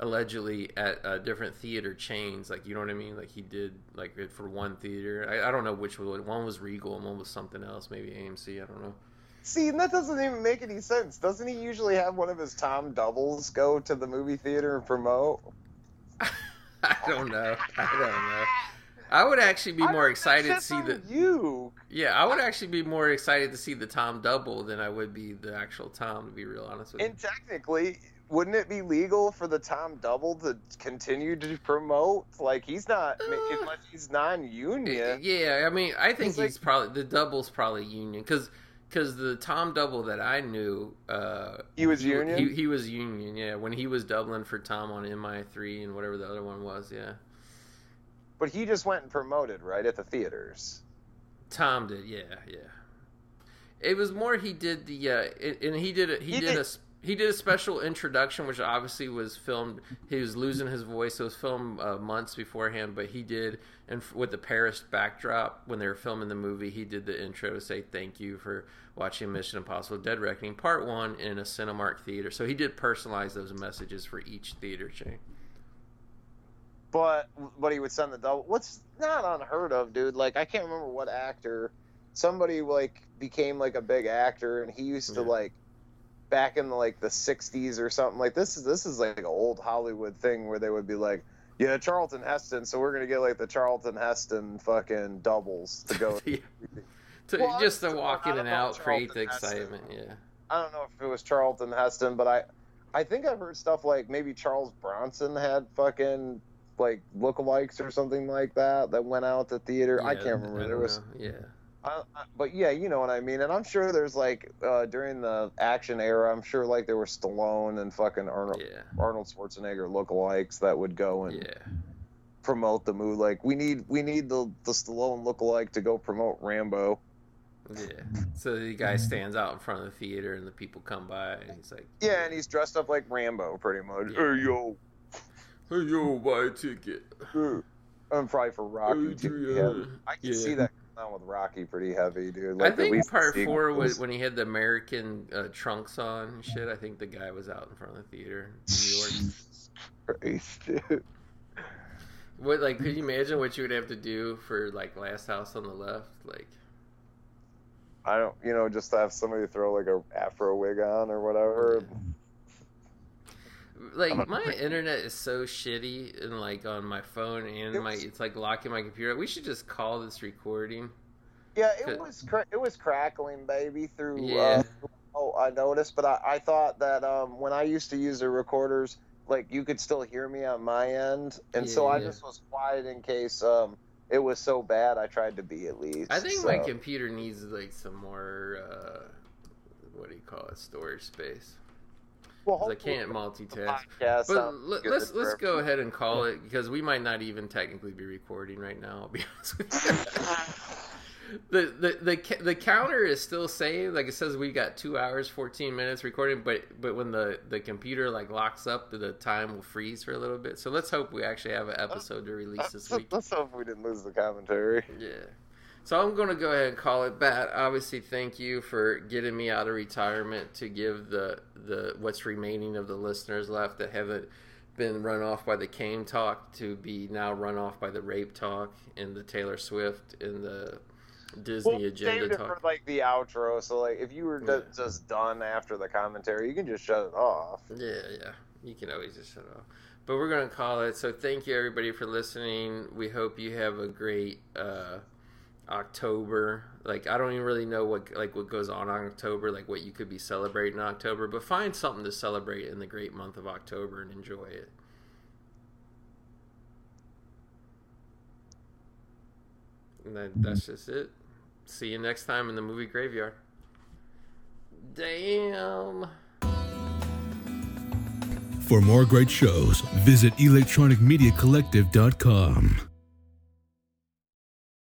allegedly at uh, different theater chains like you know what i mean like he did like it for one theater I, I don't know which one one was regal and one was something else maybe amc i don't know See, and that doesn't even make any sense. Doesn't he usually have one of his Tom doubles go to the movie theater and promote? i don't know i don't know i would actually be I more excited to see the you. Yeah, I would actually be more excited to see the Tom double than I would be the actual Tom. To be real honest with you. And technically, wouldn't it be legal for the Tom double to continue to promote? Like he's not, Uh, unless he's non-union. Yeah, I mean, I think He's like- he's probably the double's probably union because the Tom double that I knew, uh, He was union. He, he was union. Yeah, when he was doubling for Tom on MI three and whatever the other one was. Yeah, but he just went and promoted right at the theaters. Tom did. Yeah, yeah. It was more he did the uh, it, and he did a, he, He did, did- a he did a special introduction, which obviously was filmed. He was losing his voice. so It was filmed uh, months beforehand, but he did, and with the Paris backdrop when they were filming the movie, he did the intro to say thank you for watching Mission Impossible: Dead Reckoning Part One in a Cinemark theater. So he did personalize those messages for each theater chain. But but he would send the double. What's not unheard of, dude? Like I can't remember what actor. Somebody like became like a big actor, and he used to like back in the, like the '60s or something. Like this is this is like an old Hollywood thing where they would be like, yeah, Charlton Heston. So we're gonna get like the Charlton Heston fucking doubles to go. Yeah. To, Well, just to walk in and out, create the Charlton Heston. excitement. Yeah. I don't know if it was Charlton Heston, but I, I think I've heard stuff like maybe Charles Bronson had fucking like lookalikes or something like that that went out to theater. I can't remember. don't there was, know. Yeah. But yeah, you know what I mean. And I'm sure there's like uh, during the action era, I'm sure like there were Stallone and fucking Arnold, Yeah. Arnold Schwarzenegger lookalikes that would go and Yeah. promote the movie. Like we need we need the the Stallone lookalike to go promote Rambo. Yeah. So the guy stands out in front of the theater and the people come by and he's like, Yeah, and he's dressed up like Rambo pretty much. Yeah. Hey yo. Hey, yo, buy a ticket. I'm probably for Rocky. Yeah. I can Yeah. see that going on with Rocky pretty heavy, dude. I Like, at think part the four was when he had the American uh, trunks on and shit. I think the guy was out in front of the theater in New York. Christ, dude. What like could you imagine what you would have to do for like Last House on the Left? Like I don't, you know, just to have somebody throw like a afro wig on or whatever. Like my internet is so shitty and like on my phone and It my was- it's like locking my computer. We should just call this recording. Yeah, Good. it was cra- it was crackling, baby, through. Yeah. Uh, oh, I noticed, but I, I thought that um, when I used to use the recorders, like you could still hear me on my end, and so I Yeah. just was quiet in case um, it was so bad. I tried to be at least. I think so. my computer needs like some more uh what do you call it, storage space. Well, I can't multitask. podcast But let, good let's let's go ahead and call it because we might not even technically be recording right now. I'll be honest with you. the, the the the counter is still saved. Like it says, we got two hours, fourteen minutes recording. But but when the the computer like locks up, the time will freeze for a little bit. So let's hope we actually have an episode to release this week. Let's hope we didn't lose the commentary. Yeah. So I'm going to go ahead and call it bat. Obviously, thank you for getting me out of retirement to give the the what's remaining of the listeners left that haven't been run off by the Kane talk to be now run off by the rape talk and the Taylor Swift and the Disney Well, agenda talk. for like the outro. So like, if you were Yeah. ju- just done after the commentary, you can just shut it off. Yeah, yeah. You can always just shut it off. But we're gonna call it. So thank you everybody for listening. We hope you have a great uh, October. Like I don't even really know what like what goes on in October, like what you could be celebrating in October. But find something to celebrate in the great month of October and enjoy it. And that, that's just it. See you next time in the movie graveyard. Damn. For more great shows, visit electronicmediacollective.com.